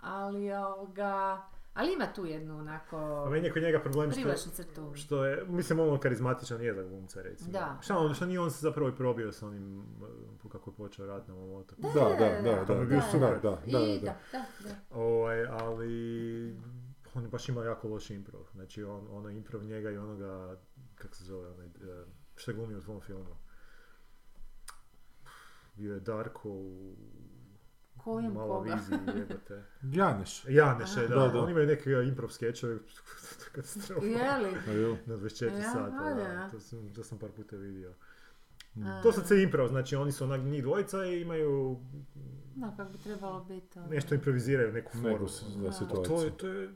Ali ovoga, ali ima tu jednu onako a meni je kod njega problem što, crtu. što je, mislim ono karizmatičan je za glumca recimo. Da. Šta on, što nije on se zapravo i probio s onim, kako je počeo rad na ovom otoku. Da, da, da, da, da, da, da, I da, da. da, da, da. Ovaj, ali on baš ima jako loš improv. Znači on, ono improv njega i onoga, kako se zove, onaj, eh, što je glumio u tvom filmu. Bio je Darko u Kojem Mala koga? viziji, jebate. *laughs* Janeš. Janeš, da, Da, da. Oni imaju neke improv skečeve, *laughs* katastrofa. Je li? A jel? Na 24 Ja, sata, da. da. To sam, to sam par puta vidio. A, To sad se improv, znači oni su onak njih dvojica i imaju Da, kako bi trebalo biti. ono. nešto improviziraju, neku foru. Da, situaciju. to je, to je,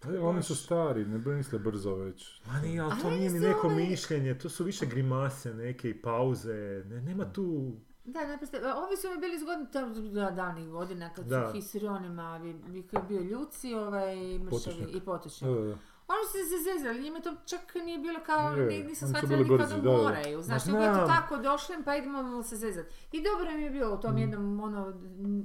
Pa je, oni su stari, ne misle brzo već. Ma nije, ali to meni nije ni neko ovaj- mišljenje, to su više grimase neke i pauze, ne, nema tu... Da, naprosto, ovi su mi bili zgodni da, davnih godina kad Da. su kad je bio Ljuci ovaj, mršavi i Da, Su se zezali, njima to čak nije bilo kao, Je, ni- nisam shvatila bili nikad brzi, da da, da. moraju, znaš, nego je to tako došli pa idemo se zezat. I dobro im je bilo u tom Mm. jednom ono,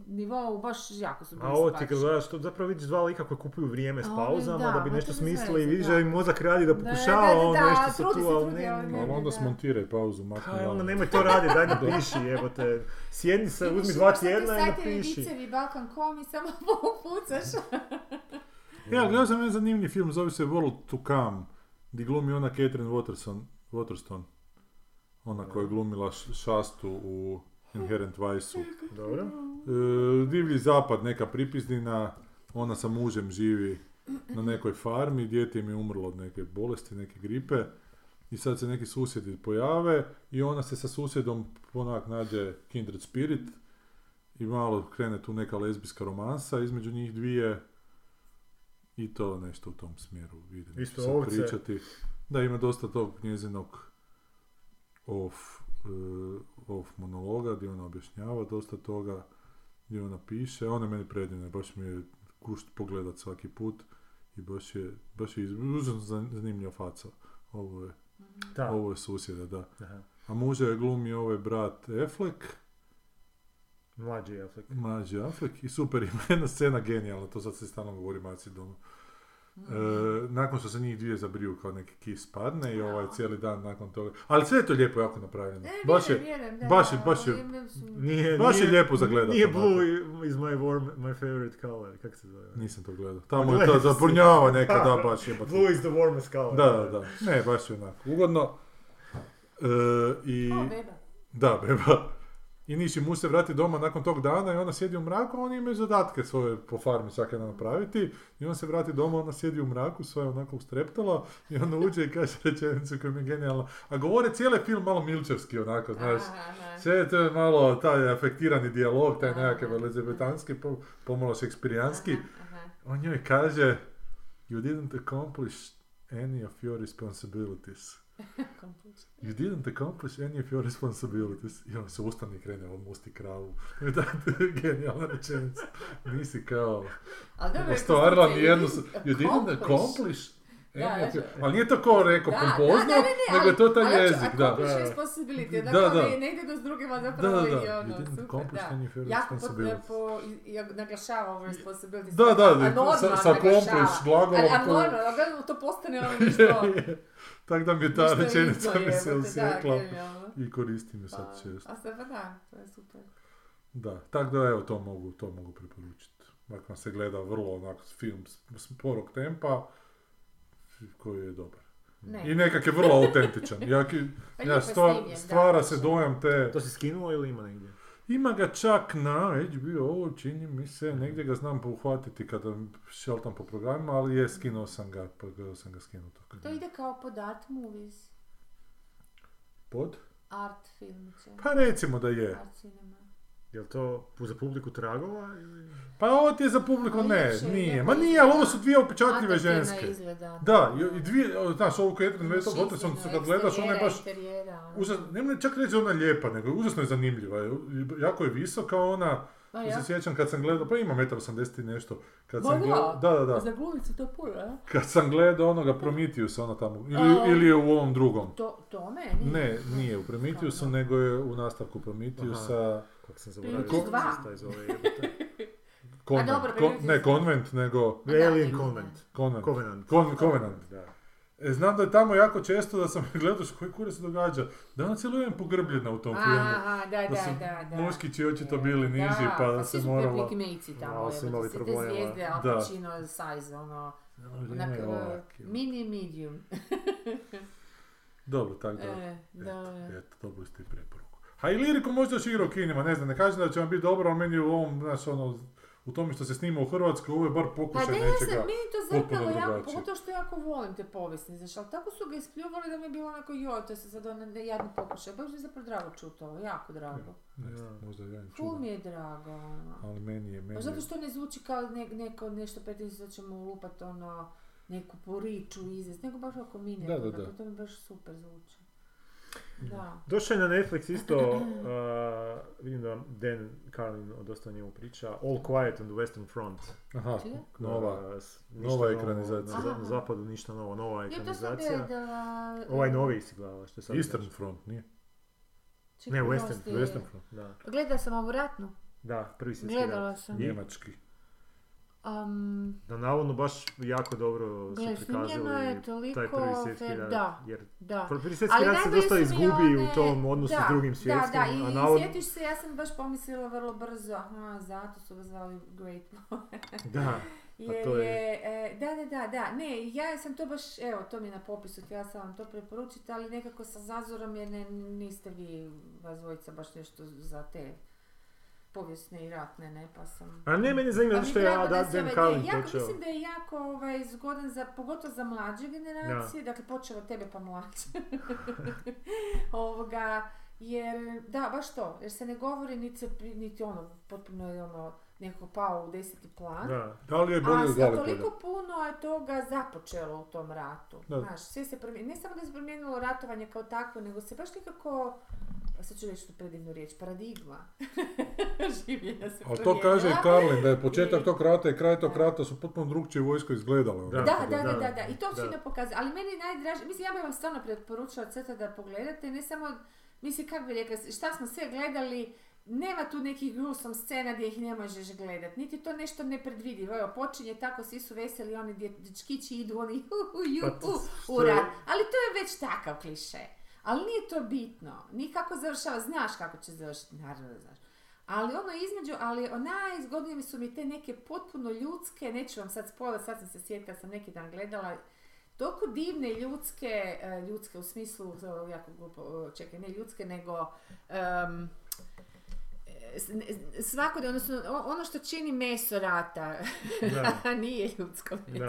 nivou, baš jako su bili A ovo ti kad gledaš, to zapravo vidiš dva lika koji kupuju vrijeme s pauzama da, da, bi nešto smislili i vidiš da. im mozak radi da pokušava on nešto sa tu, ali ne, ali onda da. smontiraj pauzu, makni Kaj, onda van. nemoj to raditi, daj napiši, *laughs* jebote. Sjedni se, uzmi dva tjedna i napiši. vicevi, Balkan.com i samo *laughs* pucaš. *laughs* Ja, gledao sam jedan zanimljiv film, zove se World to Come, gdje glumi ona Catherine Waterson, Waterston. Ona koja je glumila šastu u Inherent Vice-u. Dobro. E, divlji zapad, neka pripizdina, ona sa mužem živi na nekoj farmi, dijete im je umrlo od neke bolesti, neke gripe i sad se neki susjedi pojave i ona se sa susjedom onak nađe kindred spirit i malo krene tu neka lezbijska romansa između njih dvije i to nešto u tom smjeru neću Isto sad ovce. pričati. Da, ima dosta tog njezinog off, e, off monologa gdje ona objašnjava dosta toga gdje ona piše, ona je meni predivna, baš mi je kušt pogledat svaki put i baš je, baš je zanimljiva faca. Ovo je, Da. ovo je susjeda, da. Aha. A muže je glumi ovaj brat Affleck, Mlađi Affleck. mlađi Affleck i super ima *laughs* jedna scena genijalna, to sad se stalno govori Maci domu. E, nakon što se njih dvije zabriju kao neki kis padne i ovaj cijeli dan nakon toga. Ali sve je to lijepo jako napravljeno. E, Baš je, baš je- baš je- Nije, Baš je lijepo za gledat, Nije blue is my warm, my favorite color, kako se zove? nisam to gledao. Tamo je si. zapornjava neka, da, *laughs* baš je. Blue is the warmest color. Da, da, da. Ne, baš je onako. Ugodno. E, I... O, beba. Da, beba. I niši muž se vrati doma nakon tog dana i ona sjedi u mraku, oni imaju zadatke svoje po farmi svaki dan napraviti. I on se vrati doma, ona sjedi u mraku, svoje onako ustreptala i onda uđe i kaže rečenicu koja mi je genijalna. A govore cijeli film malo milčevski onako, znaš. Sve je to malo taj afektirani dijalog, taj nekakav elizabetanski, po- pomalo šekspirijanski. On njoj kaže You didn't accomplish any of your responsibilities. *laughs* You didn't accomplish any of your responsibilities. I on se ustane i krene on musti kravu. *laughs* da, to je genijalna rečenica. Nisi kao ostvarila je nijednu... You didn't accomplish Da, of da. your... Ali nije to kao rekao Da, pompozno, da, da, ne, ne, nego je to ali- taj ali jezik, da. accomplish Da. Da, da, da. Ne, ne ide s drugima Da, zapravo da, i da. ono, You didn't super, accomplish da. Jako po, responsibilities. po, i- ja naglašava ovo responsibility. Da, da, da, normalno sa, sa accomplish glagolom A, normalno, to postane ono nešto... *laughs* Tako da mi je ta rečenica mi se da, osjekla i koristim je sad Pa, često. A sad pa da, to je super. Da, tako da evo to mogu, to mogu preporučiti. Vam se gleda vrlo onak film sporog tempa, koji je dobar. Ne. I nekak je vrlo *laughs* autentičan. Jaki, Pa ja, lijepo stva- snimljen, da, stvara se dojam te... To si skinuo ili ima negdje? Ima ga čak na HBO, čini mi se, negdje ga znam uhvatiti kada šeltam po programima, ali je skinuo sam ga, pa gledao sam ga skinuto. To ide kao pod art movies, Pod? art filmiće, Pa recimo da je. art cinema. Jel to za publiku tragova ili... Pa ovo ti je za publiku, ne, je, nije. Ma nije, ali ovo su dvije upečatljive Atraktivno ženske. izgleda. Da, i, dvije, znaš, ovu Zeta Gottesson, Šinstveno, kad gledaš, ona je baš ono. Užas, nemoj čak reći da je ona lijepa, nego je užasno je zanimljiva. je- Jako je visoka ona, Pa ja ja? se sjećam kad sam gledao, pa ima 1,80 i nešto. Kad Ma sam da. gledao, da, da, da. Za glumicu to puno, a? Kad sam gledao onoga Prometheus, ona tamo, ili, A, ili je u ovom drugom. To, to meni? Ne, nije u Prometheusu, nego je u nastavku Prometheusa Kako sam zaboravio. Prometheus kako dva. se taj zove, jebote. *laughs* konvent. dobro, Ko- Prometheus ne, konvent, nego A da, Alien ne, Convent. konvent. Covenant. Kon- Covenant. Da. E, znam da je tamo jako često da sam *laughs* gledao što koji kure se događa, da ona cijelo vrijeme pogrbljena u tom filmu. Aha, da, Da da, da, da. muškići očito bili Da, niži, pa pa se svi su morala... pigmejci tamo, Malo su jebote, imali sve te problema. zvijezde, Al Da. Pacino size, ono, onak, Vrijeme je ovak, je. mini medium. *laughs* Dobro, tako da. E, da. Eto, dobili ste i preporuku. A i liriku možda još igra u kinima, ne znam, ne kažem da će vam biti dobro, ali meni je u ovom, znaš, ono, u tome što se snima u Hrvatskoj, ovo je bar Pa pokušaj ne, ja nečega. sam, meni to zapravo jako, pogotovo što jako volim te povijesne, znaš, ali tako su ga ispljuvali da mi je bilo onako, joj, to se sad ono jadni pokušaj, baš mi je zapravo drago čuti ovo, jako drago. Ne znam, možda ja Ful mi je drago, ono. Ali meni je, meni Pa je... zato što ne zvuči kao ne, neko nešto pretjerano da ćemo lupat ono neku poriču izvest, nego baš minijaturno, Da, da, da. to mi baš super zvuči. Da. Došao je na Netflix isto, uh, vidim da Dan Carlin dosta njemu priča, All Quiet on the Western Front. Aha, nova. Uh, nova ništa novo, ekranizacija. Na, za- Aha. na zapadu ništa novo, nova ekranizacija. gledala... Ovaj novi si gledala, što je sad Eastern. Front, nije? Čekaj, Ne, Western, je- Western Front. Da, Gledala sam ovu ratnu. da, prvi svjetski Gledala rat. sam. Njemački. Um, Da, navodno baš jako dobro Gle, su prikazali je toliko taj prvi svjetski fer- rat. da. Jer da. prvi svjetski rat se dosta izgubi one- u tom odnosu da, s drugim svjetskim, Da, da, i, a i navodno... sjetiš se, ja sam baš pomislila vrlo brzo, aha, zato su ga zvali Great. Da, *laughs* Jer to je- je, e, da, da, da, da, ne, ja sam to baš, evo, to mi je na popisu, htjela sam vam to preporučiti, ali nekako sa zazorom jer ne, niste vi, vas dvojica, baš nešto za te povijesne i ratne, ne, pa sam... a ne, meni Pa mi što je ja, da, ne, jako, počeo. Mislim da je jako ovaj, zgodan, za, pogotovo za mlađe generacije, dakle počeo od tebe pa mlađe. *laughs* Ovoga, jer, da, baš to, jer se ne govori niti, niti ono, potpuno je ono, nekako pao u deseti plan. Da, Da li je bolje A toliko puno je toga započelo u tom ratu. Da. Znaš, sve se promijenilo, ne samo da se promijenilo ratovanje kao takvo, nego se baš nekako, sad ću reći tu predivnu riječ, paradigma *laughs* življenja se Ali to kaže i. Karlin, da je početak tog rata i kraj tog rata su potpuno drugčije vojsko izgledale. ono. Da. Da, da, da, da, i to da. fino pokazuje. Ali meni je najdraže, mislim, ja bih vam stvarno preporučila crta da pogledate, ne samo, mislim, kako bi rekla, šta smo sve gledali, nema tu nekih grusom scena gdje ih ne možeš gledat, niti to nešto nepredvidivo. Evo, počinje tako, svi su veseli, oni dje- dečkići idu, oni hu, hu, ju, Pa hu, to- u što je- rat. Ali to je već takav kliše. Ali nije to bitno. Ni kako završava, znaš kako će završiti, naravno da znaš. Ali ono između, ali najzgodnije su mi te neke potpuno ljudske, neću vam sad spojlat, sad sam se sjetila, sam neki dan gledala, toliko divne ljudske, e, ljudske u smislu, jako glupo, e, čekaj, ne ljudske, nego ne- svakodne, odnosno ono što čini meso rata, da, *laughs* nije ljudsko meso.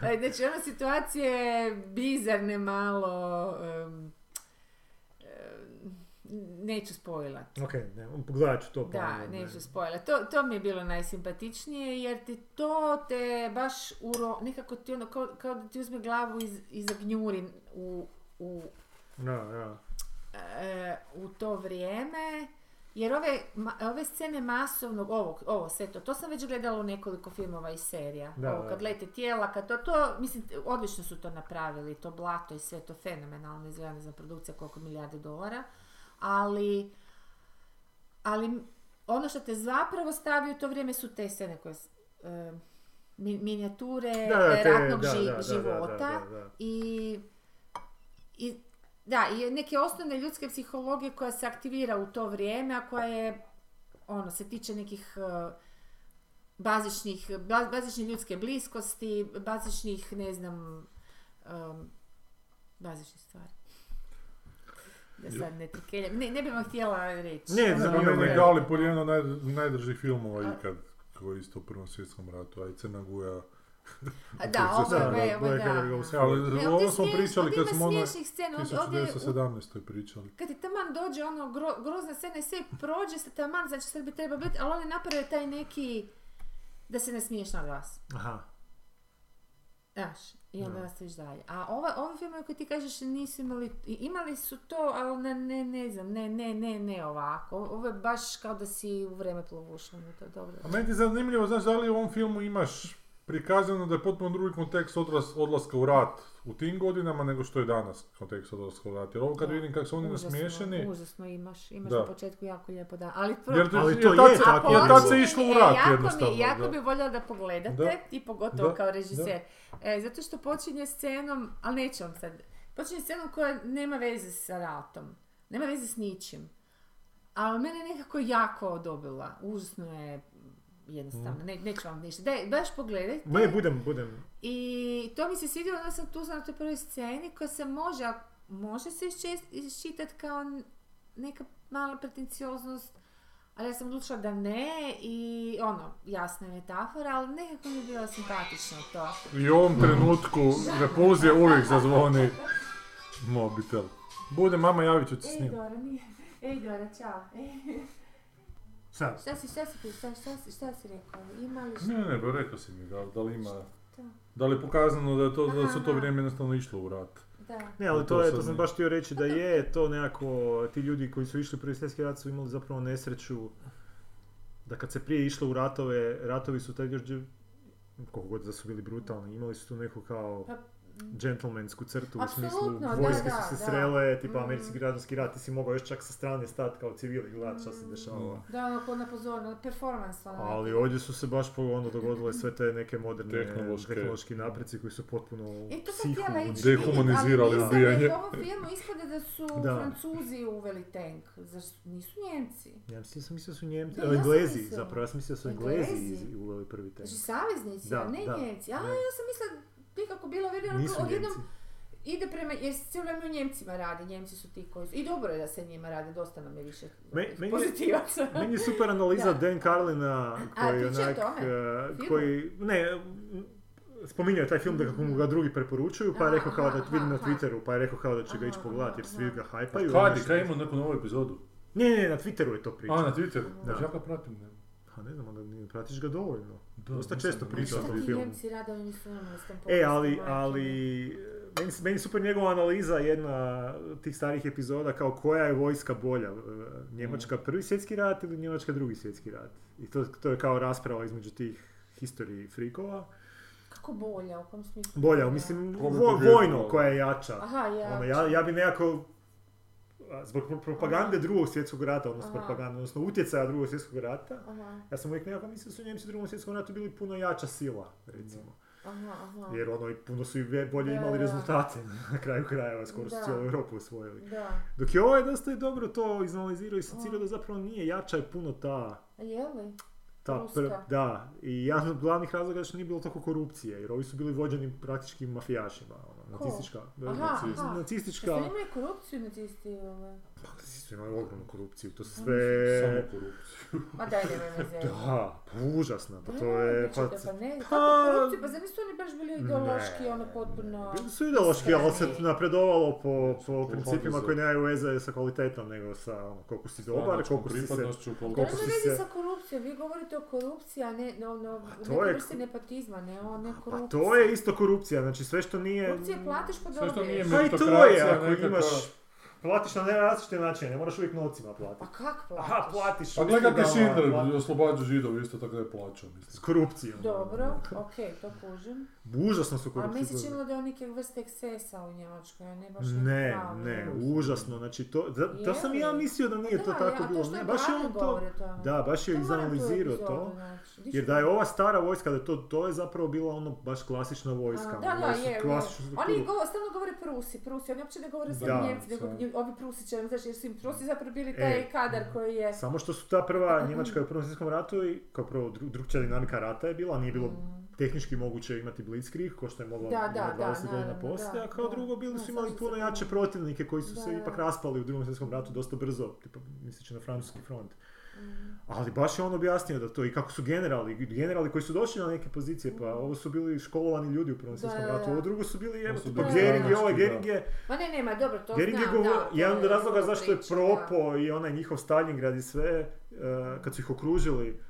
da. *laughs* Znači, ono situacije bizarne malo, em, neću spojlat. Ok, ne, pogledat ću to pa. Da, onda, neću spojlat. To, to mi je bilo najsimpatičnije jer ti to te baš uro, nekako ti ono, kao, kao da ti uzme glavu iz, i zagnjuri u, u, Da, da. e, u to vrijeme, jer ove, ma- ove scene masovnog, ovog, ovo sve to, to sam već gledala u nekoliko filmova i serija. Da, Ovo, da. kad lete tijela, kad to, to, mislim, odlično su to napravili, to blato i sve to fenomenalno izgleda, ne znam, produkcija koliko milijarde dolara, ali, ali ono što te zapravo stavi u to vrijeme su te scene koje, e, mi- minijature Da, da, te- ratnog da, ži- da, da, da, života i i da, i neke osnovne ljudske psihologije koja se aktivira u to vrijeme, a koja je, ono, se tiče nekih uh, bazičnih, ba- bazične ljudske bliskosti, bazičnih, ne znam, um, bazičnih stvari. Da sad ne trkeljam. Ne, ne bih vam htjela reći. Ne, Za zanimljivo mene je. je jedan od naj, najdržih filmova A- ikad, koji je isto u Prvom svjetskom ratu, a i Crna Guja. A *laughs* Da, ovo je, da, ovo je, da. Ali Ne, o ovdje ovom je smo pričali kad smo ono smiješnih scena, ovdje- ovdje u- 1917. pričali. kad ti taman dođe ono gro, grozna scena i sve prođe se taman, znači sad bi trebao biti, ali oni naprave taj neki da se ne smiješ na glas. Aha. Znaš, i onda Da. nastaviš dalje. A ova, ovi filmovi koji ti kažeš nisu imali, imali su to, ali ne, ne, ne znam, ne, ne, ne, ne ovako. Ovo je baš kao da si u vreme plovušao, to je dobro. A meni je zanimljivo, znaš, da li u ovom filmu imaš prikazano da je potpuno drugi kontekst odlas, odlaska u rat u tim godinama nego što je danas kontekst odlaska u rat. Jer ovo kad Da. vidim kako su oni Užasno, nasmiješeni, Užasno imaš, imaš Da. na početku jako lijepo da. Ali, pro- jer, Ali to je tako, jer ali tad se išlo u E, rat jako jednostavno. Mi, jako da. bi voljela da pogledate Da. i pogotovo Da. kao režiser. E, zato što počinje scenom, ali neću vam sad, počinje scenom koja nema veze sa ratom. Nema veze s ničim. Ali mene je nekako jako dobila. Užasno je jednostavno. Ne, neću vam ništa. Daj, baš pogledajte. Ne, budem, budem. I to mi se svidjelo da sam tu sam na toj prvoj sceni koja se može, može se iščitati kao neka mala pretencioznost, ali ja sam odlučila da ne i ono, jasna je metafora, ali nekako mi je bilo simpatično to. I u ovom trenutku repulzije uvijek zazvoni mobitel. Bude mama, javit ću ti s Ej, njim. Dora, nije. Ej, Dora, čao. Ej. Sad. Šta si, šta si, šta, šta, si- šta si rekao? Ima li šta? Ne, ne, pa rekao si mi da, da li ima... Šta? Da li je pokazano da, je to, da su to vrijeme jednostavno išlo u rat? Da. Ne, ali To to, je, to sam baš htio reći da je to nekako, ti ljudi koji su išli u prvi svjetski rat su imali zapravo nesreću da kad se prije išlo u ratove, ratovi su tad još, dž- koliko god da su bili brutalni, imali su tu neku kao Pa, gentlemansku crtu u smislu da, vojske da, su se da. srele, tipa Mm. američki građanski rat, ti si mogao još čak sa strane stati kao civil i gledat šta se Mm. dešavalo. Da, ono kod na pozorno, performance. ono Ali ovdje su se baš po ono dogodile sve te neke moderne Tehnološke. tehnološki napreci koji su potpuno E, psihu Dehumanizirali ubijanje. mislim da u ovom filmu ispade da su *laughs* Da. Francuzi uveli tank. Zašto? Nisu Njemci. Ja mislim, sam mislio da su Njemci, Da, Englezi, zapravo ja sam mislio da su Englezi uveli prvi tank. Znači saveznici, Da, ne da. Njemci. A, ja sam mislila bilo vidio Nisu odjednom Njemci. ide prema, jer se cijelo vrijeme o Njemcima radi, Njemci su ti koji su, i dobro je da se njima radi, dosta nam je više Me- meni je- pozitivaca. Meni je super analiza Da. Dan Carlina koji priča o onak, tome? e, Filmu? koji, ne, spominjao je taj film da kako mu ga drugi preporučuju, pa je rekao kao da vidim na. Twitteru, pa je rekao kao da će ga ići pogledati jer svi ga hajpaju. Kad ono je, kad ima neku novu epizodu? Ne, ne, na Twitteru je to pričao. A, na Twitteru? Da. Da. Ja ga pratim. Ne. Pa ne znam, onda ne pratiš ga dovoljno. Da, Dosta često priča o tom filmu. Rade, imali s tom E, ali, ali meni, meni super njegova analiza jedna tih starih epizoda kao koja je vojska bolja, e, Njemačka prvi svjetski rat ili Njemačka drugi svjetski rat. I to, to je kao rasprava između tih history frikova. Kako bolja, u kom smislu? Bolja, mislim, vo- vojno koja je jača. Aha, ja. Ono, ja, ja bi nekako zbog pro- propagande drugog svjetskog rata, odnosno Aha. propagande, odnosno utjecaja drugog svjetskog rata, Aha, ja sam uvijek nekako mislio da su Njemci u drugom svjetskom ratu bili puno jača sila, recimo. aha, aha. Jer ono, puno su i bolje Da, imali da. rezultate *laughs* na kraju krajeva, skoro su Da. cijelu Europu osvojili. Da. Dok je ovaj dosta je dobro to izanalizirao i secirao Aha. da zapravo nije jača je puno ta, je li? ta pr- da, i jedan od glavnih razloga je što nije bilo toliko korupcije, jer ovi su bili vođeni praktički mafijašima? Nacistička, Aha, naci- aha. nacistička, Jeste imali korupciju nacisti? ovaj? Pa nacisti su imali ogromnu korupciju, to sve, Samo korupcija. Ma daj, me zezati. *laughs* Da, pa užasno, pa to Ne, je... ne, Pa, pa ne, pa- kako korupcija, pa zar nisu oni baš bili ideološki, Ne. ono potpuno... Bili su ideološki, ali se napredovalo po, po principima koji nemaju veze sa kvalitetom, nego sa ono, koliko si dobar, koliko si se... koliko nema si se- sa korupcijom, vi govorite o korupciji, a ne, no, no, to je- vrste nepotizma, ne o ne Pa korupciji. to je isto korupcija, znači sve što nije... Korupcija platiš pa Sve što nije dobiješ. Pa i to je, meritokracija, ako nekakva- imaš... Platiš na različite načine, ne moraš uvijek novcima Pa platiti. kak platiš? Aha, platiš Pa gledaj kako uslugama, Schindler oslobađa židovi isto tako da je plaćao, S korupcijom. Dobro, okej, to kužim. Užasno su A korupcije. meni se činilo da je neke vrste ekscesa u Njemačkoj, a ne baš Ne, pravi. ne, užasno, znači to, da, to sam i ja mislio da nije Da, to tako a bilo, ne, baš je on to, da, baš je izanalizirao to. Di jer da je ova stara vojska, da to, to je zapravo bila ono baš klasična vojska, A, ono, Da, da, imali su je, je. Oni go, stalno govore Prusi, Prusi, oni uopće ne govore Da, samo Njemci, nego ovi Prusićani, znaš, jer su im Prusi zapravo bili taj E. kadar koji je... Samo što su ta prva Njemačka u Prvom svjetskom ratu i kao prvo dru, drugčija dinamika rata je bila, nije bilo Mm. Tehnički moguće imati blitzkrieg, ko što je moglo Da, da, ima da, 20 godina poslije, a kao da. drugo bili Da, su imali puno jače protivnike koji su Da, se da. ipak raspali u Drugom svjetskom ratu dosta brzo, tipa misleći na francuski front. Mm. Ali baš je on objasnio da to i kako su generali, generali koji su došli na neke pozicije, pa ovo su bili školovani ljudi u Prvom svjetskom ratu, ovo drugo su bili evo, pa Gering je ovaj, Gering je, Ma ne, nema, dobro, to Gering je znam, govor, da, jedan od je razloga zašto je propo i onaj njihov Stalingrad i sve, eh, kad su ih okružili,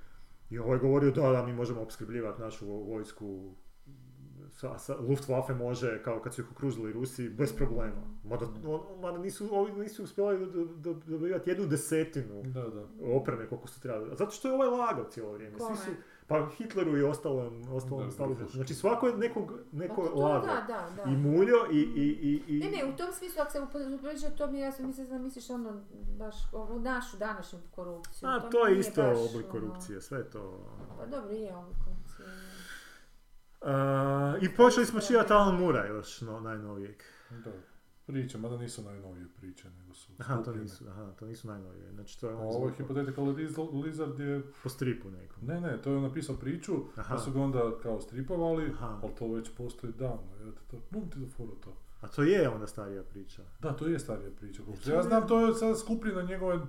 i ovaj je govorio da, da, mi možemo opskrbljivati našu vo- vojsku, sa, sa, Luftwaffe može, kao kad su ih okružili Rusi, bez problema. Mada, on- mada nisu, ovi nisu uspjeli do- do- do- dobivati jednu desetinu Da, da. opreme koliko su trebali. Zato što je ovaj lagao cijelo vrijeme. Svi su, pa Hitleru i ostalom, ostalom Da. Hitler. Znači svako je nekog, Pa neko lagao. da, da, da. I muljo i, i, i, i... Ne, ne, u tom smislu, ako se upoređuje to mi je jasno, mislim da misliš ono, baš, ovu našu današnju korupciju. A, to je isto baš, oblik ono, korupcije, sve je to... Pa dobro, je oblik korupcije. je. A, I počeli smo čitati Alan Mura još no, najnovijeg. Da. Priče, mada nisu najnovije priče, nego su Aha, to nisu, aha, to nisu najnovije. Znači to je ono ovo je Hypothetical Liz- Lizard je... po stripu nekom. Ne, ne, to je napisao priču, Aha. pa su ga onda kao stripovali, Aha. ali to već postoji davno. Ja te to, bum ti do to. A to je onda starija priča. Da, to je starija priča. se to Ja je- znam, to je sad skupljene njegove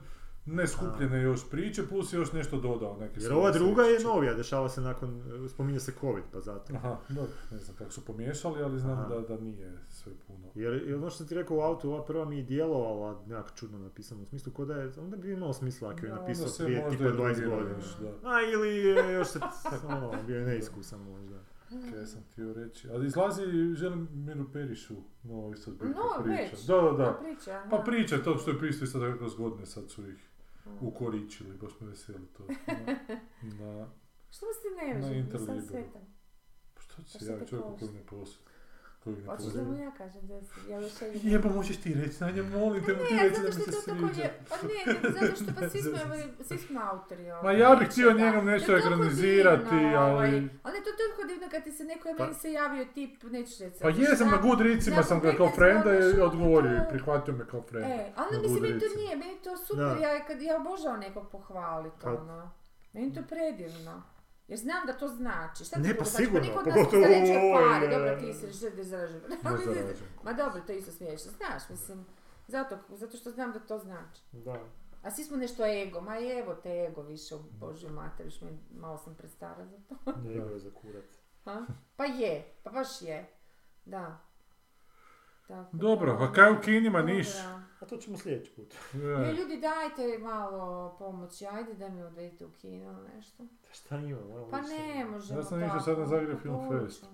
ne skupljene još priče, plus je još nešto dodao. Neke Jer ova druga je novija, dešava se nakon, spominje se covid, pa zato. Aha, dobro, ne znam kako su pomiješali, ali znam da, da nije sve puno. Jer, jer ono što sam ti rekao u autu, ova prva mi je djelovala nekako čudno napisano, u smislu ko da je, onda bi imalo smisla ako je Da, napisao se prije tipa i 20 drogirao godina. da. A ili je još se, ono, bio je neiskusan možda. Kaj sam htio reći. Ali izlazi želim Miru Perišu, no isto zbirka No, priča. već. Da, da, da. priča, aha. Pa priča, to što je pisao isto kroz godine, sad su ih. Ukoričili, baš me veseli to. *laughs* Na, na, Što vas ti ne Na vežem, nisam svetan. pa što Pa će se ja čovjeku koji ne posjed. Hoćeš da mu ja kažem da si, ja još jednom. Jeba, možeš ti reći, Sanja, molim te, ti Ne, reći da mi što se je to sviđa. lje... Pa ne, zato što pa svi smo, svi smo autori Ma ovaj, ja bih htio njegom nešto To je ekranizirati, ovaj, ali... Ali je to toliko divno kad ti se neko, Pa- meni se javio tip, neću reći Pa jesam na. Goodreadsima sam ga kao 15 frenda i odgovorio to- i prihvatio me kao frenda. E, ali na mislim, meni to nije, meni to super, ja, kad, ja obožavam nekog pohvaliti, Pa- ono. Meni to predivno. Jer znam da to znači. Šta Ne, pa znači? sigurno, niko od nas ne zarađuje ovoj, pare, dobro ti si zarađuje. Ne Ali ne- zarađujem. Ma dobro, to isto smiješno, znaš, mislim. Zato, zato što znam da to znači. Da. A svi smo nešto ego, ma evo te ego više, Božju mater, još mi malo sam prestara za to. Njegov je za kurac. Ha? *laughs* Pa je, pa baš je. Da. Tako Dobro, da, pa kaj u kinima niš? A to ćemo sljedeći put. Ne, ljudi dajte malo pomoći, ajde da mi odvedite u kino ili nešto. Šta ima? Moramo Pa ne možemo Ja sam išao sad na Zagreb pa Film. Fest.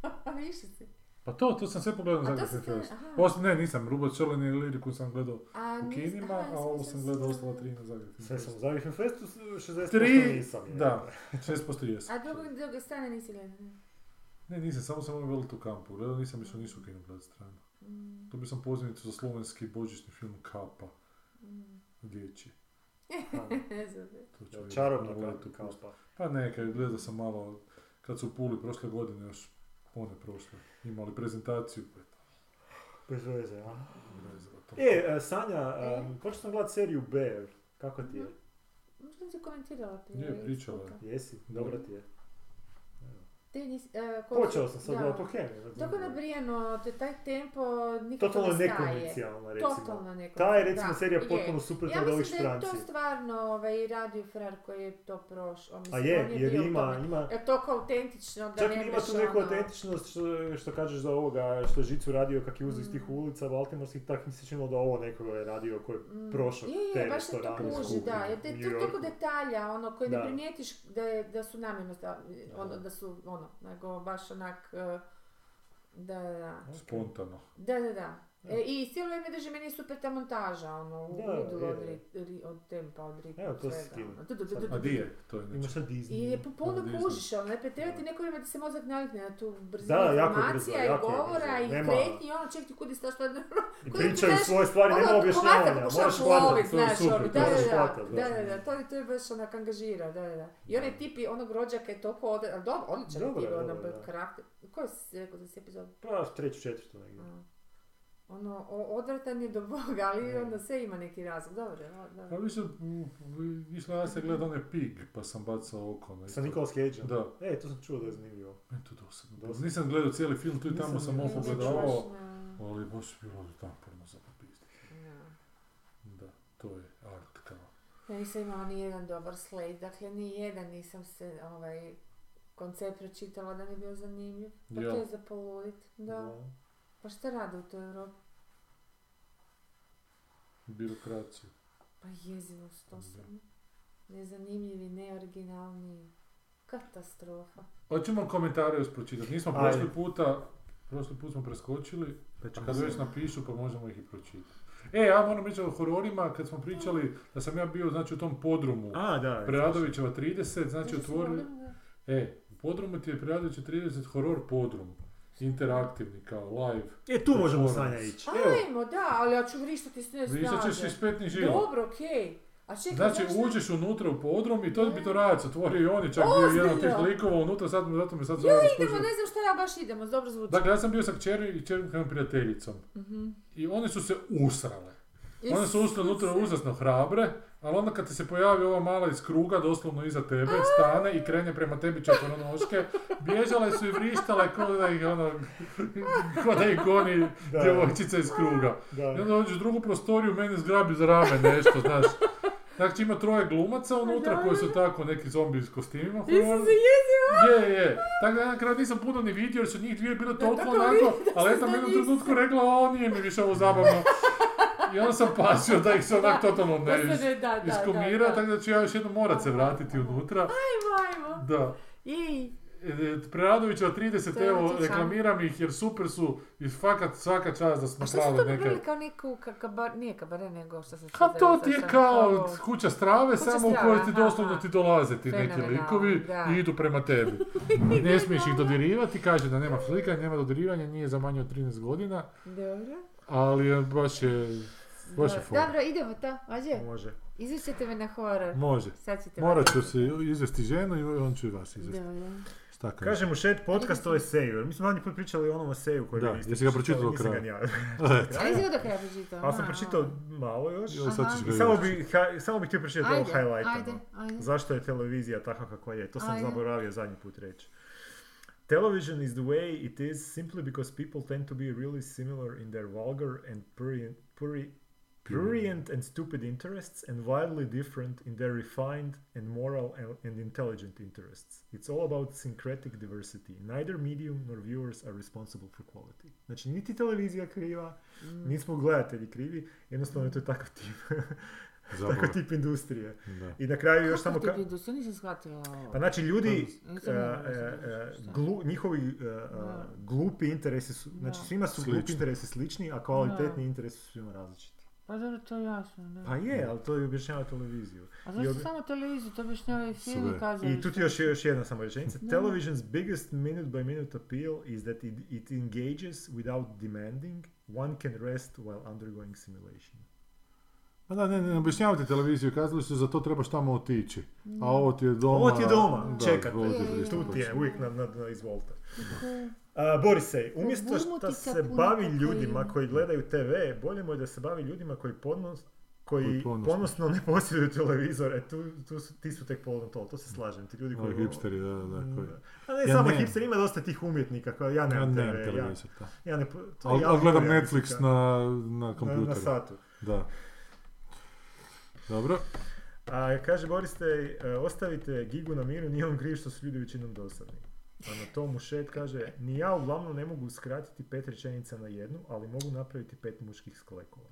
Pa, *laughs* Pa više si. pa to, to sam sve pogledao na A Zagreb Film Fest. Osim, ne, nisam, Rubo Čelini i Liriku sam gledao A, u kinima, aha, a ovo sam gledao ostala tri na Zagreb Film Sve sam u Fest. Zagreb Film Festu, 60% Tri, nisam. je. da, 6% jesam. A drugo, druge strane nisi gledala? Ne, nisam, samo sam ono velitu kampu. Gledao nisam išao nisu kino gledat stranu. Mm, To bi sam pozivnicu za slovenski božićni film Kapa, mm. dječji. *laughs* To Čarobna pust- pa. Pa ne, kad gledao sam malo, kad su u Puli prošle godine još, one prošle, imali prezentaciju, pa Bez veze, a? vezalo to. E, e, Sanja, um, počeo sam gledati seriju Bear. Kako ti je? Možda sam ti komentirala prije. Je, pričala. Jesi? Dobro ti je. Te nis- e, koji Počeo sam sad da. gledati, ok. Tako nabrijano, te taj tempo nikako Totalno ne staje. nekomercijalno, recimo. Totalno nekomercijalno. Ta je recimo da, serija je. potpuno suprotna Ja od ovih mislim da je to stvarno ovaj, Radio Frar koji je to prošao. A je, jer ima, ima, Je toliko autentično da Čak ne ima tu neku ono- autentičnost što, što kažeš za ovoga što je Žicu radio kak je uzeo iz Mm. tih ulica Baltimorskih, tak mi se činilo da ovo nekoga je radio koji je Mm. prošao Je, te je, baš se to restorane kuži, da. New to je toliko detalja, ono, koji Da. ne primijetiš da, je, da su namjerno, ono, da su, ono, nego baš onak, eh, da, da, da. Spontano. Da, da, da. E, I cijelo vrijeme drži meni je super ta montaža, ono, ludilo od, ri- od tempa, od ritma, Evo, od to se svega, skida. ono. A di je? To je Imaš sad Disney. I je Disney. kužiš, ali ne treba ti neko ima da se mozak navikne na tu brzinu Da, informacija i govora i kretnji i ono ček ti kudi sta šta I Kod- pričaju svoje stvari, nema ono, objašnjavanja, moraš hvatati. to je znaš, super, ono, to da, moraš da, da, da. da, to, je- to je baš onak angažira, da, da, da. I onaj tip i onog rođaka je toliko od... ali dobro, odličan tip, ono, da. karakter. Koji si rekao da si epizod? Pa, treću, četvrtu negdje. Ono, o- odvratan je do Boga, ali Ne. onda sve ima neki razlog, dobro, da, Pa da. više, išla ja se gledam onaj Pig, pa sam bacao oko. na Sa. Nicolas Cageom? Da. E, to sam čuo da je zanimljivo. Meni to dosadno. Dosadno. Nisam gledao cijeli film, tu i tamo sam ovo ne. ali baš je bilo naporno za popizditi. Ja. Da, to je art kao. Ja nisam imala ni jedan dobar slate, dakle ni jedan nisam se ovaj koncept pročitala da mi je bio zanimljiv. Pa Ja. to je za poludit, da. Pa šta rade u toj Europi? Birokraciju. Pa jezivo to sam. Nezanimljivi, neoriginalni. Katastrofa. Hoćemo komentare još pročitati. Nismo Ajde. prošli puta, prošli put smo preskočili, Pa kad se- već napišu pa možemo ih i pročitati. E, ja moram reći o hororima, kad smo pričali da sam ja bio znači u tom podrumu A, da. Preradovićeva 30, znači otvorili, e, u podrumu ti je Preradovića 30 horor podrum, interaktivni kao live. E, tu možemo. Sanja ići. Evo, Ajmo, da, ali ja ću vrištati s ne Vrištat ćeš iz petnih žila. Dobro, okej. A čekaj, Znači, šta? uđeš unutra u podrum i to je Bitorajac otvorio i on je čak bio jedan od tih Ozbiljno? likova unutra, sad, zato me sad Ja zove idemo, ne znam šta ja baš idemo, dobro zvuči. Dakle, ja sam bio sa kćeri i čerkom prijateljicom. Mhm. I one su se usrale. One su ušle unutra užasno hrabre, ali onda kad ti se pojavi ova mala iz kruga, doslovno iza tebe, stane i krene prema tebi četvronoške, bježale su i vrištale ko da ih, ono, ko da ih goni Da. djevojčica iz kruga. I da. onda dođeš u drugu prostoriju, mene zgrabi za rame nešto, znaš. Znači ima troje glumaca unutra koji su tako neki zombi s kostimima. Je, je. Tako da ja na kraju nisam puno ni vidio jer su njih dvije bile toliko onako, ali ja sam u jednom trenutku rekla, o nije mi više ovo zabavno. *laughs* I onda sam pasio da ih se onak totalno ne da, da, iskomira, tako da ću ja još jednom morat se vratiti unutra. Ajmo, ajmo. Da. Jej. E, Preradovića 30, To je evo, reklamiram ih jer super su i fakat svaka čast da su A šta su to neke... napravili kao neku, ka, kabar, nije kabaret, nego što se Ha to ti je kao kuća strave, samo u kojoj ti doslovno ti dolaze ti neki likovi i idu prema tebi. *laughs* ne smiješ ih dodirivati, kaže da nema slika, nema dodirivanja, nije za manje od 13 godina, Dobro. ali je baš je, je Dobro, fora. Dobro, idemo to, Ađe. Može. Izvućete me na horor. Može. Sad ćete Morat ću se izvesti ženu i on će i vas izvesti. Dobro. Staka. Kažem u Shed podcast o eseju, jer mi smo zadnji put pričali o onom eseju koji Da, vi niste jesi ga pročitali, pročitao do nisam ga kraja? A nisi ga do kraja pročitao? Ali sam pročitao malo još. Joj, sad ćeš ga I samo bi, ha- samo bih htio pročitati ovo ajde. Zašto je televizija takva kakva je? To sam Ajde. zaboravio zadnji put reći. Television is the way it is simply because people tend to be really similar in their vulgar and prurient, pruri- prurient and stupid interests and wildly different in their refined and moral and, and intelligent interests. It's all about syncretic diversity. Neither medium nor viewers are responsible for quality. Znači, niti televizija kriva, Mm. nismo gledatelji krivi, jednostavno je to takav tip, Zapravo. takav tip industrije. Da. I na kraju još samo... Kako Ka- ti vidu, nisam shvatila ovo. pa znači ljudi, Nisam mogla shvatiti e, šta. glu- njihovi glupi interesi su, znači svima su glupi interesi slični, a kvalitetni Da. interesi su svima različiti. Pa dobro, to je jasno, da. Pa je, ali to je objašnjava televiziju. A I zašto ob- samo televiziju, to objašnjava i film i kazalište. I tu ti još, još jedna samo rečenica. Television's biggest minute by minute appeal is that it, it engages without demanding. One can rest while undergoing simulation. Pa da, ne, ne objašnjavate televiziju, kazali su za to trebaš tamo otići. A ovo ti je doma... Ovo ti je doma, čekate. Tu ti je, uvijek na, na, na izvolite. A, Borisej, umjesto što se bavi kokaina. ljudima koji gledaju TV, bolje mu je da se bavi ljudima koji podnos, koji Koji ponosno. ponosno ne posjeduju televizore, tu, tu su, ti su tek polno to, to se slažem, ti ljudi koji... Ovi hipsteri, da, da, da. Koji... A ne Ja samo nemam. hipster, ima dosta tih umjetnika, kao ja Ja nemam nemam TV, ja, televizor, da. ja ne... to ali jako gledam koja Netflix na, na na, kompjuteru. na satu. Da. Dobro. A kaže Boris te, e, ostavite Gigu na miru, nije on kriv što su ljudi većinom dosadni. A na to Mušet kaže, ni ja uglavnom ne mogu skratiti pet rečenica na jednu, ali mogu napraviti pet muških sklekova.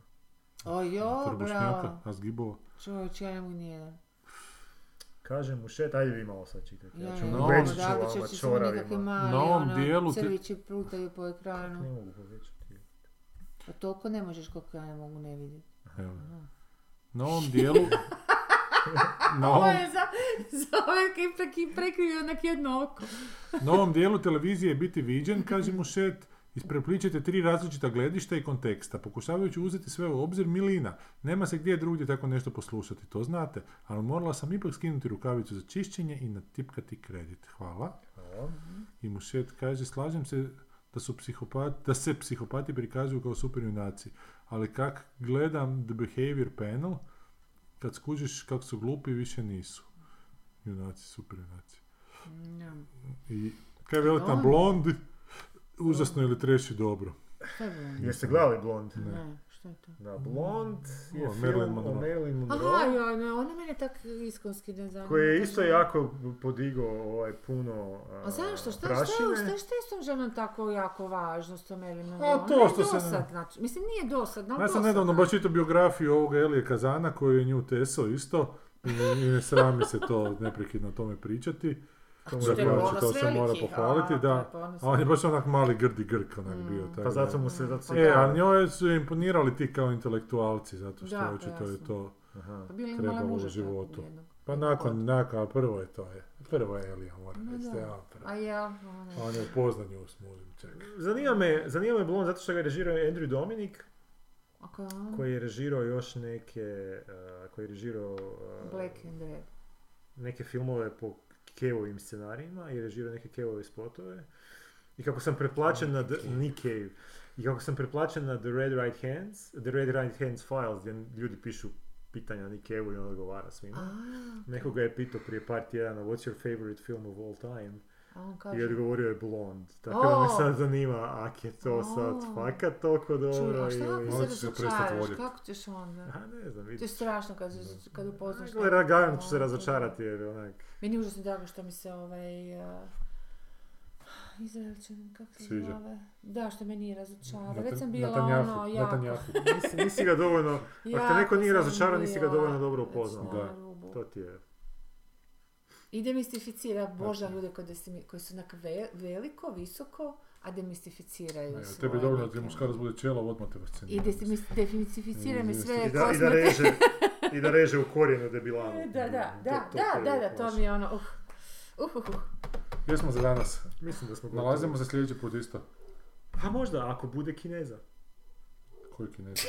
O jo, bravo. a zgibova. Čovječ, ja mogu nijedan. Kaže Mušet, ajde vi malo sad čitajte. Ja, Ja, ću će samo nekakvi čoravima. mali, Na ovom ono, dijelu ti- crvići plutaju po ekranu. Ne mogu povećati. Pa toliko ne možeš koliko ja ne mogu ne vidjeti. Evo. Na ovom dijelu... *laughs* *laughs* na, Ovo je za, za ki prekrivio onak jedno oko. na ovom dijelu televizije je biti viđen, kaže mu Šet, isprepličete tri različita gledišta i konteksta, pokušavajući uzeti sve u obzir milina. Nema se gdje drugdje tako nešto poslušati, to znate, ali morala sam ipak skinuti rukavicu za čišćenje i natipkati kredit. Hvala. Hvala. I Mušet kaže, slažem se da, su psihopati, da se psihopati prikazuju kao superjunaci, ali kak gledam The Behavior Panel, kad skužiš kako su glupi, više nisu. Junaci, superjunaci. I kaj veli tam Blond? užasno ili treši dobro. Je? Jeste gledali Blond? Ne, je to? Da, Blond je O, film Marilyn o Monroe. Marilyn Monroe. Aha, ja, ne, ona mene tak iskonski ne zanima. koji je isto jako podigao ovaj puno a, A zašto? Šta, šta, prašine. šta, šta je s tom ženom tako jako važno s tom Elinom? A, to što se ne- Dosad, znači, mislim, nije dosadno, ali Ja sam nedavno baš čitao biografiju ovoga Elije Kazana koji je nju teso isto i ne, i ne srami se to neprekidno o tome pričati. Za što je plaću ponos to se mora pohvaliti, a, to da. je ponos A on je baš onak mali grdi grk onak Mm. bio. tako Pa zato mu se... Zato E, a njoj su imponirali ti kao intelektualci, zato što Da, pa očito je to... Aha. Pa bilo je trebalo mala u životu. Pa nakon, nakon, a prvo je to je. Prvo je Elija, moram No reći. da. Ja, prvo. A ja, ono, On je u Poznanju s mužem, čekaj. Zanima me, zanima me Blond zato što ga je režirao Andrew Dominik, on, koji je režirao još neke, a, koji je režirao a, Black and Red. neke filmove po Kevovim scenarijima i režirao neke Kevove spotove. I kako sam preplaćen na The, Nick Cave. I kako sam preplaćen na The Red Right Hands, The Red Right Hands Files, gdje ljudi pišu pitanja Nick Cave i on odgovara svima. A, Nekoga je pitao prije par tjedana, what's your favorite film of all time? a on I kaže, odgovorio je Blond. Tako da me O! sad zanima, ak je to sad O! fakat toliko dobro čuj, a šta ili... ako se razočaraš, kako ćeš onda? A ne znam, To je vidiš. strašno kad, kad upoznaš. Gle, Ragajan ću se razočarati jer onak... Meni je užasno drago što mi se ovaj... Uh, Izraelčan, kako se Sviđa. zove? Da, što me nije razočarao. Već sam bila Natanjahu, ono, jako... Natanjahu. Nisi, nisi ga dovoljno... *laughs* Ako te neko nije razočarao, nisi ga dovoljno dobro upoznao. na Da. To ti je... I demistificira Boža ljude koji, desimi- koji su onak ve- veliko, visoko, a demistificiraju Ne, svoje tebi je dovoljno da ti muškarac bude čelo, odmah te I fascinira. desimi- demistificira mi I sve I da, i da reže, *laughs* i da reže u korijenu debilanu. Da, da, da, To- to da, da, da, to mi je ono, uh, uh, uh, uh. Gdje smo za danas? Mislim da smo gotovi. Nalazimo se sljedeći put isto. Pa možda, ako bude kineza. Koji kinez? *laughs*